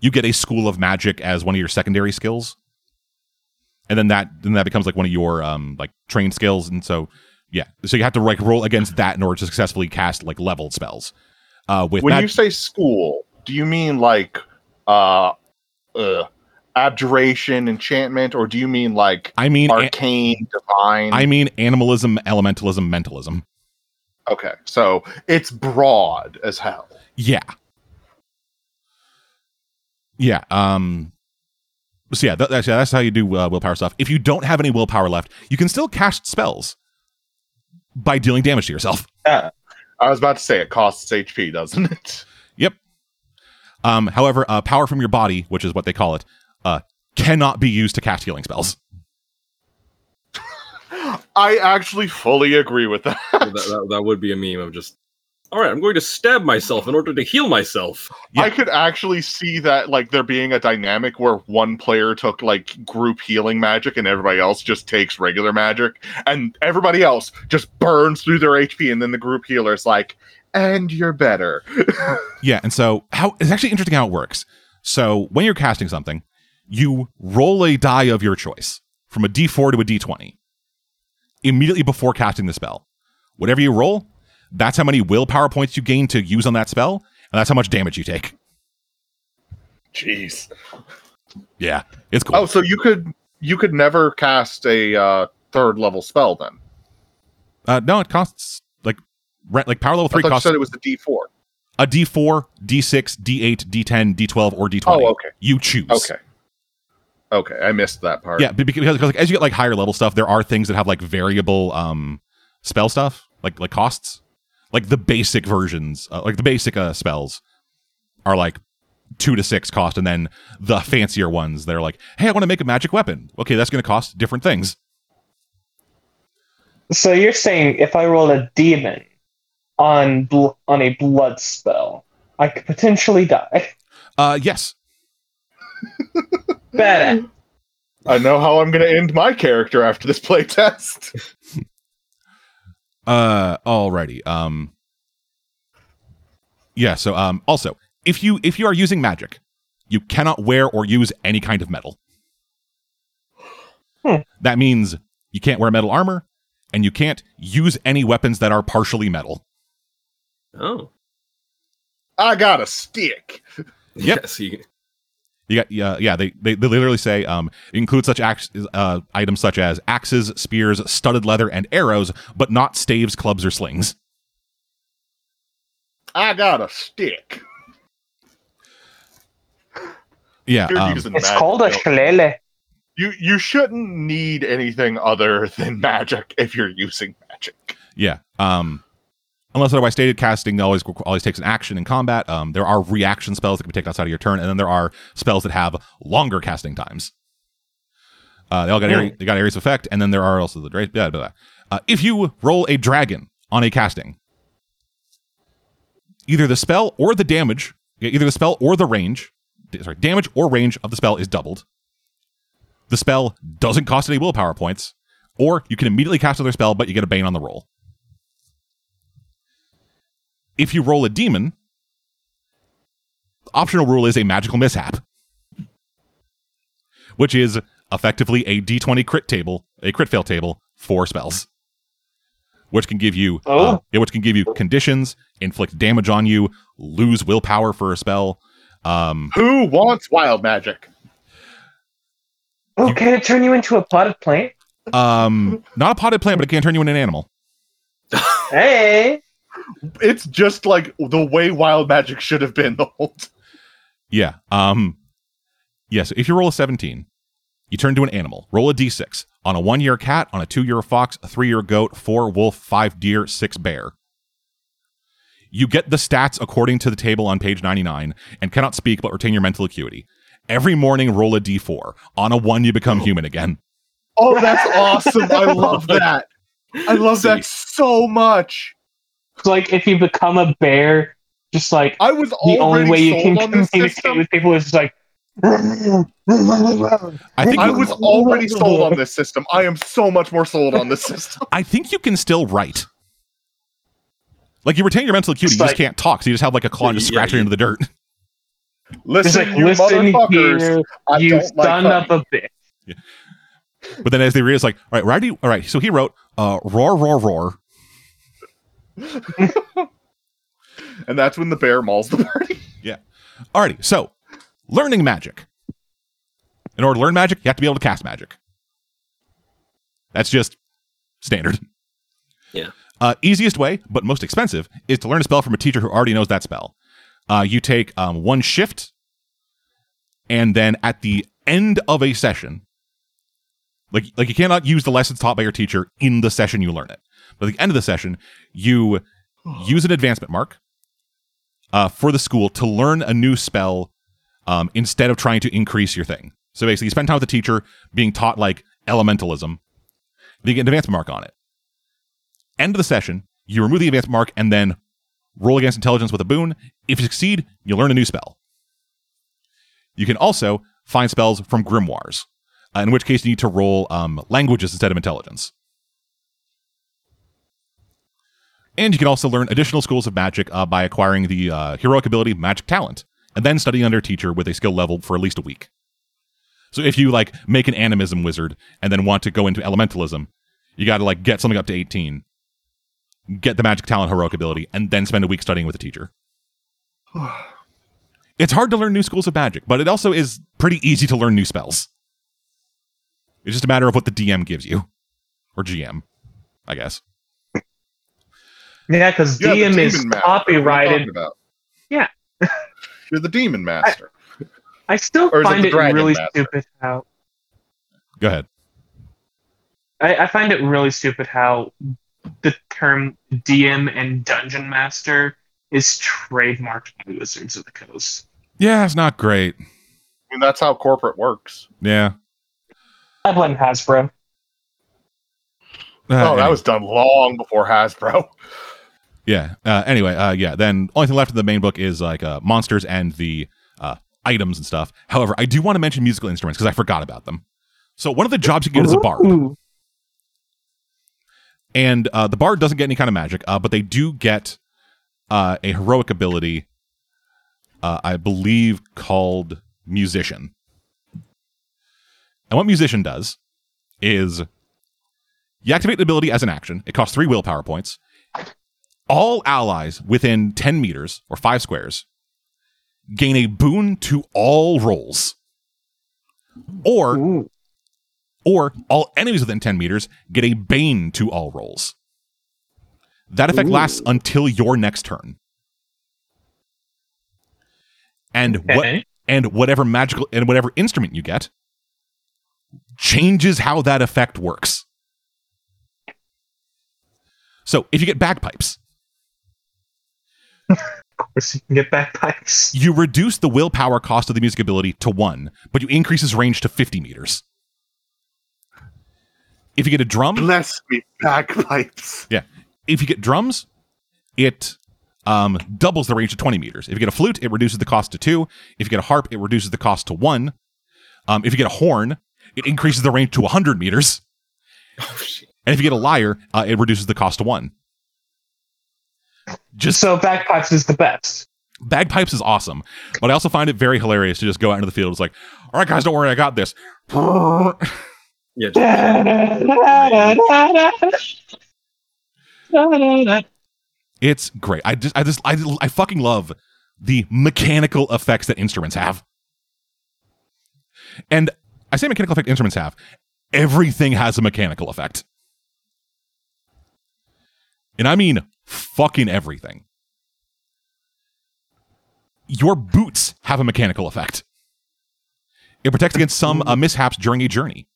you get a school of magic as one of your secondary skills, and then that then that becomes like one of your um like trained skills, and so yeah, so you have to like roll against that in order to successfully cast like leveled spells. Uh, with When mag- you say school, do you mean like uh, uh abjuration, enchantment, or do you mean like I mean arcane, divine? I mean animalism, elementalism, mentalism. okay, so it's broad as hell. Yeah. Yeah. Um. So yeah, that, that's yeah, that's how you do uh, willpower stuff. If you don't have any willpower left, you can still cast spells by dealing damage to yourself. Yeah. I was about to say it costs HP, doesn't it? Yep. Um. However, uh, power from your body, which is what they call it, uh, cannot be used to cast healing spells. I actually fully agree with that. that, that, that would be a meme of just, all right, I'm going to stab myself in order to heal myself. Yeah. I could actually see that like there being a dynamic where one player took like group healing magic and everybody else just takes regular magic and everybody else just burns through their HP and then the group healer's like, and you're better. Yeah, and so how it's actually interesting how it works. So when you're casting something, you roll a die of your choice from a D4 to a D20 immediately before casting the spell. Whatever you roll, that's how many willpower points you gain to use on that spell, and that's how much damage you take. Jeez. Yeah, it's cool. Oh, so you could you could never cast a uh, third level spell then? Uh, no, it costs like like power level three. I thought you costs said it was the D four. A D four, D6, D8, D10, D12, or D20. Oh, okay. You choose. Okay. Okay, I missed that part. Yeah, because, because like, as you get like higher level stuff, there are things that have like variable um spell stuff, like like costs. Like the basic versions, uh, like the basic uh, spells, are like two to six cost, and then the fancier ones they're like, hey, I want to make a magic weapon. Okay, that's going to cost different things. So you're saying if I roll a demon on bl- on a blood spell, I could potentially die. Uh, yes. Bad. I know how I'm going to end my character after this playtest. Uh, alrighty. Um, yeah. So, um, also, if you if you are using magic, you cannot wear or use any kind of metal. Hmm. That means you can't wear metal armor, and you can't use any weapons that are partially metal. Oh. I got a stick. Yep. Yes. You, You got yeah, yeah. They, they they literally say um include such ax- uh, items such as axes, spears, studded leather, and arrows, but not staves, clubs, or slings. I got a stick. Yeah, You're um, It's called a though. shillelagh. You you shouldn't need anything other than magic if you're using magic. yeah. Um, unless otherwise stated, casting always always takes an action in combat. Um, there are reaction spells that can be taken outside of your turn, and then there are spells that have longer casting times. Uh, they all got area, they got areas of effect, and then there are also the blah, blah, blah. Uh, if you roll a dragon on a casting, either the spell or the damage, either the spell or the range, sorry, damage or range of the spell is doubled. The spell doesn't cost any willpower points, or you can immediately cast another spell, but you get a bane on the roll. If you roll a demon, optional rule is a magical mishap, which is effectively a d20 crit table, a crit fail table for spells, which can give you, Oh. uh, yeah, which can give you conditions, inflict damage on you, lose willpower for a spell. Um, Who wants wild magic? Oh, You- can it turn you into a potted plant? um, not a potted plant, but it can turn you into an animal. Hey. It's just like the way wild magic should have been the whole time. Yeah. Um yes, if you roll a 17, you turn to an animal. Roll a d6. On a 1 year cat, on a 2 year fox, a 3 year goat, 4 wolf, 5 deer, 6 bear. You get the stats according to the table on page 99 and cannot speak but retain your mental acuity. Every morning roll a d4. On a 1 you become human again. Oh, that's awesome. I love that. I love that so much. It's like if you become a bear, just like I was the only way you can communicate system. with people is just like. I think I was already sold on this system. I am so much more sold on this system. I think you can still write. Like you retain your mental acuity, It's you just like- can't talk, so you just have like a claw and just Yeah, scratch it into the dirt. Listen, like, you listen motherfuckers. here, I you don't like son of honey. a bitch. But then as they realize, like, all right, where do you, all right, so he wrote, uh, roar, roar, roar. And that's when the bear mauls the party. Yeah. Alrighty, so learning magic. In order to learn magic, you have to be able to cast magic. That's just standard. Yeah. Uh, easiest way, but most expensive, is to learn a spell from a teacher who already knows that spell. Uh, you take um, one shift, and then at the end of a session, like like you cannot use the lessons taught by your teacher in the session you learn it. But at the end of the session, you use an advancement mark uh, for the school to learn a new spell um, instead of trying to increase your thing. So basically, you spend time with the teacher being taught like elementalism. Then you get an advancement mark on it. End of the session, you remove the advancement mark and then roll against intelligence with a boon. If you succeed, you learn a new spell. You can also find spells from grimoires, uh, in which case you need to roll um, languages instead of intelligence. And you can also learn additional schools of magic uh, by acquiring the uh, heroic ability Magic Talent, and then studying under a teacher with a skill level for at least a week. So if you like make an animism wizard and then want to go into elementalism, you got to like get something up to 18, get the Magic Talent heroic ability, and then spend a week studying with a teacher. It's hard to learn new schools of magic, but it also is pretty easy to learn new spells. It's just a matter of what the DM gives you, or GM, I guess. Yeah, because You have DM is master. What are you copyrighted. Yeah. You're the demon master. I still Or is it find it, really master? stupid how Go ahead. I, I find it really stupid how the term DM and Dungeon Master is trademarked by Wizards of the Coast. Yeah, it's not great. I mean, that's how corporate works. Yeah. I blame Hasbro. Uh, oh, that was done long before Hasbro. Yeah. Uh, anyway, uh, yeah. Then only thing left in the main book is like uh, monsters and the uh, items and stuff. However, I do want to mention musical instruments because I forgot about them. So one of the jobs you get is a bard, and uh, the bard doesn't get any kind of magic, uh, but they do get uh, a heroic ability, uh, I believe called musician. And what musician does is you activate the ability as an action. It costs three willpower points. All allies within 10 meters or five squares gain a boon to all rolls. Or Ooh. or all enemies within 10 meters get a bane to all rolls. That effect Ooh. lasts until your next turn. And what and whatever magical and whatever instrument you get changes how that effect works. So, if you get bagpipes, Of course, you can get bagpipes. you reduce the willpower cost of the music ability to 1, but you increase its range to 50 meters. If you get a drum, Bless me, bagpipes. Yeah. If you get drums, it um, doubles the range to 20 meters. If you get a flute, it reduces the cost to 2. If you get a harp, it reduces the cost to 1. Um, if you get a horn, it increases the range to 100 meters. Oh shit. And if you get a lyre, uh, it reduces the cost to 1. Just So bagpipes is the best. bagpipes is awesome, but I also find it very hilarious to just go out into the field. It's like, all right, guys, don't worry, I got this. Yeah. just- It's great. I just, I just, I, I fucking love the mechanical effects that instruments have. And I say mechanical effect instruments have. Everything has a mechanical effect. And I mean fucking everything. Your boots have a mechanical effect. It protects against some uh, mishaps during a journey.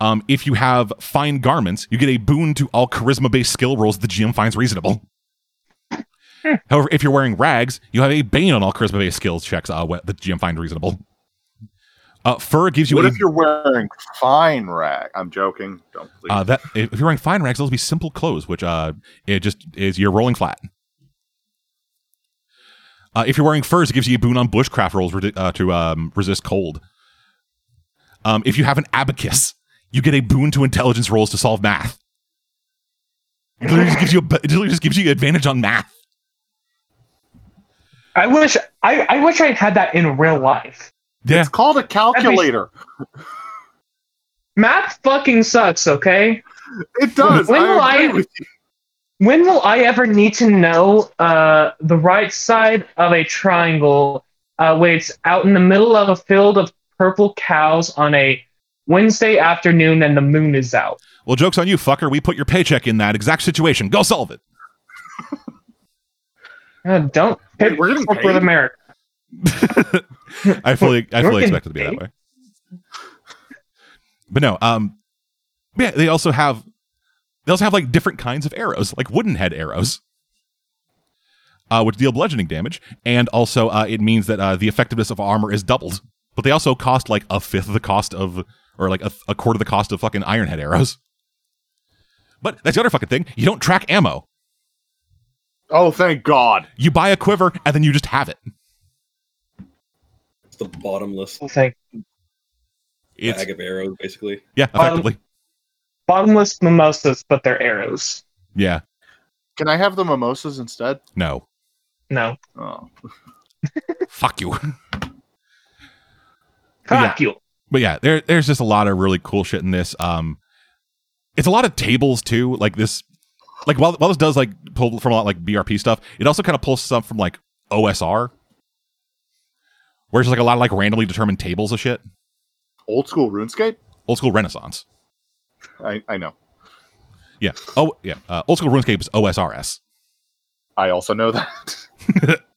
Um, if you have fine garments, you get a boon to all charisma based skill rolls the GM finds reasonable. However, if you're wearing rags, you have a bane on all charisma based skills checks uh, the GM finds reasonable. Uh, fur gives you What a if you're wearing fine rag? I'm joking. Don't please. uh, that if you're wearing fine rags, those will be simple clothes, which uh, it just is you're rolling flat. Uh, if you're wearing furs, it gives you a boon on bushcraft rolls redi- uh, to um, resist cold. Um, if you have an abacus, you get a boon to intelligence rolls to solve math. It literally just gives you a, it literally just gives you advantage on math. I wish I, I wish I had that in real life. Yeah, It's called a calculator. Math fucking sucks, okay? It does. When will I agree I- with you. When will I ever need to know uh, the right side of a triangle uh, when it's out in the middle of a field of purple cows on a Wednesday afternoon and the moon is out? well, jokes on you, fucker. We put your paycheck in that exact situation. Go solve it. Uh, don't Wait, hit we're getting corporate paid? America. I fully, I fully expect it to be that way. But no, um, yeah, they also have, they also have like different kinds of arrows, like wooden head arrows, uh, which deal bludgeoning damage, and also uh, it means that uh, the effectiveness of armor is doubled. But they also cost like a fifth of the cost of, or like a, a quarter of the cost of fucking iron head arrows. But that's the other fucking thing. You don't track ammo. Oh, thank God. You buy a quiver and then you just have it. It's the bottomless Thank It's bag of arrows, basically. yeah, effectively. bottomless mimosas, but they're arrows. yeah, Can I have the mimosas instead? no, No, Oh. fuck you. fuck you. but yeah, there there's just a lot of really cool shit in this. Um, it's a lot of tables too. Like this, like while while this does like pull from a lot like BRP stuff, it also kind of pulls stuff from like OSR, where it's like a lot of like randomly determined tables of shit. Old school RuneScape? Old school Renaissance. I, I know. Yeah. Oh yeah. Uh, old school RuneScape is OSRS. I also know that.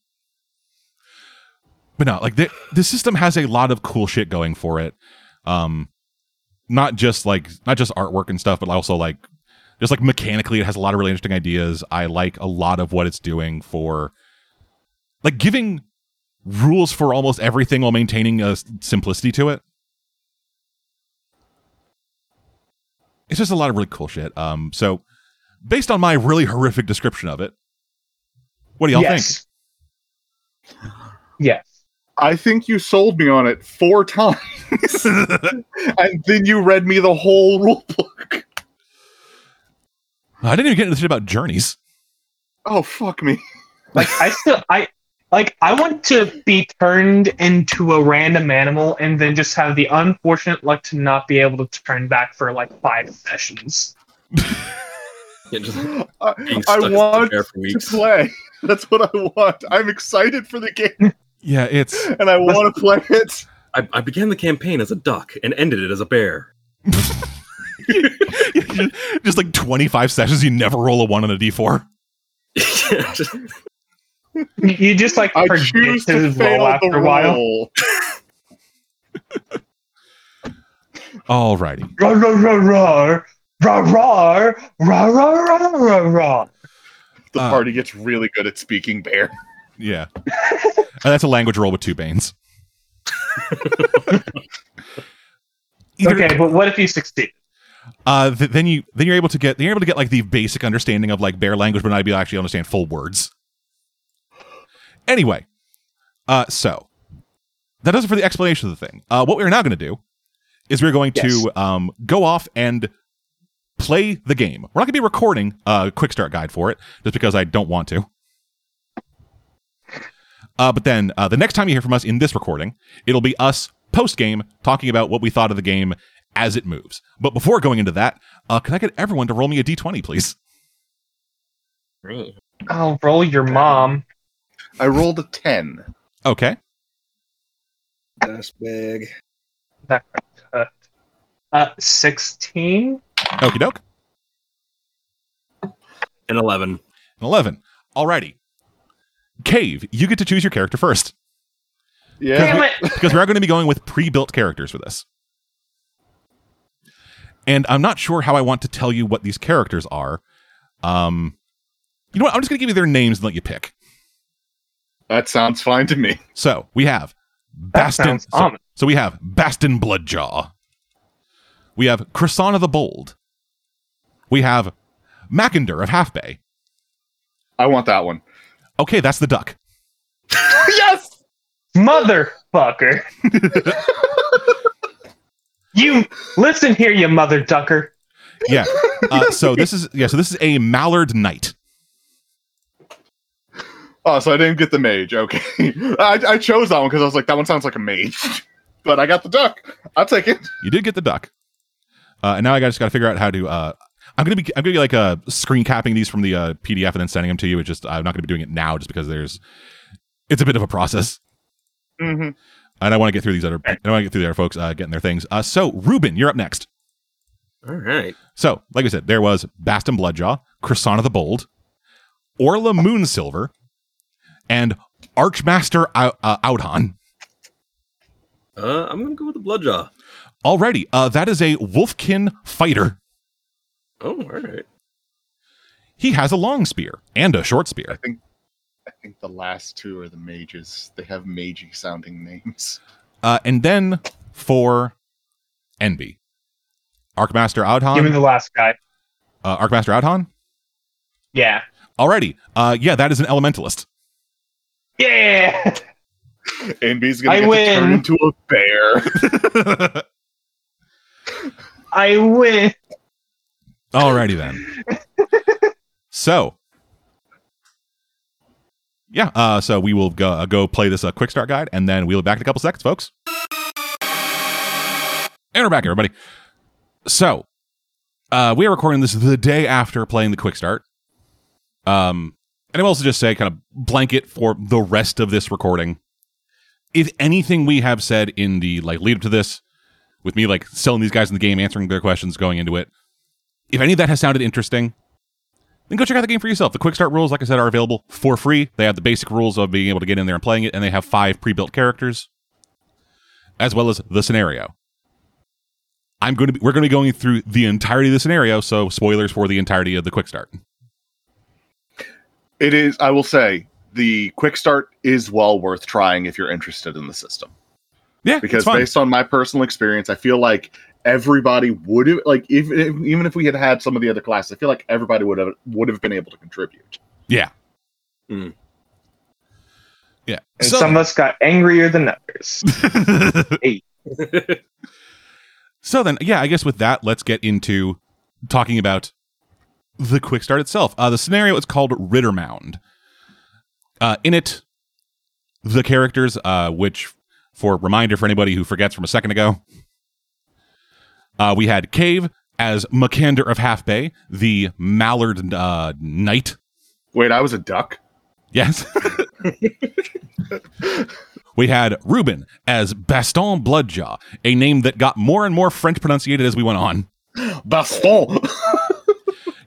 But no, like the the system has a lot of cool shit going for it. Um, not just like not just artwork and stuff, but also like just like mechanically, it has a lot of really interesting ideas. I like a lot of what it's doing for like giving rules for almost everything while maintaining a simplicity to it. It's just a lot of really cool shit. Um, so based on my really horrific description of it, what do y'all yes. Yes. I think you sold me on it four times, and then you read me the whole rule book. I didn't even get into the shit about journeys. Oh fuck me! Like I still I like I want to be turned into a random animal and then just have the unfortunate luck to not be able to turn back for like five sessions. Yeah, just I, being I stuck want chair for to play. That's what I want. I'm excited for the game, Yeah, it's and I want to play it. I, I began the campaign as a duck and ended it as a bear. just like 25 sessions, you never roll a one on a d4. Yeah, just- you just like I forget to, to roll after a while. All righty. The uh, party gets really good at speaking bear. Yeah. Uh, that's a language roll with two banes. Either, okay, but what if you succeed? Uh, th- then you then you're able to get you're able to get like the basic understanding of like bear language, but not be able to actually understand full words. Anyway, uh, so that does it for the explanation of the thing. Uh, what we're now going to do is we're going Yes. to um, go off and play the game. We're not going to be recording a quick start guide for it, just because I don't want to. Uh, but then uh, the next time you hear from us in this recording, it'll be us post game talking about what we thought of the game as it moves. But before going into that, uh, can I get everyone to roll me a d20, please? I'll roll your mom. I rolled a ten. Okay. That's big. That cut. Uh, sixteen. Okie doke. An 11. An 11. Alrighty. Cave, you get to choose your character first. Yeah. Damn it! because we are going to be going with pre-built characters for this. And I'm not sure how I want to tell you what these characters are. Um, you know what? I'm just going to give you their names and let you pick. That sounds fine to me. So we have That Bastin. So, so we have Bastin Bloodjaw. We have Croissant of the Bold. We have Makander of Half Bay. I want that one. Okay, that's the duck. yes. Motherfucker! you listen here, you mother ducker. Yeah. Uh, so this is yeah. So this is a Mallard Knight. Oh, so I didn't get the mage. Okay. I, I chose that one because I was like, that one sounds like a mage. but I got the duck. I'll take it. You did get the duck. Uh, and now I just got to figure out how to. Uh, I'm gonna be I'm gonna be like uh, screen capping these from the uh, PDF and then sending them to you. It's just I'm not gonna be doing it now just because there's it's a bit of a process, hmm and I want to get through these other I want to get through the other folks uh, getting their things. Uh, so Ruben, you're up next. All right. So like I said, there was Bastin Bloodjaw, Croissant of the Bold, Orla Moonsilver, and Archmaster Ou- uh, Aodhan. Uh, I'm going to go with the Bloodjaw. Alrighty, uh, that is a Wolfkin fighter. Oh, all right. He has a long spear and a short spear. I spear. think I think the last two are the mages. They have magey sounding names. Uh, and then for Enby, Archmaster Give me the last guy. Uh, Archmaster Aodhan. Yeah. Alrighty, uh, yeah, that is an elementalist. Yeah. Enby's gonna I get win. to turn into a bear. I win. Alrighty then. So, yeah, uh, so we will go uh, go play this uh, quick start guide, and then we'll be back in a couple seconds, folks. And we're back, everybody. So, uh, we are recording this the day after playing the quick start. Um, and I will also just say, kind of blanket for the rest of this recording. If anything we have said in the like lead up to this, with me like selling these guys in the game, answering their questions, going into it, if any of that has sounded interesting, then go check out the game for yourself. The quick start rules, like I said, are available for free. They have the basic rules of being able to get in there and playing it, and they have five pre-built characters, as well as the scenario. I'm going to be, we're going to be going through the entirety of the scenario. So spoilers for the entirety of the quick start. It is. I will say the quick start is well worth trying if you're interested in the system. Yeah, because it's fun. based on my personal experience, I feel like everybody would have like even if, even if we had had some of the other classes, I feel like everybody would have would have been able to contribute. yeah. Mm. Yeah. And So- some of us got angrier than others. So then, yeah, I guess with that, let's get into talking about the quick start itself. Uh, the scenario is called Riddermound. Uh, in it, the characters, uh, which, for reminder for anybody who forgets from a second ago, uh, we had Cave as Makander of Half Bay, the Mallard uh, Knight. Wait, I was a duck. Yes. we had Ruben as Baston Bloodjaw, a name that got more and more French pronunciated as we went on. Baston.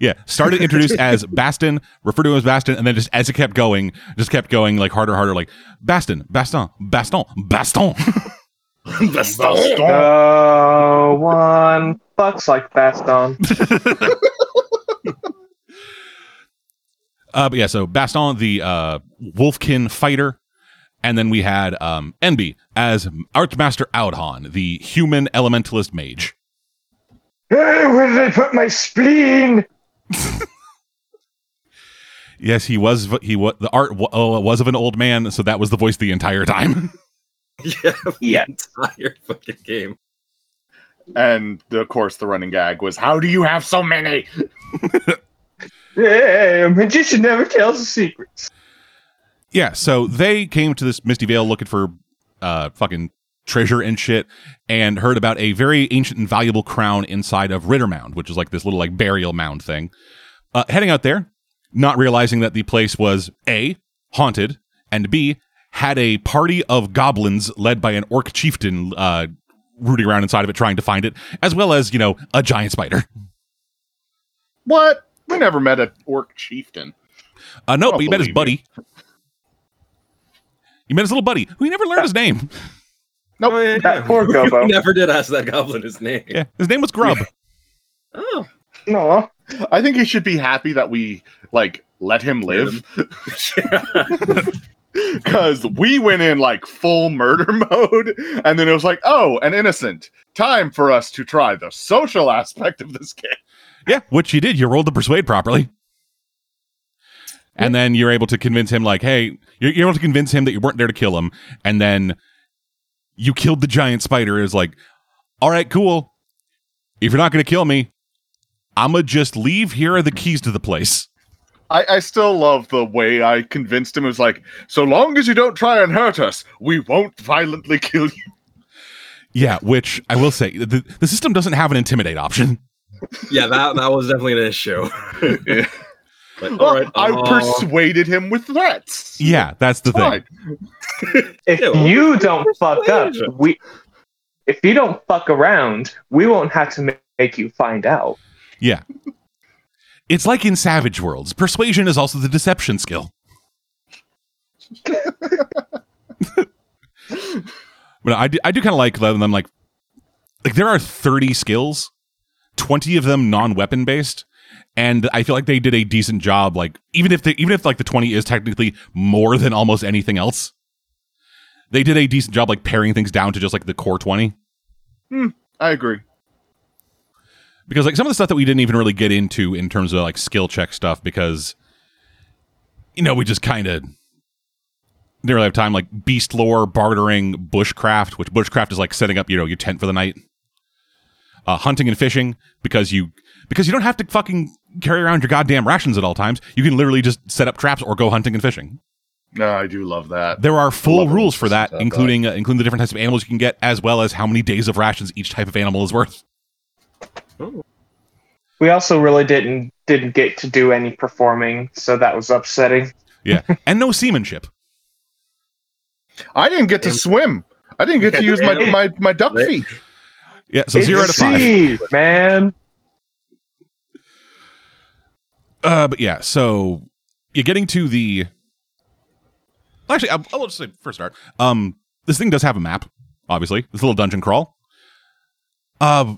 Yeah, started introduced as Baston, referred to him as Baston, and then just as it kept going, just kept going like harder, harder, like Baston, Baston, Baston, Baston. Baston. No one fucks like Baston. uh, but yeah, so Baston, the uh, Wolfkin fighter, and then we had um, Enby as Archmaster Aodhan, the human elementalist mage. Hey, where did I put my spleen? Yes, he was. He was the art wa- uh, was of an old man, so that was the voice the entire time. yeah, Yeah. entire fucking game. And of course, the running gag was, "How do you have so many?" Hey, a magician never tells his secrets. Yeah, so they came to this Misty Vale looking for uh fucking treasure and shit and heard about a very ancient and valuable crown inside of Riddermound, which is like this little like burial mound thing. Uh heading out there, not realizing that the place was A, haunted, and B, had a party of goblins led by an orc chieftain uh rooting around inside of it trying to find it, as well as, you know, a giant spider. What? We never met an orc chieftain. Uh no, but you met his buddy. You met his little buddy, who he never learned his name. Nope. Oh, yeah, yeah. poor Gobo. We never did ask that goblin his name. Yeah, his name was Grub. Oh, No. I think he should be happy that we like let him live because we went in like full murder mode, and then it was like, oh, an innocent. Time for us to try the social aspect of this game. Yeah, which you did. You rolled the persuade properly. And then you're able to convince him, like, hey, you're, you're able to convince him that you weren't there to kill him. And then you killed the giant spider. Is like, all right, cool. If you're not going to kill me, I'm going to just leave. Here are the keys to the place. I, I still love the way I convinced him. It was like, so long as you don't try and hurt us, we won't violently kill you. Yeah, which I will say, the, the system doesn't have an intimidate option. yeah, that that was definitely an issue. Yeah. Like, Well, all right, I uh, persuaded him with threats. Yeah, that's the thing. If Yeah, well, you don't fuck up, we. If you don't fuck around, we won't have to make you find out. Yeah. It's like in Savage Worlds. Persuasion is also the deception skill. but I do, I do kind of like them. Like, like there are thirty skills, twenty of them non-weapon based, and I feel like they did a decent job. Like, even if they, even if like the twenty is technically more than almost anything else, they did a decent job like paring things down to just like the core twenty. Hmm, I agree. because like some of the stuff that we didn't even really get into in terms of like skill check stuff because you know we just kind of didn't really have time like beast lore bartering bushcraft which bushcraft is like setting up you know your tent for the night uh, hunting and fishing because you because you don't have to fucking carry around your goddamn rations at all times you can literally just set up traps or go hunting and fishing No, I do love that. there are full Love it when rules for that including uh, including the different types of animals you can get as well as how many days of rations each type of animal is worth We also really didn't didn't get to do any performing, so that was upsetting. yeah and no seamanship I didn't get to swim. I didn't get to use my my, my duck feet. yeah so It's zero to five sea, man. Uh, but yeah, so you're getting to the. Actually, I'll, I'll just say first start. Um, this thing does have a map, obviously. This little dungeon crawl. Uh,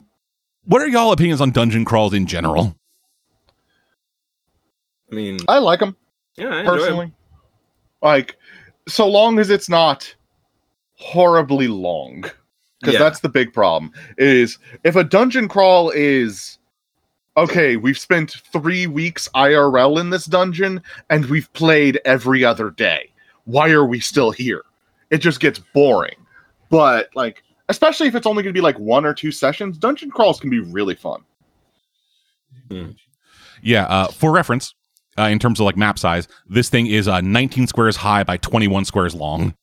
what are y'all opinions on dungeon crawls in general? I mean, I like them yeah, I enjoy 'em. personally. Like, so long as it's not horribly long, because Yeah. that's the big problem. Is if a dungeon crawl is okay, we've spent three weeks IRL in this dungeon and we've played every other day. Why are we still here? It just gets boring. But like, especially if it's only going to be like one or two sessions, dungeon crawls can be really fun. Yeah, uh, for reference, uh, in terms of like map size, this thing is uh, 19 squares high by 21 squares long.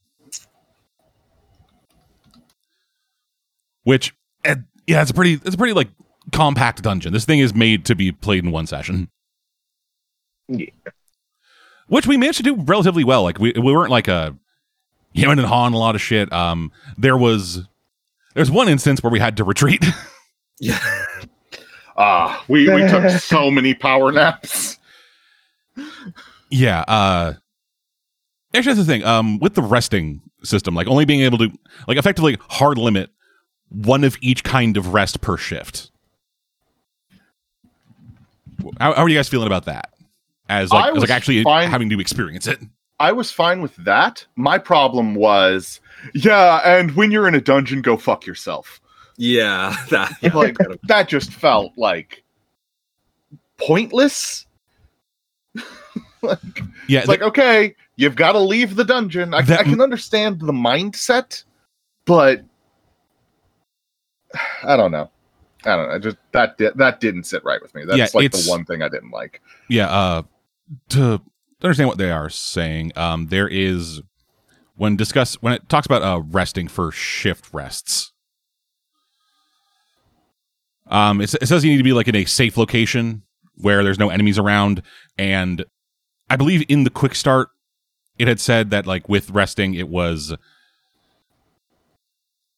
Which, eh, yeah, it's a pretty, it's a pretty like compact dungeon. This thing is made to be played in one session. Yeah. Which we managed to do relatively well. Like we, we weren't like a hemming and hawing a lot of shit. Um, there was, there's one instance where we had to retreat. Yeah. Ah, we, we took so many power naps. Yeah. Uh actually that's the thing. Um with the resting system, like only being able to like effectively hard limit one of each kind of rest per shift. How, how are you guys feeling about that? As like, as like actually fine- having to experience it. I was fine with that. My problem was, yeah, and when you're in a dungeon, go fuck yourself. Yeah. That. Like that just felt like pointless. like, Yeah, it's like okay, you've got to leave the dungeon. I, That- I can understand the mindset, but I don't know. I don't know. I just that di- that didn't sit right with me. That's Yeah, like the one thing I didn't like. yeah uh to understand what they are saying um there is when discuss when it talks about uh resting for shift rests um it, it says you need to be like in a safe location where there's no enemies around and i believe in the quick start it had said that like with resting it was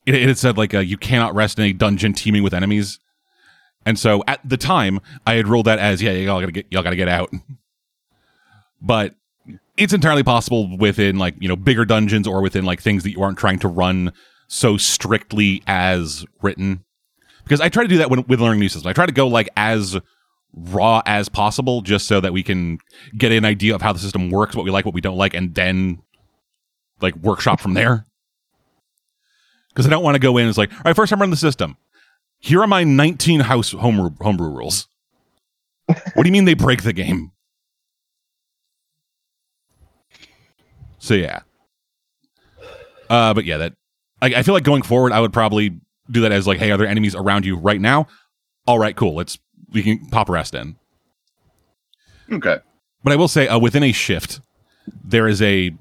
it, it had said like uh, you cannot rest in a dungeon teeming with enemies and so at the time, I had ruled that as yeah, y'all gotta get y'all gotta get out. But it's entirely possible within like you know bigger dungeons or within like things that you aren't trying to run so strictly as written. Because I try to do that when, with learning new systems. I try to go like as raw as possible, just so that we can get an idea of how the system works, what we like, what we don't like, and then like workshop from there. Because I don't want to go in and it's like, all right, first time running the system here are my 19 house homebrew, homebrew rules. what do you mean they break the game? So yeah. Uh, but yeah, that I, I feel like going forward, I would probably do that as like, hey, are there enemies around you right now? All right, cool. Let's we can pop rest in. Okay. But I will say, uh, within a shift, there is a.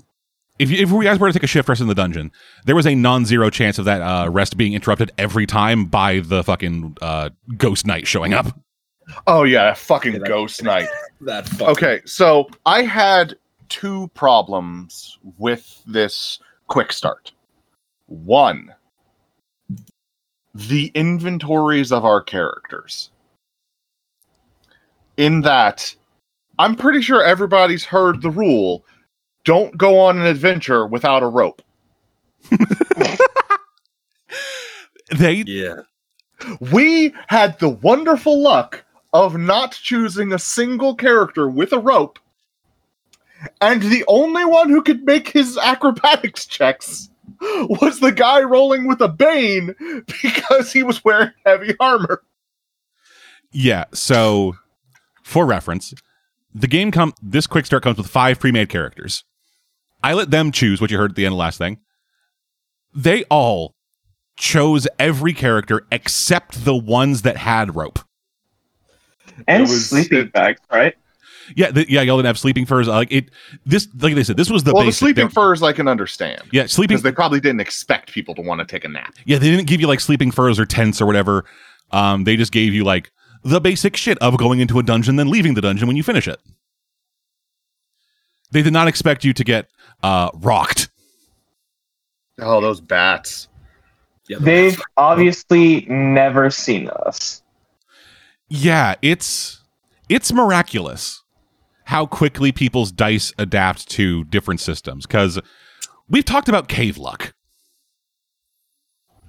If you, if we guys were to take a shift rest in the dungeon, there was a non-zero chance of that uh, rest being interrupted every time by the fucking uh, ghost knight showing up. Oh yeah, that fucking Yeah, that- ghost knight. That. Fucking, Okay, so I had two problems with this quick start. One, the inventories of our characters. In that, I'm pretty sure everybody's heard the rule don't go on an adventure without a rope. They Yeah. We had the wonderful luck of not choosing a single character with a rope, and the only one who could make his acrobatics checks was the guy rolling with a bane because he was wearing heavy armor. Yeah. So, for reference, the game come this quick start comes with five pre-made characters. I let them choose what you heard at the end of the last thing. They all chose every character except the ones that had rope. and was- sleeping it- bags, right? Yeah, the, yeah, y'all didn't have sleeping furs. Like it, this, like they said, this was the well, the sleeping They- furs I can understand yeah, sleeping. because they probably didn't expect people to want to take a nap. Yeah, they didn't give you like sleeping furs or tents or whatever. Um, they just gave you like the basic shit of going into a dungeon, then leaving the dungeon when you finish it. They did not expect you to get uh, rocked. Oh, those bats! Yeah. the- They've obviously never seen us. Yeah, it's it's miraculous how quickly people's dice adapt to different systems. Because we've talked about cave luck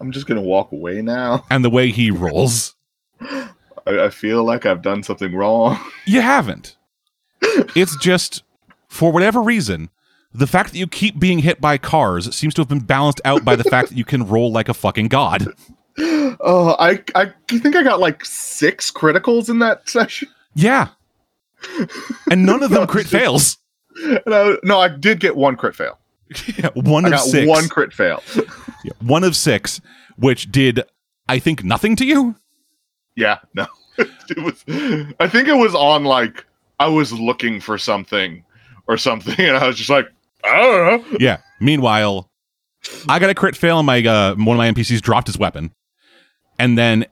I'm just gonna walk away now. and the way he rolls. I, I feel like I've done something wrong. You haven't. It's just for whatever reason, the fact that you keep being hit by cars seems to have been balanced out by the fact that you can roll like a fucking god. Oh, I I think I got like six criticals in that session. Yeah. And none of them crit fails. And I, no, I did get one crit fail. Yeah, one I of six. one crit fail. Yeah, one of six, which did I think nothing to you. Yeah, no. it was I think it was on like I was looking for something or something and I was just like, I don't know. Yeah. Meanwhile, I got a crit fail and my uh, one of my NPCs dropped his weapon, and then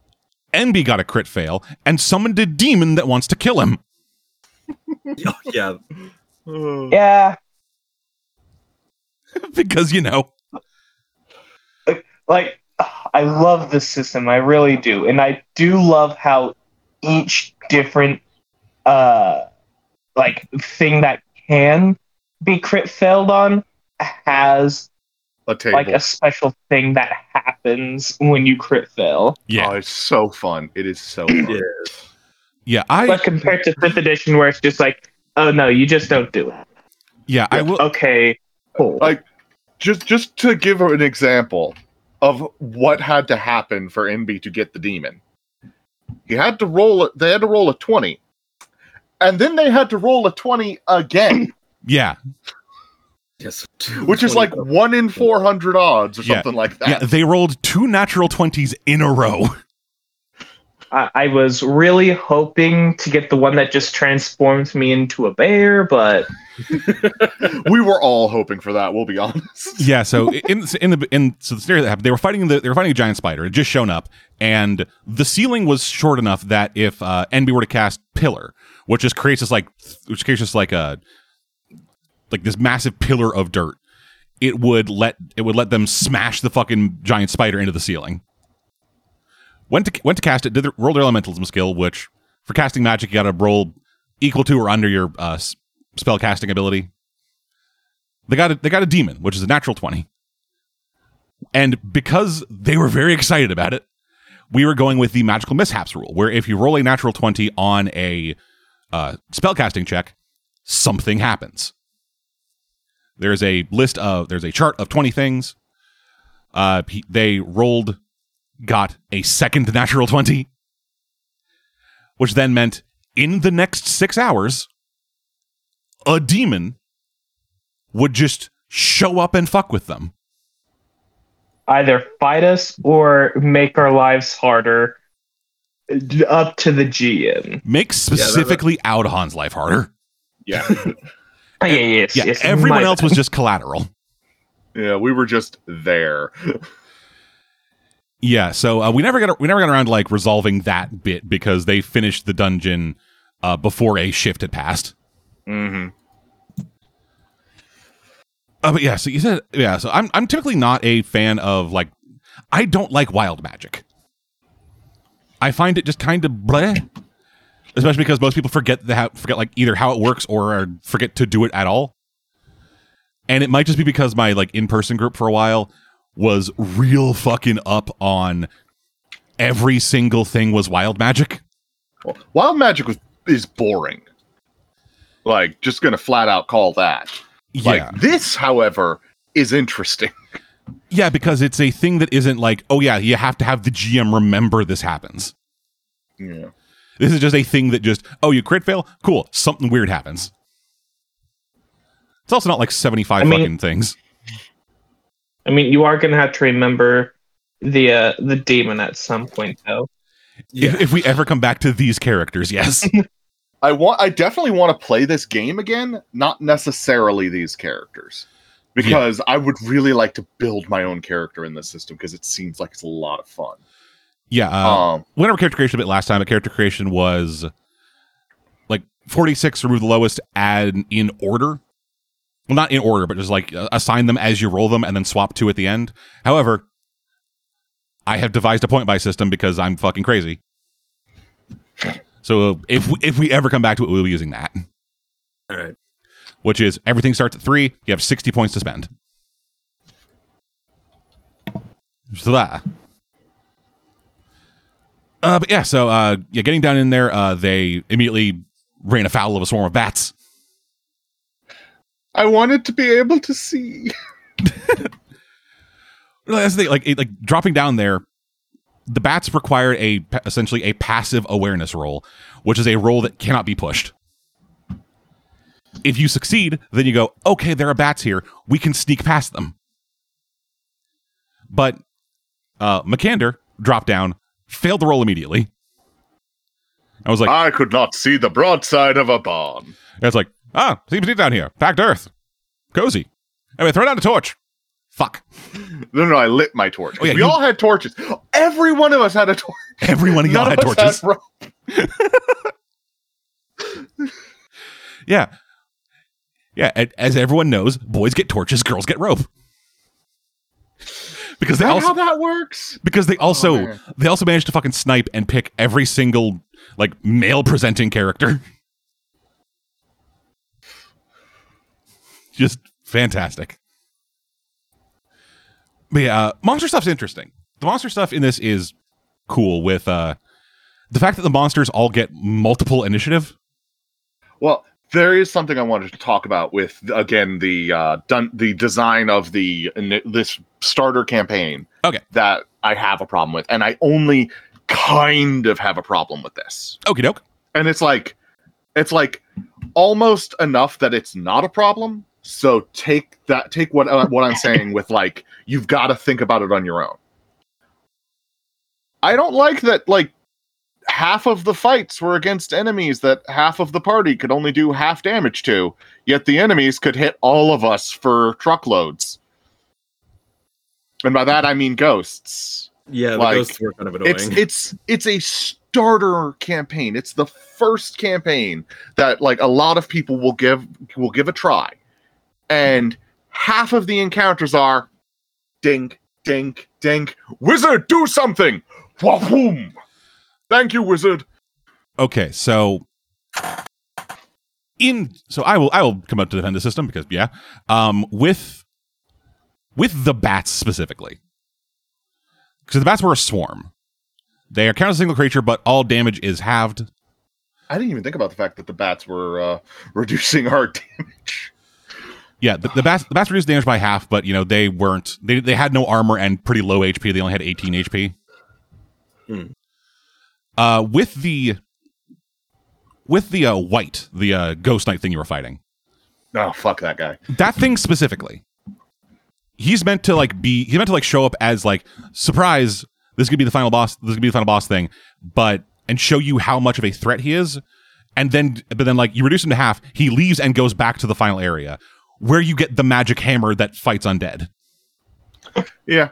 Enby got a crit fail and summoned a demon that wants to kill him yeah, Yeah, because you know. like I love this system. I really do, and I do love how each different uh like thing that can be crit failed on has A table. like a special thing that happens when you crit fail. Yeah. Oh, it's so fun. It is so fun. yeah. Yeah. I But compared to fifth edition, where it's just like, oh no, you just don't do it. yeah. I will. Okay, cool. Like just just to give an example of what had to happen for Enby to get the demon. He had to roll it they had to roll a 20. And then they had to roll a 20 again, Yeah. Yes. which is like 1 in 400 odds or Yeah. something like that. Yeah. They rolled two natural twenties in a row. I, I was really hoping to get the one that just transforms me into a bear, but we were all hoping for that, we'll be honest. yeah. So in in the in so the scenario that happened, they were fighting the they were fighting a giant spider. It just shown up, and the ceiling was short enough that if uh, Enby were to cast pillar, which just creates this like which creates just like a like this massive pillar of dirt, it would let it would let them smash the fucking giant spider into the ceiling. Went to went to cast it. Did the, roll their elementalism skill, which for casting magic you got to roll equal to or under your uh, spell casting ability. They got a, they got a demon, which is a natural twenty, and because they were very excited about it, we were going with the magical mishaps rule, where if you roll a natural twenty on a uh, spell casting check, something happens. There's a list of there's a chart of twenty things. Uh, he- they rolled, got a second natural twenty, which then meant in the next six hours, a demon would just show up and fuck with them. either fight us or make our lives harder. Up to the GM. Make specifically Aodhan's life harder. Yeah. Oh, yeah, yes, Yeah, yes. everyone else was just collateral. yeah, we were just there. Yeah, so uh, we never got we never got around to like resolving that bit because they finished the dungeon uh, before a shift had passed. Mm-hmm. Uh, but yeah, so you said yeah. So I'm I'm typically not a fan of like I don't like wild magic. I find it just kind of bleh, especially because most people forget the how, forget like either how it works or forget to do it at all. And it might just be because my like in person group for a while was real fucking up on every single thing was wild magic. Well, wild magic was, is boring. Like, just gonna flat out call that. Yeah, Like this, however, is interesting. yeah, because it's a thing that isn't like oh yeah, you have to have the GM remember this happens. Yeah. This is just a thing that just, oh, you crit fail? Cool. Something weird happens. It's also not like 75 I mean- fucking things. I mean, you are gonna have to remember the uh, the demon at some point, though. Yeah. If, if we ever come back to these characters, yes. I want I definitely want to play this game again, not necessarily these characters. Because I would really like to build my own character in this system because it seems like it's a lot of fun. Yeah. Uh, um whenever character creation a bit last time, a character creation was like 46, remove the lowest, add in order. Well, not in order, but just like uh, assign them as you roll them and then swap two at the end. However, I have devised a point buy system because I'm fucking crazy. So if we, if we ever come back to it, we'll be using that. All right. which is everything starts at three. You have 60 points to spend. So that. Uh, but yeah, so uh, yeah, getting down in there, uh, they immediately ran afoul of a swarm of bats. I wanted to be able to see. That's the thing, like it, like dropping down there. The bats required a essentially a passive awareness roll, which is a roll that cannot be pushed. If you succeed, then you go, okay, there are bats here. We can sneak past them. But uh, Makander dropped down, failed the roll immediately. I was like, I could not see the broadside of a barn. it's like, ah, seems deep down here. Packed earth. Cozy. Anyway, throw down a torch. Fuck. No, no, I lit my torch. Oh, yeah, we you- all had torches. Every one of us had a torch. Every one of y'all had torches. rope. Yeah. Yeah, as everyone knows, boys get torches, girls get rope. Because Is they that also how that works? because they also Oh, they also managed to fucking snipe and pick every single like male presenting character. Just fantastic. But yeah, uh, monster stuff's interesting. The monster stuff in this is cool with uh the fact that the monsters all get multiple initiative. Well, there is something I wanted to talk about with again the uh, done the design of the this starter campaign. Okay. that I have a problem with, and I only kind of have a problem with this. Okie doke. And it's like, it's like almost enough that it's not a problem. So take that, take what uh, what I'm saying with like you've got to think about it on your own. I don't like that. Like half of the fights were against enemies that half of the party could only do half damage to, yet the enemies could hit all of us for truckloads. And by that I mean ghosts. Yeah, the Like, ghosts were kind of annoying. It's it's it's a starter campaign. It's the first campaign that like a lot of people will give will give a try. And half of the encounters are ding, ding, ding. Wizard, do something! Wahoo! Thank you, wizard. Okay, so in so I will I will come up to defend the system because yeah, um, with with the bats specifically, because the bats were a swarm. They are counted as a single creature, but all damage is halved. I didn't even think about the fact that the bats were uh, reducing our damage. Yeah, the, the bats the bats reduced damage by half, but you know they weren't they they had no armor and pretty low HP. They only had 18 HP. Hmm. Uh, with the with the uh, wight the uh, ghost knight thing you were fighting. Oh, fuck that guy. that thing specifically he's meant to like be he's meant to like show up as like surprise this could be the final boss this could be the final boss thing but and show you how much of a threat he is and then but then like you reduce him to half he leaves and goes back to the final area where you get the magic hammer that fights undead Yeah.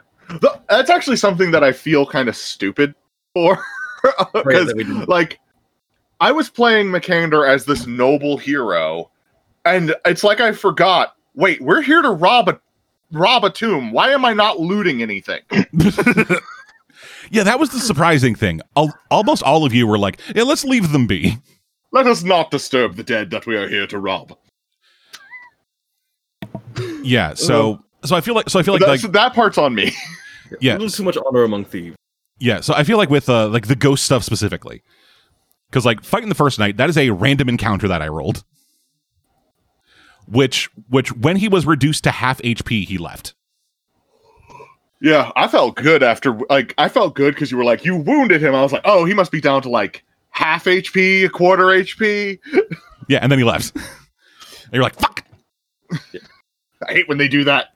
That's actually something that I feel kind of stupid for. Right, Because, that we didn't- like, I was playing Makander as this noble hero, and it's like I forgot wait, we're here to rob a. Rob a tomb. Why am I not looting anything? yeah that was the surprising thing Al- almost all of you were like yeah let's leave them be Let us not disturb the dead that we are here to rob. yeah so so i feel like so i feel like, like that part's on me. yeah a little too much honor among thieves. Yeah, so I feel like with uh, like the ghost stuff specifically, because like fighting the first knight, that is a random encounter that I rolled. Which, which when he was reduced to half HP, he left. Yeah, I felt good after like I felt good because you were like you wounded him. I was like, oh, he must be down to like half HP, a quarter HP. Yeah, and then he left. and you're like, fuck. I hate when they do that.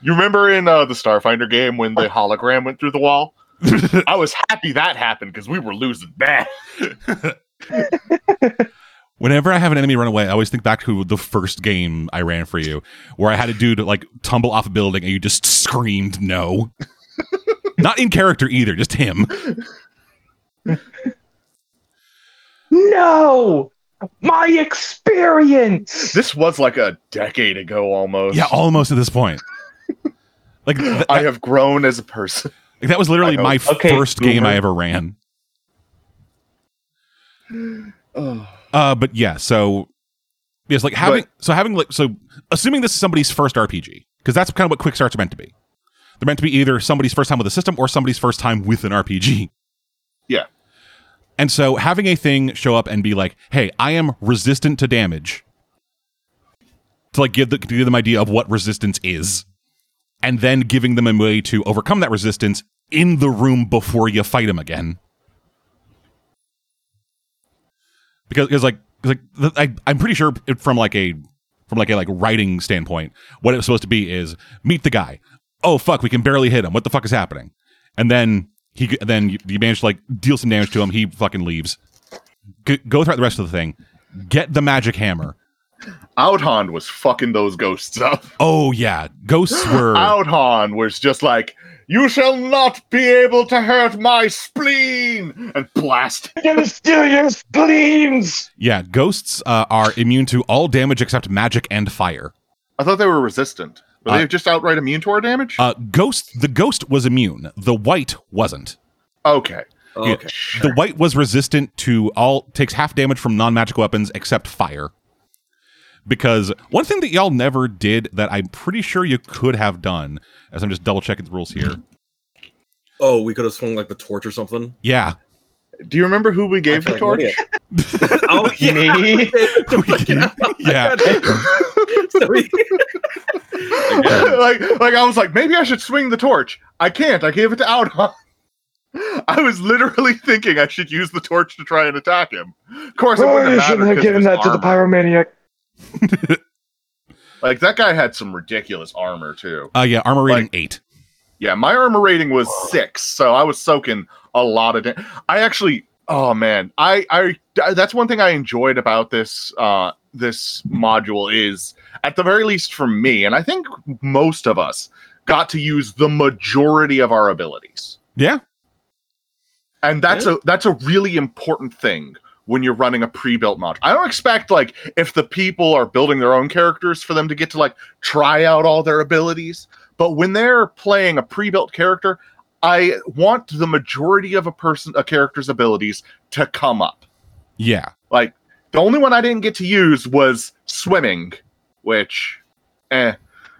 You remember in uh, the Starfinder game when the hologram went through the wall? I was happy that happened because we were losing bad. Whenever I have an enemy run away, I always think back to the first game I ran for you, where I had a dude like tumble off a building and you just screamed no. Not in character either, just him. No! My experience! This was like a decade ago almost. Yeah, almost at this point. Like th- I have grown as a person. Like, that was literally my. Okay, first game. I ever ran. Oh. Uh, but yeah, so yes, like having so having like so assuming this is somebody's first RPG because that's kind of what quick starts are meant to be. They're meant to be either somebody's first time with a system or somebody's first time with an RPG. Yeah. And so having a thing show up and be like, "Hey, I am resistant to damage," to like give the to give them idea of what resistance is, and then giving them a way to overcome that resistance in the room before you fight him again. Because, because like, 'cause, like the, I, I'm pretty sure it, from like a from like a like writing standpoint, what it's supposed to be is meet the guy. Oh fuck, we can barely hit him. What the fuck is happening? And then he then you, you manage to like deal some damage to him. He fucking leaves. G- go throughout the rest of the thing. Get the magic hammer. Aodhan was fucking those ghosts up. Oh yeah, ghosts were. Aodhan was just like, "You shall not be able to hurt my spleen," and blast. I'm gonna steal your spleens. Yeah, ghosts uh, are immune to all damage except magic and fire. I thought they were resistant. Were Uh, they just outright immune to our damage? Uh, ghost, the ghost was immune. The wight wasn't. okay. Okay. The wight was resistant to all takes half damage from non-magic weapons except fire. Because one thing that y'all never did that I'm pretty sure you could have done, as I'm just double checking the rules here. Oh, we could have swung like the torch or something. Yeah, Do you remember who we oh, gave the Like, torch? yeah. oh Me? yeah. So we- like, like I was like, maybe I should swing the torch. I can't. I gave it to Aodhan. I was literally thinking I should use the torch to try and attack him. Of course, it Oh, wouldn't you have shouldn't mattered have 'cause of given his that to the pyromaniac. Like that guy had some ridiculous armor too. Uh, yeah, armor rating Like- eight. Yeah, my armor rating was six, so I was soaking a lot of. Da- I actually, oh man, I, I, that's one thing I enjoyed about this, uh, this module is, at the very least for me, and I think most of us got to use the majority of our abilities, Yeah, and that's a that's a really important thing when you're running a pre-built module. I don't expect like if the people are building their own characters for them to get to like try out all their abilities, but when they're playing a pre-built character, I want the majority of a person a character's abilities to come up. yeah. Like the only one I didn't get to use was swimming, which eh.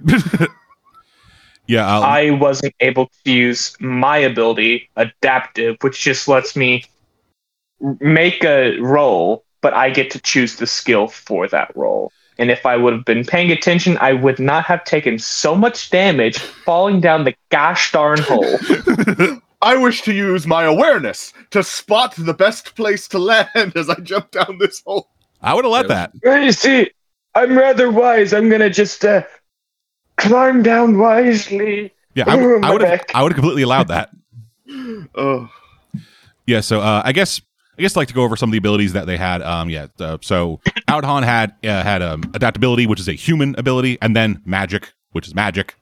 Yeah, uh, I wasn't able to use my ability, adaptive, which just lets me make a roll, but I get to choose the skill for that roll. And if I would have been paying attention, I would not have taken so much damage falling down the gosh darn hole. I wish to use my awareness to spot the best place to land as I jump down this hole. I would have let that. you see, I'm rather wise. I'm gonna just uh, climb down wisely. Yeah, I, would- I my would have. I would have completely allowed that. Oh, Yeah, so uh, I guess I guess I'd like to go over some of the abilities that they had. Um, yeah, uh, so Aodhan had uh, had um, adaptability, which is a human ability, and then magic, which is magic.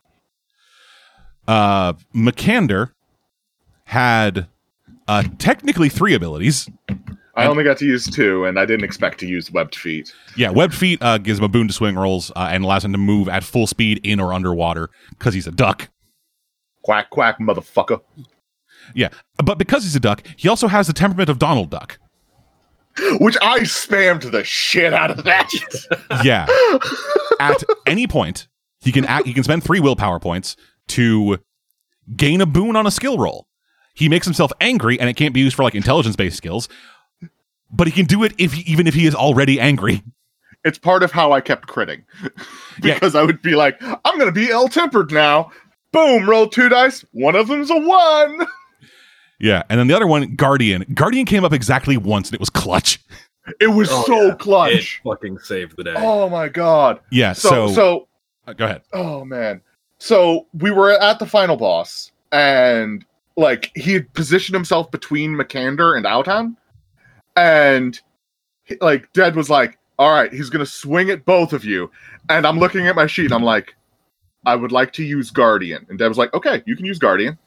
Uh, Makander had uh, technically three abilities. I only got to use two, and I didn't expect to use webbed feet. Yeah, webbed feet uh, gives him a boon to swing rolls uh, and allows him to move at full speed in or underwater because he's a duck. Quack quack, motherfucker. Yeah, but because he's a duck, he also has the temperament of Donald Duck. Which I spammed the shit out of that. Yeah. At any point, he can act, he can spend three willpower points to gain a boon on a skill roll. He makes himself angry, and it can't be used for like intelligence based skills. But he can do it if even if he is already angry. it's part of how I kept critting. Yeah. because I would be like, I'm gonna be ill tempered now. Boom, roll two dice. One of them's a one. Yeah, and then the other one, Guardian. Guardian came up exactly once, and it was clutch. It was Oh, so yeah. It clutch. fucking saved the day. Oh my god. Yeah, So so, so uh, go ahead. oh man. So we were at the final boss, and like he had positioned himself between Makander and Aodhan, and he- like Dead was like, "All right, he's gonna swing at both of you," and I'm looking at my sheet, and I'm like, "I would like to use Guardian," and Dead was like, "Okay, you can use Guardian."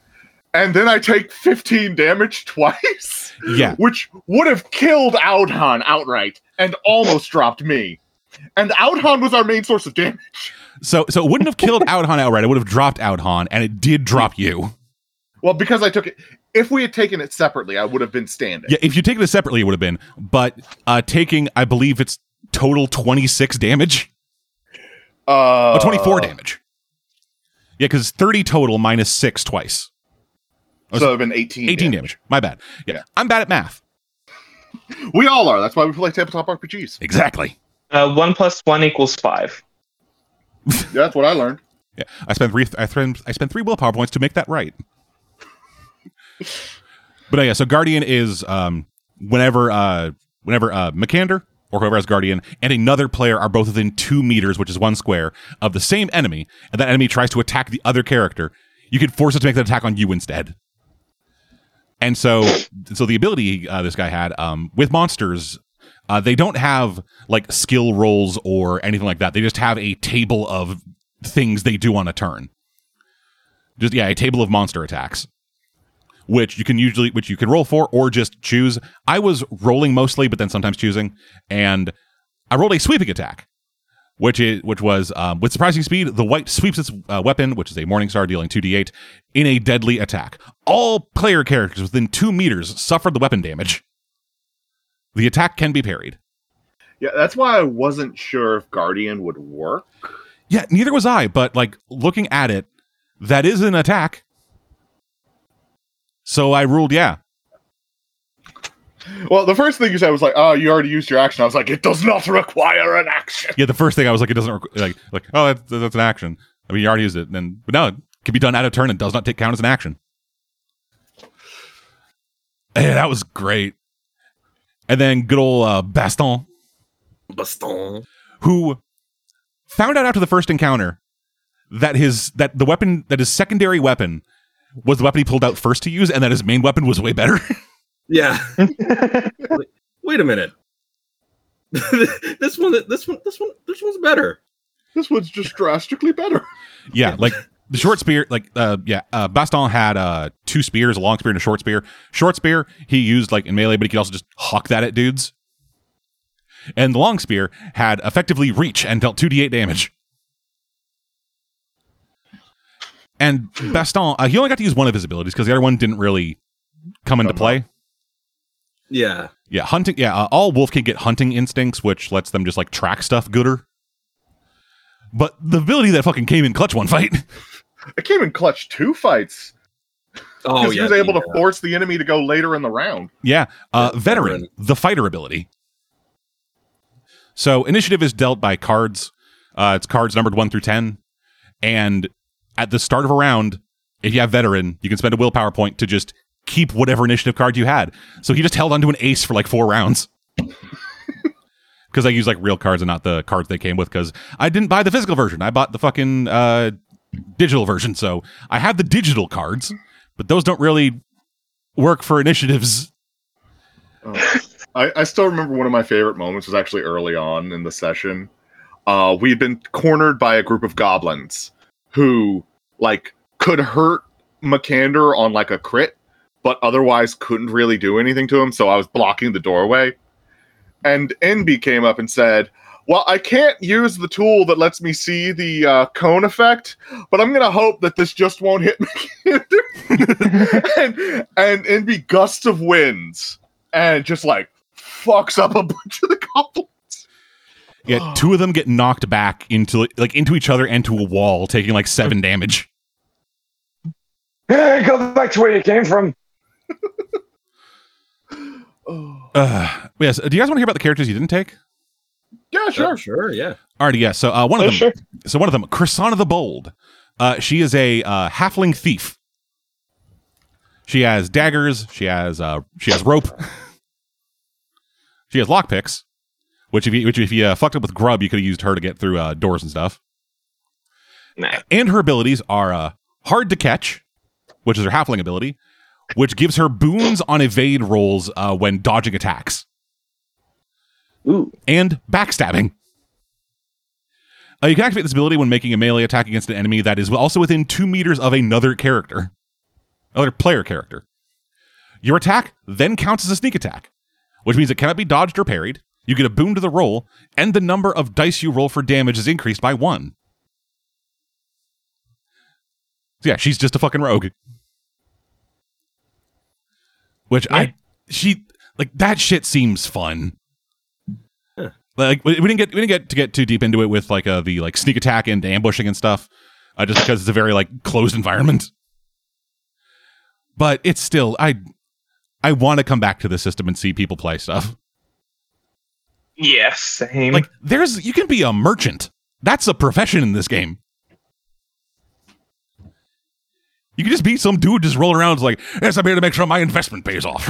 And then I take 15 damage twice, Yeah, which would have killed Aodhan outright and almost dropped me. And Aodhan was our main source of damage. so so it wouldn't have killed Aodhan outright. It would have dropped Aodhan, and it did drop you. Well, because I took it. If we had taken it separately, I would have been standing. Yeah, if you take it separately, it would have been. But uh taking, I believe it's total twenty six damage. Uh, Oh, 24 damage. Yeah, because 30 total minus 6 twice. Oh, so it'd been 18. 18 damage. My bad. Yeah. Yeah. I'm bad at math. We all are. That's why we play tabletop RPGs. Exactly. Uh, one plus one equals five. Yeah, that's what I learned. Yeah. I spent three I spent I spent three willpower points to make that right. but uh, yeah, so Guardian is um whenever uh whenever uh Makander or whoever has Guardian and another player are both within two meters, which is one square, of the same enemy, and that enemy tries to attack the other character, you can force it to make that attack on you instead. And so, so the ability uh, this guy had um, with monsters, uh, they don't have like skill rolls or anything like that. They just have a table of things they do on a turn. Just yeah, a table of monster attacks, which you can usually which you can roll for or just choose. I was rolling mostly, but then sometimes choosing, and I rolled a sweeping attack, which is which was um, with surprising speed. The wight sweeps its uh, weapon, which is a Morning Star dealing two d8 in a deadly attack. All player characters within two meters suffered the weapon damage. The attack can be parried. Yeah, that's why I wasn't sure if Guardian would work. Yeah, neither was I, but like looking at it, that is an attack. So I ruled yeah. Well, the first thing you said was like, "Oh, you already used your action." I was like, "It does not require an action." Yeah, the first thing I was like, it doesn't requ- like like oh that's, that's an action. I mean, you already used it, and then but no, it can be done out of turn and does not take count as an action. And that was great. And then good old uh, Baston, Baston. who found out after the first encounter that his that the weapon that his secondary weapon was the weapon he pulled out first to use, and that his main weapon was way better. Yeah. Like, Wait a minute. this one, this one, this one, this one's better. This one's just drastically better. Yeah, like the short spear, like uh yeah, uh Baston had uh two spears, a long spear and a short spear. Short spear he used like in melee, but he could also just huck that at dudes. And the long spear had effectively reach and dealt 2d8 damage. And Baston, uh, he only got to use one of his abilities because the other one didn't really come into play. Yeah. Yeah, hunting. Yeah, uh, all wolf can get hunting instincts, which lets them just like track stuff gooder. But the ability that fucking came in clutch one fight. It came in clutch two fights Oh because yeah. he was able the, to force the enemy to go later in the round. Yeah, uh, Yeah, veteran, veteran. the fighter ability. So initiative is dealt by cards. Uh, it's cards numbered one through ten, and at the start of a round, if you have veteran, you can spend a willpower point to just keep whatever initiative card you had. So he just held onto an ace for like four rounds. Because I use like real cards and not the cards they came with. Because I didn't buy the physical version. I bought the fucking uh, digital version. So I have the digital cards, but those don't really work for initiatives Oh. I, I still remember one of my favorite moments was actually early on in the session. Uh, we had been cornered by a group of goblins who like could hurt Makander on like a crit, but otherwise couldn't really do anything to him. So I was blocking the doorway, and Enby came up and said, "Well, I can't use the tool that lets me see the uh, cone effect, but I'm gonna hope that this just won't hit Makander." and and Enby gusts of winds and just like fucks up a bunch of the goblins. Yeah, two of them get knocked back into like into each other and to a wall, taking like seven damage. Hey, go back to where you came from. Oh. Uh, yes. Do you guys want to hear about the characters you didn't take? Yeah, Sure, sure. sure, yeah. Alrighty, yeah. So uh, one of Oh, them. sure. So one of them, Chrysana the Bold. Uh, she is a uh, halfling thief. She has daggers. She has uh, she has rope. she has lockpicks, which if you which if you uh, fucked up with grub, you could have used her to get through uh, doors and stuff. Nah. And her abilities are uh, hard to catch, which is her halfling ability, which gives her boons on evade rolls uh, when dodging attacks, Ooh. and backstabbing. Uh, you can activate this ability when making a melee attack against an enemy that is also within two meters of another character, another player character. Your attack then counts as a sneak attack, which means it cannot be dodged or parried. You get a boon to the roll, and the number of dice you roll for damage is increased by one. So yeah, she's just a fucking rogue. Which I she like that shit seems fun. Huh. Like we we didn't get we didn't get to get too deep into it with like uh, the like sneak attack and ambushing and stuff, uh, just because it's a very like closed environment. but it's still I I want to come back to the system and see people play stuff. Yeah, same. Like there's you can be a merchant. That's a profession in this game. You can just be some dude just rolling around like, yes, I'm here to make sure my investment pays off.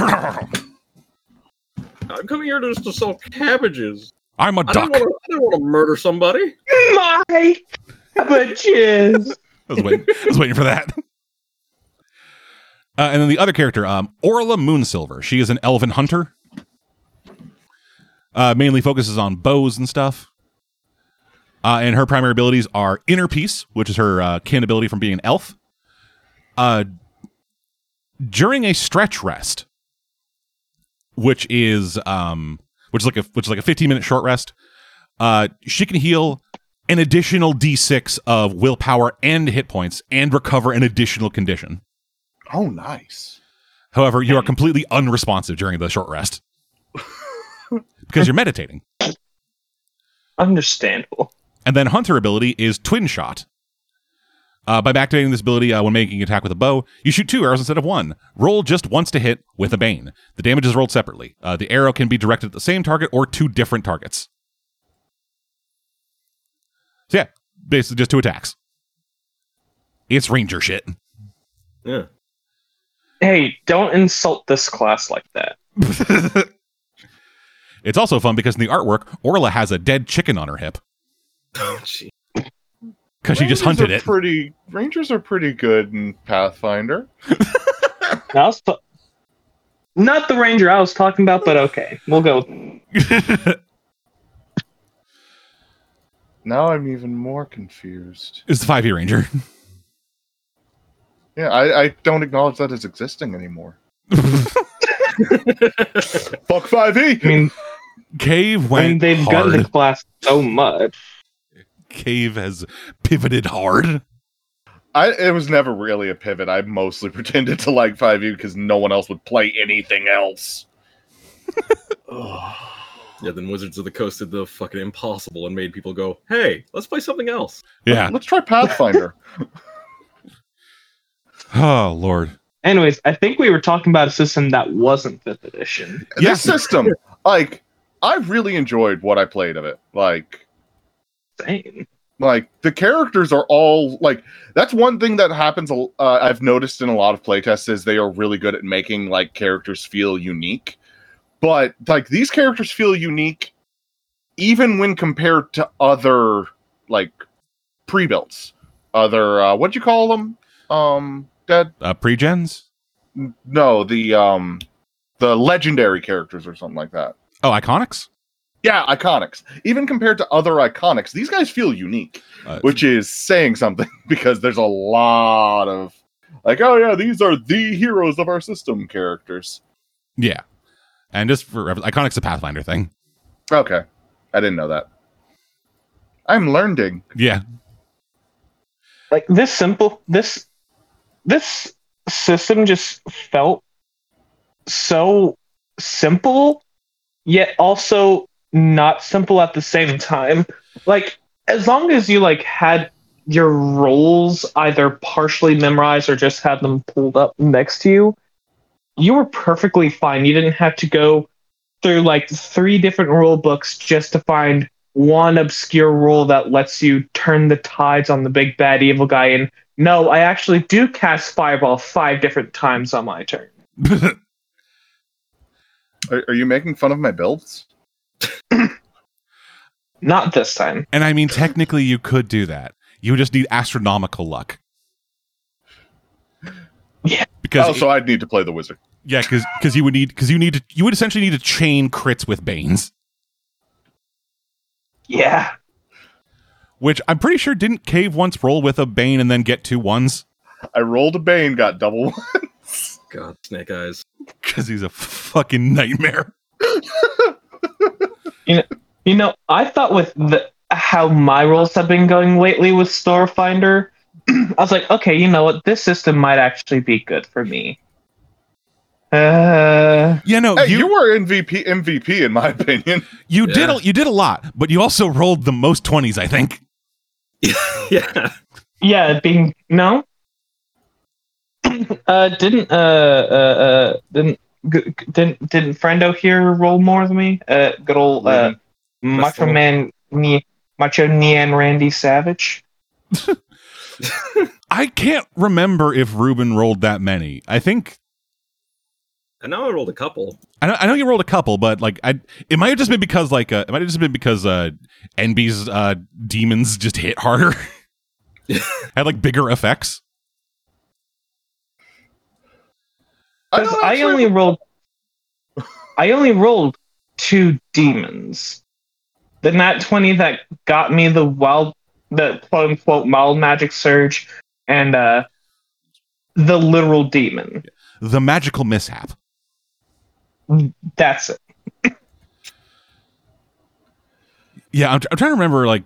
I'm coming here just to sell cabbages. I'm a I duck. don't want to. I don't want to murder somebody. my cabbages. I was waiting, I was waiting for that. Uh, and then the other character, um, Orla Moonsilver. She is an elven hunter. Uh, mainly focuses on bows and stuff. Uh, and her primary abilities are Inner Peace, which is her uh, kin ability from being an elf. Uh, during a stretch rest, which is um, which is like a which is like a 15 minute short rest, uh, she can heal an additional d6 of willpower and hit points and recover an additional condition. Oh, nice. However, you are completely unresponsive during the short rest because you're meditating. Understandable. And then Hunter ability is Twin Shot. Uh, by activating this ability uh, when making an attack with a bow, you shoot two arrows instead of one. Roll just once to hit with a bane. The damage is rolled separately. Uh, the arrow can be directed at the same target or two different targets. So yeah, basically just two attacks. It's ranger shit. Yeah. Hey, don't insult this class like that. it's also fun because in the artwork, Orla has a dead chicken on her hip Oh, gee. Because she just Rangers hunted are it. Pretty Rangers are pretty good in Pathfinder. I was t- not the ranger I was talking about, but okay, we'll go. Now I'm even more confused. it's the five E ranger. Yeah, I, I don't acknowledge that as existing anymore. Fuck five E. I mean, Cave I mean went they've hard. gotten the class so much. Cave has pivoted hard. I it was never really a pivot. I mostly pretended to like five E because no one else would play anything else. Yeah. Then Wizards of the Coast did the fucking impossible and made people go, "Hey, let's play something else." Yeah. Let's try Pathfinder. Oh Lord. Anyways, I think we were talking about a system that wasn't fifth edition. Yeah. This system, like, I really enjoyed what I played of it. Like, Same. like the characters are all like that's one thing that happens uh, i've noticed in a lot of playtests is they are really good at making like characters feel unique but like these characters feel unique even when compared to other like pre-builts other uh what do you call them um dead Uh, pre-gens? no the um the legendary characters or something like that Oh, iconics? Yeah iconics even compared to other iconics these guys feel unique Uh, which is saying something because there's a lot of like, oh yeah, these are the heroes of our system characters. yeah. And just for iconics a Pathfinder thing. Okay, I didn't know that. I'm learning. Yeah. Like this simple this this system just felt so simple yet also not simple at the same time. Like as long as you like had your roles either partially memorized or just had them pulled up next to you, you were perfectly fine. You didn't have to go through like three different rule books just to find one obscure rule that lets you turn the tides on the big bad evil guy and no, I actually do cast fireball five different times on my turn. Are, are you making fun of my builds? Not this time. and I mean, technically, you could do that. You would just need astronomical luck. Yeah. Because oh, so I'd need to play the wizard. yeah, because you would need because you need to you would essentially need to chain crits with banes, Yeah. which I'm pretty sure didn't Cave once roll with a bane and then get two ones I rolled a bane, got double one. God, Snake Eyes. because he's a fucking nightmare. You know, you know, I thought with the how my rolls have been going lately with Starfinder, I was like, okay, you know what? This system might actually be good for me. Uh, Yeah, no, hey, you, you were MVP MVP in my opinion. you did a, you did a lot, but you also rolled the most twenties, I think. yeah. yeah, being no. Uh, didn't uh uh, uh didn't g- g- didn't didn't Friendo here roll more than me? Uh, good old uh, Macho Pistol. Man, Ni- Macho Nian Randy Savage. I can't remember if Ruben rolled that many. I think And now I rolled a couple. I know, I know you rolled a couple, but like I, it might have just been because like uh, it might have just been because uh, Enby's uh, demons just hit harder, had like bigger effects. I, 'Cause don't I only rolled. I only rolled two demons. The nat twenty that got me the wild, the quote unquote mild magic surge, and uh, the literal demon. The magical mishap. That's it. Yeah, I'm, tr- I'm trying to remember like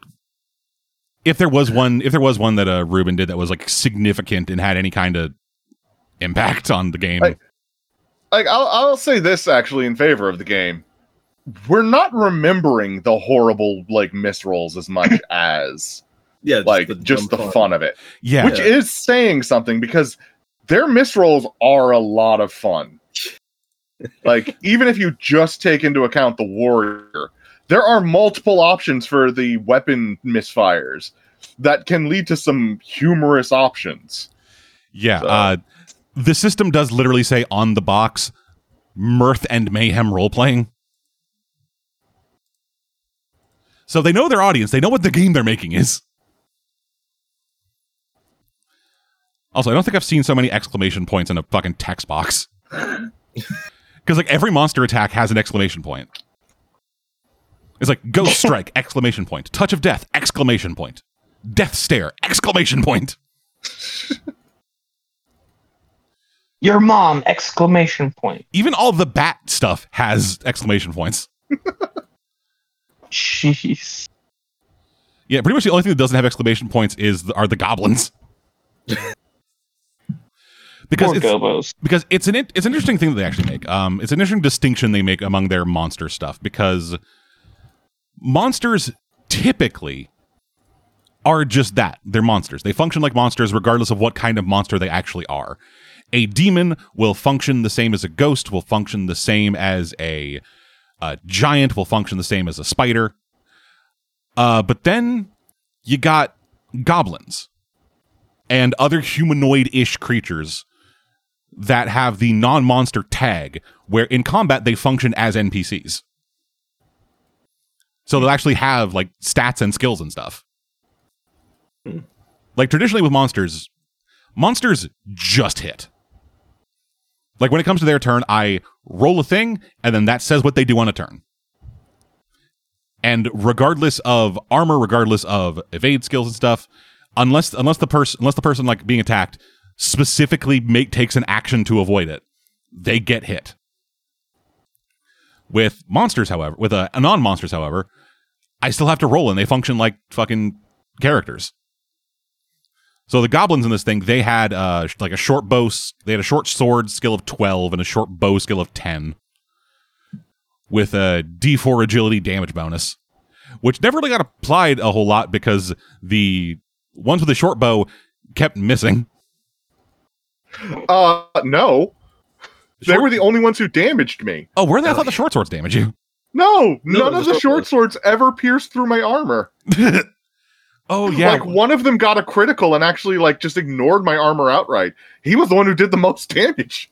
if there was one if there was one that uh, Ruben did that was like significant and had any kind of impact on the game. I- like I'll, I'll say this actually in favor of the game. We're not remembering the horrible like misrolls as much as Yeah, like just the dumb fun of it. Yeah, which is saying something because their misrolls are a lot of fun. Like even if you just take into account the warrior there are multiple options for the weapon misfires that can lead to some humorous options. Yeah. So- Uh, the system does literally say on the box, mirth and mayhem role playing. So they know their audience. They know what the game they're making is. Also, I don't think I've seen so many exclamation points in a fucking text box. Because like every monster attack has an exclamation point. It's like ghost strike exclamation point, touch of death exclamation point, death stare exclamation point. Your mom! Exclamation point. Even all the bat stuff has exclamation points. Jeez. Yeah, pretty much the only thing that doesn't have exclamation points is the, are the goblins. because it's, gobos. because it's an it's an interesting thing that they actually make. Um, it's an interesting distinction they make among their monster stuff because monsters typically are just that. They're monsters. They function like monsters regardless of what kind of monster they actually are. A demon will function the same as a ghost, will function the same as a, a giant, will function the same as a spider. Uh, but then you got goblins and other humanoid-ish creatures that have the non-monster tag where in combat they function as NPCs. So they'll actually have like stats and skills and stuff. Like traditionally with monsters, monsters just hit. Like when it comes to their turn, I roll a thing and then that says what they do on a turn. And regardless of armor, regardless of evade skills and stuff, unless unless the person unless the person like being attacked specifically make takes an action to avoid it, they get hit. With monsters, however, with a, a non-monsters, however, I still have to roll and they function like fucking characters. So the goblins in this thing, they had uh like a short bow, they had a short sword skill of 12 and a short bow skill of 10 with a D4 agility damage bonus, which never really got applied a whole lot because the ones with the short bow kept missing. uh no. They were the only ones who damaged me. Oh, where the I thought the short swords damage you. no, No, none of the short short swords ever pierced through my armor oh yeah, Like one of them got a critical and actually like just ignored my armor outright. He was the one who did the most damage.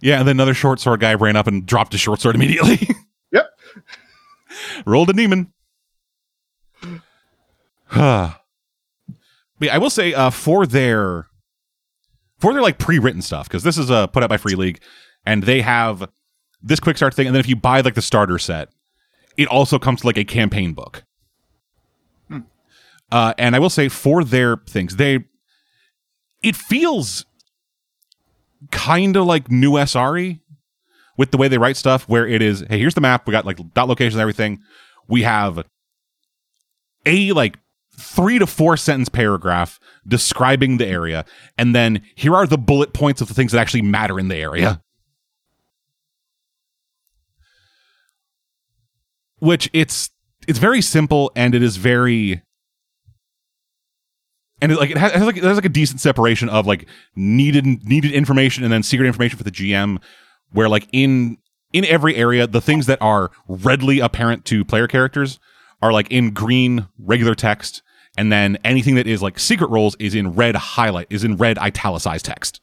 yeah. And then another short sword guy ran up and dropped his short sword immediately. Yep. Rolled a demon. but yeah, I will say uh, for their for their like pre-written stuff because this is uh, put out by Free League, and they have this quick start thing, and then if you buy like the starter set, it also comes to like a campaign book. Uh, and I will say for their things, they it feels kind of like new SRE with the way they write stuff, where it is, hey, here's the map, we got like dot locations and everything. We have a like three to four sentence paragraph describing the area, and then here are the bullet points of the things that actually matter in the area. Which it's it's very simple and it is very and it, like it has, it has like there's like a decent separation of like needed needed information and then secret information for the GM, where like in in every area the things that are readily apparent to player characters are like in green regular text, and then anything that is like secret roles is in red highlight is in red italicized text.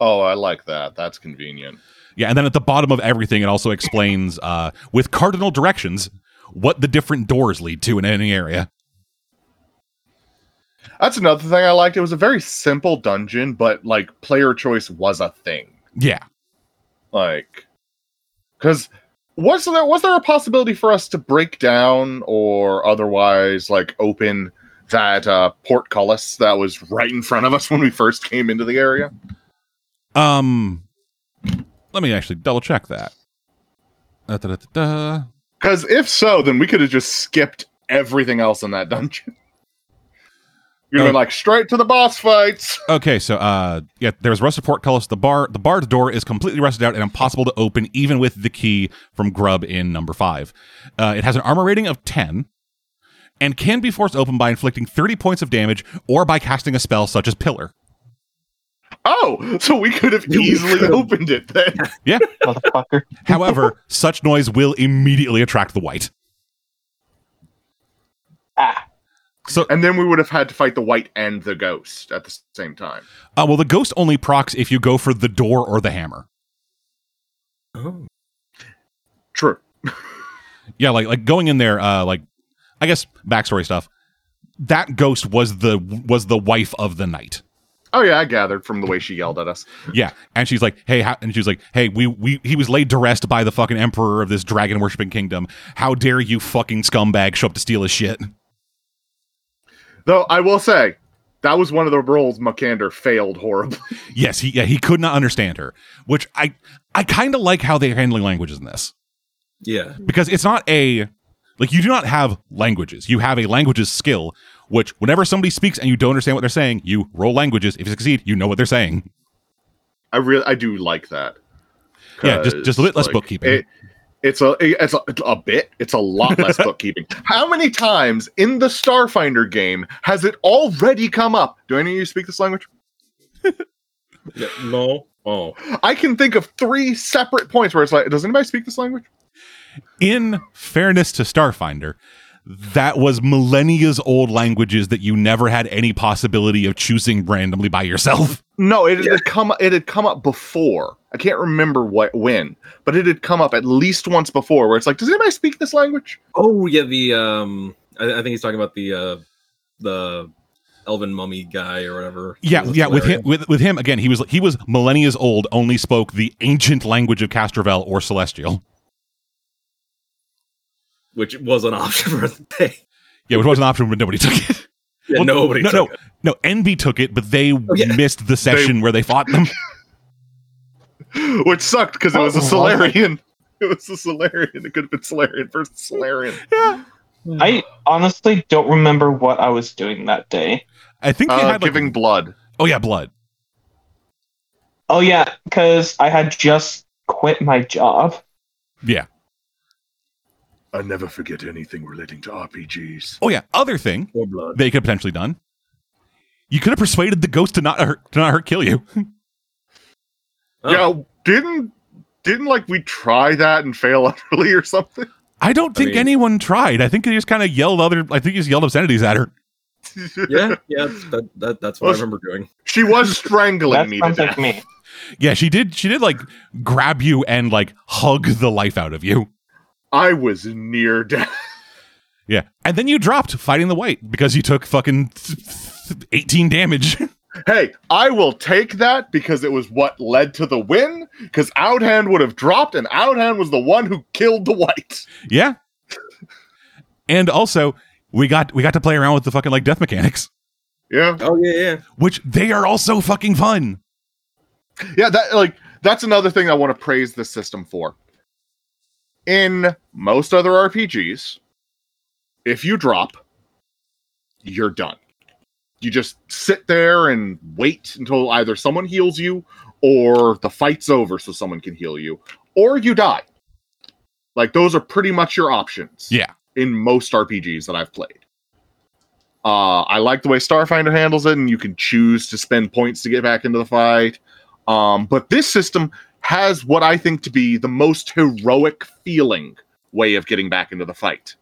Oh, I like that. That's convenient. Yeah, and then at the bottom of everything, it also explains uh, with cardinal directions what the different doors lead to in any area. That's another thing I liked. It was a very simple dungeon, but like player choice was a thing. Yeah, Like, because was there was there a possibility for us to break down or otherwise like open that uh, portcullis that was right in front of us when we first came into the area? Um, let me actually double check that. Because if so, then we could have just skipped everything else in that dungeon. You'd have been Oh. like straight to the boss fights. Okay, so uh, yeah, there's rusted portcullis. The bar, the barred door is completely rusted out and impossible to open, even with the key from Grub in number five. Uh, it has an armor rating of ten, and can be forced open by inflicting thirty points of damage or by casting a spell such as Pillar. Oh, so we could have easily opened it then. Yeah. Motherfucker. However, such noise will immediately attract the wight. Ah. So, And then we would have had to fight the wight and the ghost at the same time. uh, well, the ghost only procs if you go for the door or the hammer. Oh. True. Yeah, like like going in there, uh, like I guess backstory stuff. That ghost was the was the wife of the knight. Oh yeah, I gathered from the way she yelled at us. Yeah, and she's like, "Hey," how, and she's like, "Hey, we we he was laid to rest by the fucking emperor of this dragon worshipping kingdom. How dare you, fucking scumbag, show up to steal his shit?" Though I will say, that was one of the rolls Makander failed horribly. Yes, he yeah he could not understand her, which I I kind of like how they're handling languages in this Yeah. because it's not a like you do not have languages. You have a languages skill, which whenever somebody speaks and you don't understand what they're saying, you roll languages. If you succeed, you know what they're saying. I really, I do like that. Yeah, just- just a bit less 'Cause, bookkeeping. It, it's a, it's a, it's a bit. It's a lot less bookkeeping. How many times in the Starfinder game has it already come up? Do any of you speak this language? yeah. No. Oh. I can think of three separate points where it's like, does anybody speak this language? in fairness to Starfinder, that was millennia's old languages that you never had any possibility of choosing randomly by yourself. No, it Yeah. had come. It had come up before. I can't remember what when, but it had come up at least once before. Where it's like, does anybody speak this language? Oh yeah. The um. I, I think he's talking about the uh the elven mummy guy or whatever. Yeah, That's yeah. With him, with, with him again, he was he was millennia's old. Only spoke the ancient language of Castrovel or Celestial. Which was an option for the day. Yeah, which was an option, but nobody took it. Yeah. Well, nobody. No, took no, it. no. Enby took it, but they Oh, yeah. missed the session where they fought them. Which sucked because it was a Solarian. It was a Solarian. It could have been Solarian versus Solarian. yeah, I honestly don't remember what I was doing that day. I think they Uh, had like, giving blood. oh yeah, blood. Oh yeah, because I had just quit my job. Yeah. I never forget anything relating to RPGs. Oh yeah. Other thing Or blood. they could have potentially done. You could have persuaded the ghost to not hurt, to not hurt kill you. Oh. Yeah, didn't didn't like we try that and fail utterly or something? I don't I think mean- anyone tried. I think they just kind of yelled other. I think he just yelled obscenities at her. yeah. Yeah. That, that that's what Well, I remember doing. She was strangling That me to sounds death. like me. Yeah, she did. She did like grab you and like hug the life out of you. I was near death. Yeah, and then you dropped fighting the wight because you took fucking eighteen damage. Hey, I will take that because it was what led to the win. Because Aodhan would have dropped, and Aodhan was the one who killed the wight. yeah, and also we got we got to play around with the fucking like death mechanics, Yeah, Oh yeah. Yeah. which they are also fucking fun. yeah. That like that's another thing I want to praise the system for. In most other RPGs, if you drop, you're done. You just sit there and wait until either someone heals you or the fight's over so someone can heal you, or you die. Like those are pretty much your options. Yeah, in most RPGs that I've played. Uh, I like the way Starfinder handles it, and you can choose to spend points to get back into the fight. Um, but this system has what I think to be the most heroic feeling way of getting back into the fight.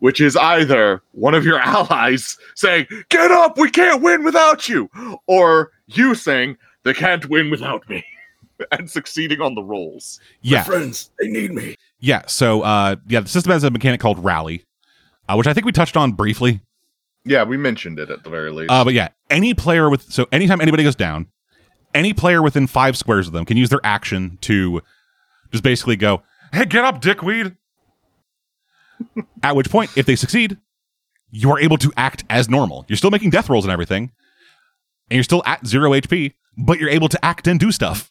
Which is either one of your allies saying, Get up, we can't win without you, or you saying, They can't win without me, and succeeding on the rolls. Yeah, friends, they need me. yeah. So, uh, yeah, the system has a mechanic called rally, uh, which I think we touched on briefly. Yeah, we mentioned it at the very least. Uh, but yeah, any player with so anytime anybody goes down, any player within five squares of them can use their action to just basically go, "Hey, get up, dickweed!" At which point, if they succeed, you are able to act as normal. You're still making death rolls and everything, and you're still at zero HP, but you're able to act and do stuff.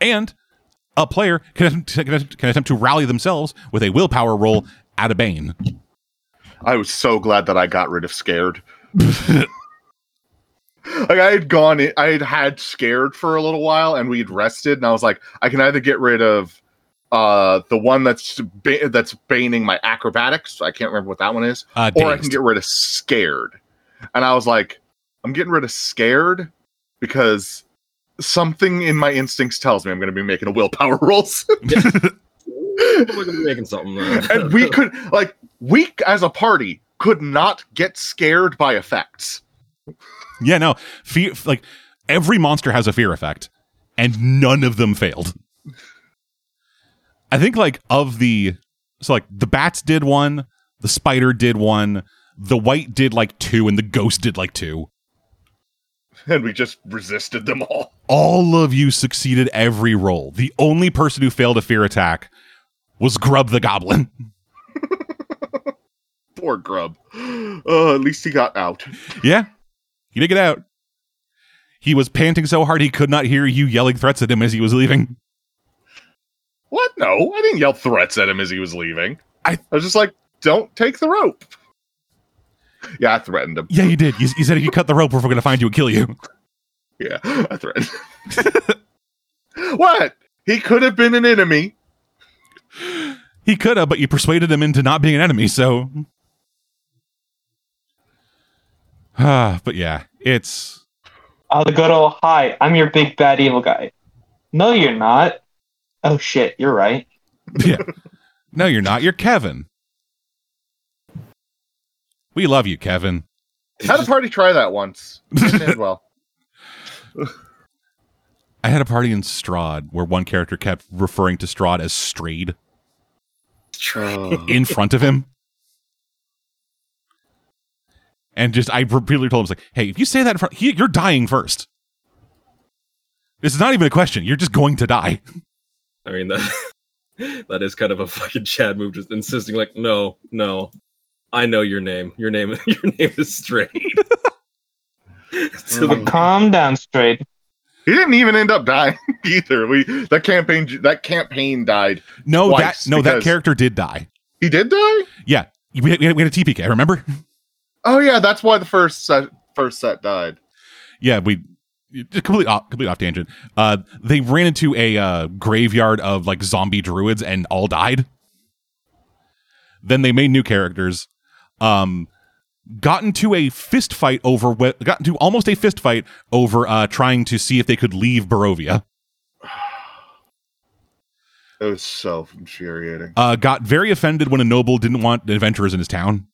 And a player can attempt, can attempt to rally themselves with a willpower roll at a bane. I was so glad that I got rid of scared. like I had gone, in, I had had scared for a little while, and we'd rested, and I was like, I can either get rid of uh the one that's ba- that's baning my acrobatics. I can't remember what that one is, Uh, or I can get rid of scared. And I was like, I'm getting rid of scared because something in my instincts tells me I'm going to be making a willpower rolls. We're gonna be making something. and we could like we as a party could not get scared by effects. Yeah, no. Fear like every monster has a fear effect, and none of them failed. I think like of the so like the bats did one, the spider did one, the wight did like two, and the ghost did like two. And we just resisted them all. All of you succeeded every roll. The only person who failed a fear attack was Grub the Goblin. Poor Grub. Uh, at least he got out. Yeah, he did get out. He was panting so hard he could not hear you yelling threats at him as he was leaving. What? No, I didn't yell threats at him as he was leaving. I- I was just like, "Don't take the rope." Yeah, I threatened him. Yeah, you did. You, you said if you cut the rope, we're going to find you and kill you. Yeah, I threatened. what? He could have been an enemy. He could have, but you persuaded him into not being an enemy, so. Ah, but yeah, it's. Oh, the good old hi, I'm your big bad evil guy. No, you're not. Oh shit, you're right. Yeah. no, you're not. You're Kevin. We love you, Kevin. Had a party try that once. Didn't well. I had a party in Strahd where one character kept referring to Strahd as Strayed in front of him. And just, I repeatedly told him, like, hey, if you say that in front, he, you're dying first. This is not even a question. You're just going to die. I mean that that is kind of a fucking Chad move, just insisting like, no, no, I know your name. Your name, your name is Straight. to the Calm down, straight. He didn't even end up dying either. We that campaign that campaign died. No, that no, that character did die. He did die. Yeah, we had, we had a TPK. Remember? Oh yeah, that's why the first set first set died. Yeah, we complete off, complete off tangent. Uh, they ran into a uh, graveyard of like zombie druids and all died. Then they made new characters. Um, got into a fist fight over got into almost a fist fight over uh trying to see if they could leave Barovia. It was so infuriating. Uh, got very offended when a noble didn't want adventurers in his town,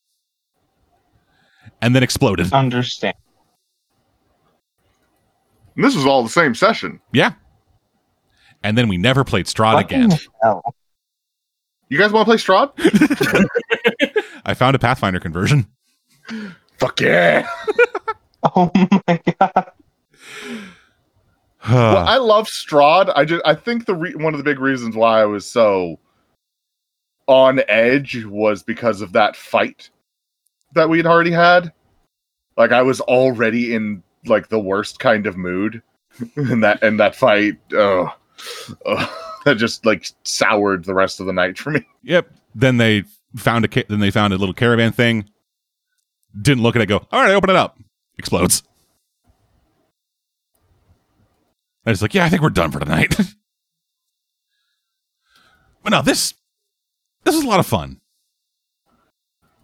and then exploded. Understand. And this was all the same session. Yeah. And then we never played Strahd again. Hell. You guys want to play Strahd? I found a Pathfinder conversion. Fuck yeah! Oh my god. well, I love Strahd. I just I think the re- one of the big reasons why I was so on edge was because of that fight that we'd already had. Like I was already in like the worst kind of mood, and that and that fight, oh, that just like soured the rest of the night for me. Yep. Then they found a ca- then they found a little caravan thing. Didn't look at it. Go. All right, I open it up. Explodes. I was like, yeah, I think we're done for tonight. but now this this was a lot of fun.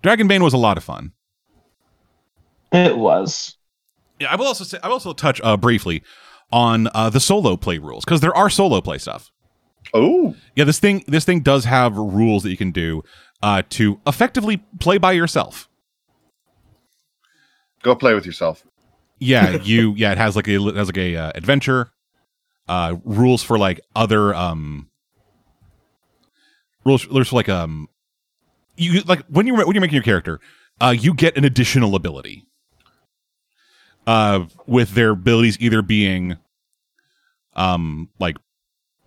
Dragonbane was a lot of fun. It was. Yeah, I will also say I will also touch uh, briefly on uh, the solo play rules because there are solo play stuff. Oh, Yeah, this thing this thing does have rules that you can do uh, to effectively play by yourself. go play with yourself. Yeah, you yeah it has like a it has like a uh, adventure uh, rules for like other um rules rules for like um you like when you when you're making your character uh you get an additional ability uh with their abilities either being um like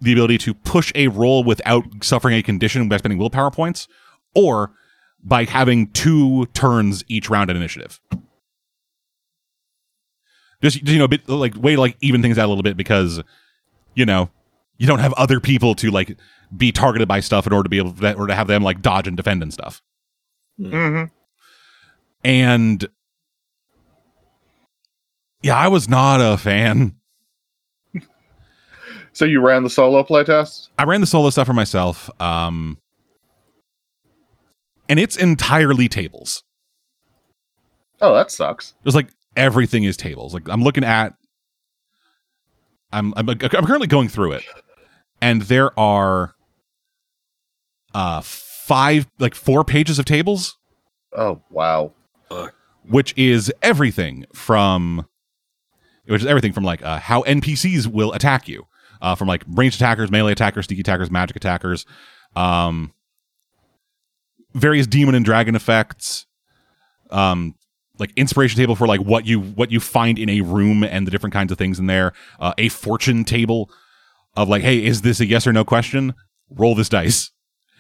the ability to push a roll without suffering a condition by spending willpower points or by having two turns each round in initiative. Just you know bit like way to like even things out a little bit because you know you don't have other people to like be targeted by stuff in order to be able to, or to have them like dodge and defend and stuff hmm and yeah i was not a fan So you ran the solo playtest? i ran the solo stuff for myself um and it's entirely tables Oh, that sucks. It's like everything is tables. Like I'm looking at, I'm I'm, I'm currently going through it, and there are uh five like four pages of tables, Oh, wow. which is everything from, which is everything from like uh, how NPCs will attack you, uh, from like ranged attackers, melee attackers, sneaky attackers, magic attackers, um, various demon and dragon effects, um, like inspiration table for like what you what you find in a room and the different kinds of things in there, uh, a fortune table of like, hey, is this a yes or no question? Roll this dice,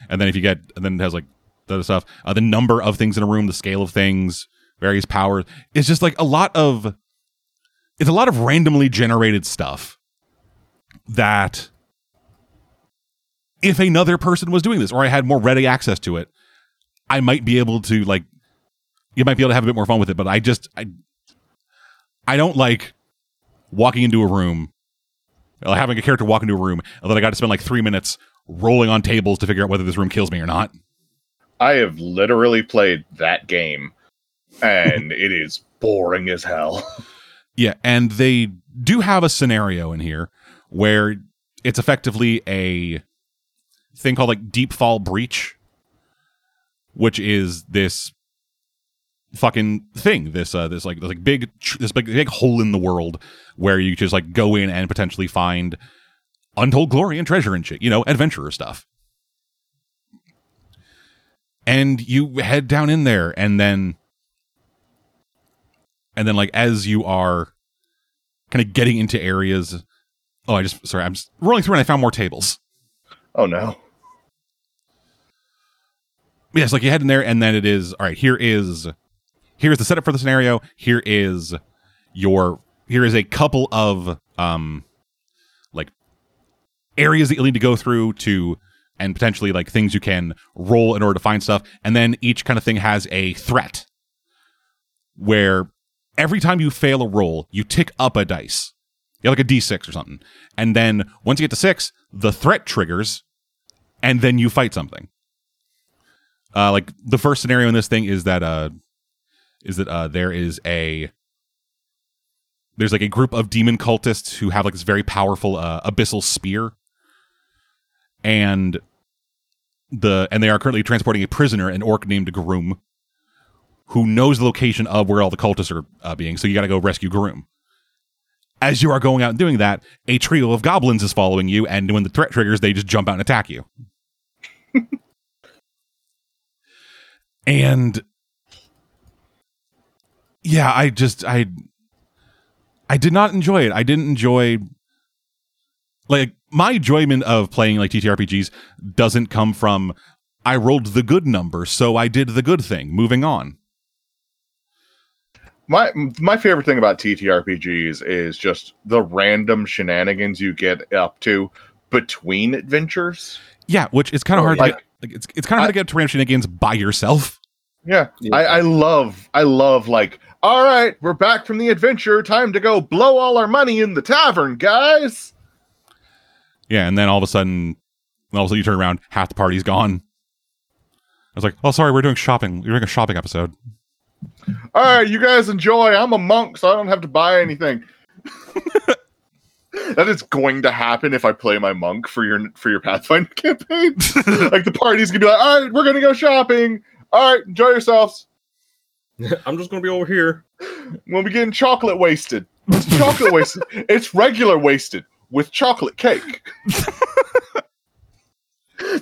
and then if you get, and then it has like the other stuff, uh, the number of things in a room, the scale of things, various powers. It's just like a lot of, it's a lot of randomly generated stuff that if another person was doing this or I had more ready access to it, I might be able to like you might be able to have a bit more fun with it, but I just I I don't like walking into a room uh, having a character walk into a room and then I got to spend like 3 minutes rolling on tables to figure out whether this room kills me or not. I have literally played that game, and it is boring as hell. Yeah, and they do have a scenario in here where it's effectively a thing called like deep fall breach, which is this fucking thing. This uh, this like this like big this big big hole in the world where you just like go in and potentially find untold glory and treasure and shit. You know, adventurer stuff. And you head down in there, and then and then like as you are kind of getting into areas oh i just sorry i'm just rolling through and i found more tables Oh no. yes like you head in there and then it is all right here is here's the setup for the scenario. Here is your here is a couple of um like areas that you'll need to go through to and potentially like things you can roll in order to find stuff. And then each kind of thing has a threat where every time you fail a roll you tick up a dice. You have like a d6 or something. And then once you get to six the threat triggers and then you fight something. Uh like the first scenario in this thing is that uh is that uh there is a there's like a group of demon cultists who have like this very powerful uh, abyssal spear. And the and they are currently transporting a prisoner an orc named groom who knows the location of where all the cultists are uh, being. So you got to go rescue groom. As you are going out and doing that a trio of goblins is following you and when the threat triggers they just jump out and attack you. And yeah i just i i did not enjoy it i didn't enjoy like my enjoyment of playing like ttrpgs doesn't come from i rolled the good number so i did the good thing moving on My my favorite thing about TTRPGs is just the random shenanigans you get up to between adventures. yeah which is kind of hard to get like it's, it's kind of hard to get to random shenanigans by yourself Yeah, Yeah. I, I love I love like all right, we're back from the adventure. Time to go blow all our money in the tavern, guys. yeah and then all of a sudden all of a sudden you turn around half the party's gone I was like, "Oh, sorry, we're doing shopping. We're doing a shopping episode." All right, you guys enjoy. I'm a monk, so I don't have to buy anything. that is going to happen if I play my monk for your for your Pathfinder campaign. like the party's gonna be like, all right, we're gonna go shopping. All right, enjoy yourselves. I'm just gonna be over here. We'll be getting chocolate wasted. It's chocolate wasted. It's regular wasted with chocolate cake.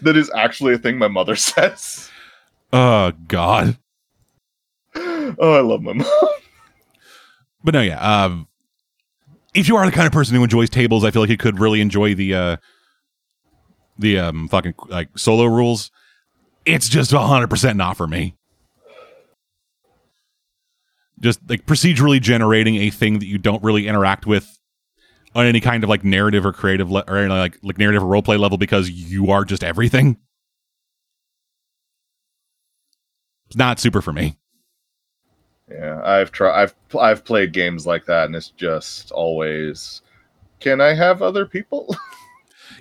that is actually a thing my mother says. Oh God. Oh, I love my mom. But no, yeah. Um, if you are the kind of person who enjoys tables, I feel like you could really enjoy the uh, the um fucking like solo rules. It's just hundred percent not for me. Just like procedurally generating a thing that you don't really interact with on any kind of like narrative or creative le- or any, like like narrative or roleplay level because you are just everything. It's not super for me. Yeah, I've tried. I've I've played games like that, and it's just always. Can I have other people?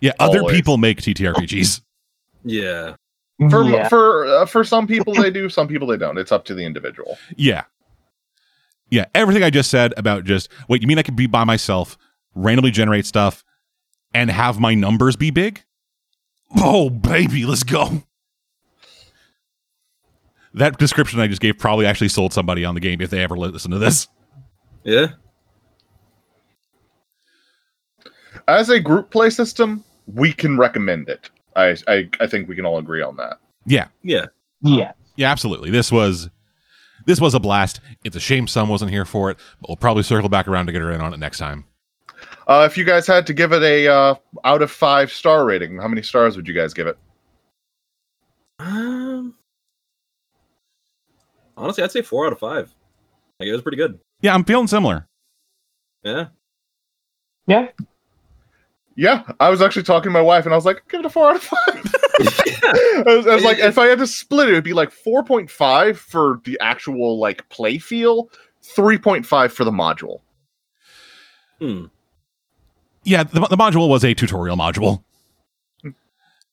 Yeah, other Always. people make TTRPGs. Yeah. for yeah. for uh, for some people they do, some people they don't. It's up to the individual. Yeah. Yeah. Everything I just said about just, wait, you mean I could be by myself, randomly generate stuff, and have my numbers be big? Oh, baby, let's go. That description I just gave probably actually sold somebody on the game if they ever listen to this. Yeah. As a group play system, we can recommend it. I I, I think we can all agree on that. Yeah. Yeah. yeah. Yeah, absolutely. This was this was a blast. It's a shame Sun wasn't here for it, but we'll probably circle back around to get her in on it next time. Uh, if you guys had to give it a uh, out of five star rating, how many stars would you guys give it? Um. Honestly, I'd say four out of five. Like it was pretty good. Yeah, I'm feeling similar. Yeah. Yeah. Yeah, I was actually talking to my wife, and I was like, give it a four out of five. I, was, I was like, if I had to split it, it'd be like four point five for the actual like play feel, three point five for the module. Hmm. Yeah, the, the module was a tutorial module.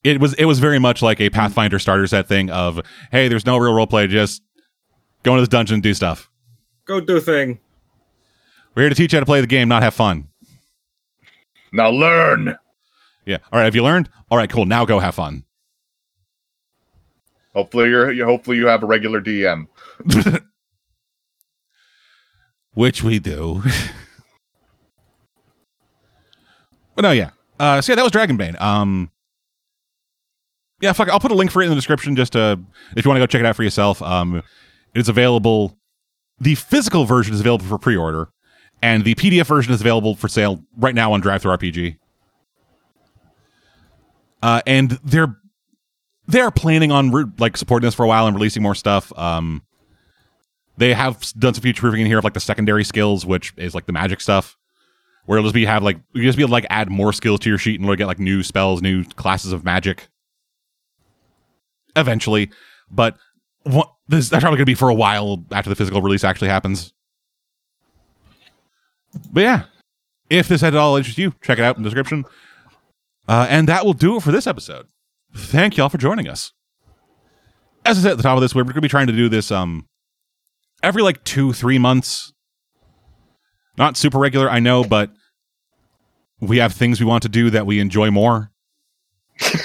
It was it was very much like a Pathfinder starter set thing of hey, there's no real roleplay, just go into this dungeon and do stuff. Go do a thing. We're here to teach you how to play the game, not have fun. Now learn. Yeah. All right. Have you learned? All right. Cool. Now go have fun. Hopefully, you're you. Hopefully, you have a regular DM. Which we do. but no, yeah. Uh, so yeah, that was Dragonbane. Um, yeah, fuck. it. I'll put a link for it in the description just to if you want to go check it out for yourself. Um, it's available. The physical version is available for pre-order, and the PDF version is available for sale right now on DriveThru RPG. Uh, and they're they're planning on like supporting this for a while and releasing more stuff. Um, they have done some future proofing in here of like the secondary skills, which is like the magic stuff, where it'll just be have like you just be able to like add more skills to your sheet and like get like new spells, new classes of magic. Eventually, but what this that's probably gonna be for a while after the physical release actually happens. But yeah, if this at all interests you, check it out in the description. Uh, and that will do it for this episode. Thank y'all for joining us. As I said at the top of this, we're going to be trying to do this um every like two, three months. Not super regular, I know, but we have things we want to do that we enjoy more. I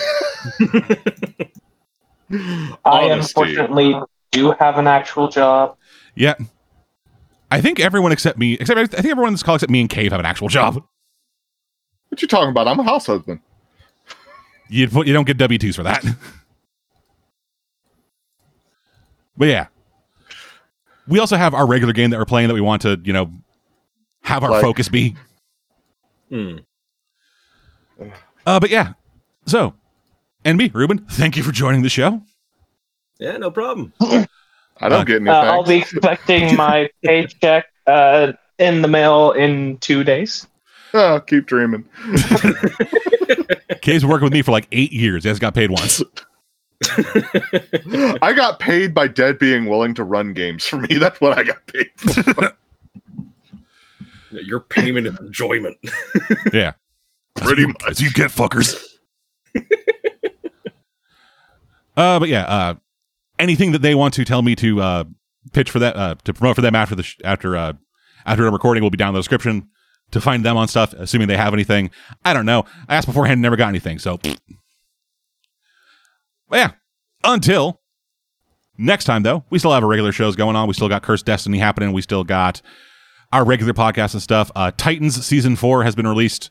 Honesty. unfortunately do have an actual job. Yeah. I think everyone except me, except I think everyone in this call except me and Cave have an actual job. What you talking about? I'm a house husband. You you don't get W twos for that. but yeah, we also have our regular game that we're playing that we want to you know have our Like- focus be. Hmm. Uh, but yeah, so and me, Ruben, thank you for joining the show. Yeah, no problem. I don't Uh, get any Uh, I'll be expecting my paycheck uh, in the mail in two days. Oh, keep dreaming. Cave's working with me for like eight years. He hasn't got paid once. I got paid by Dead being willing to run games for me. That's what I got paid. For. Your payment is enjoyment. Yeah, Pretty That's much. you get fuckers. uh, but yeah, uh, anything that they want to tell me to uh, pitch for that uh, to promote for them after the sh- after uh, after the recording will be down in the description to find them on stuff, assuming they have anything. I don't know. I asked beforehand, and never got anything. So, but yeah. Until next time, though, we still have our regular shows going on. We still got Cursed Destiny happening. We still got our regular podcast and stuff. Uh, Titans season four has been released.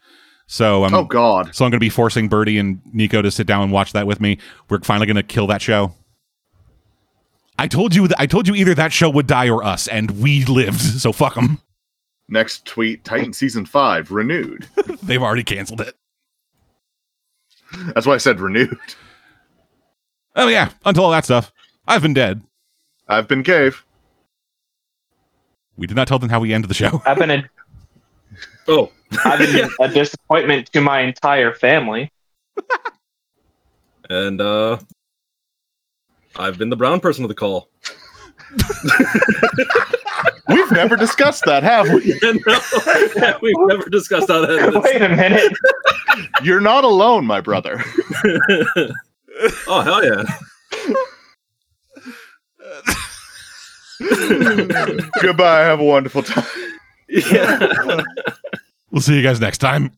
So I'm oh God. so I'm going to be forcing Birdie and Nico to sit down and watch that with me. We're finally going to kill that show. I told you that I told you either that show would die or us, and we lived. So fuck them. Next tweet: Titan season five renewed. They've already canceled it. That's why I said renewed. Oh yeah. Until all that stuff, I've been dead. I've been Cave. We did not tell them how we ended the show. I've been a, Oh, I've been a disappointment to my entire family. and uh, I've been the brown person of the call. We've never discussed that, have we? no, we've never discussed how that Wait a minute. You're not alone, my brother. oh hell yeah! Goodbye. Have a wonderful time. Yeah. We'll see you guys next time.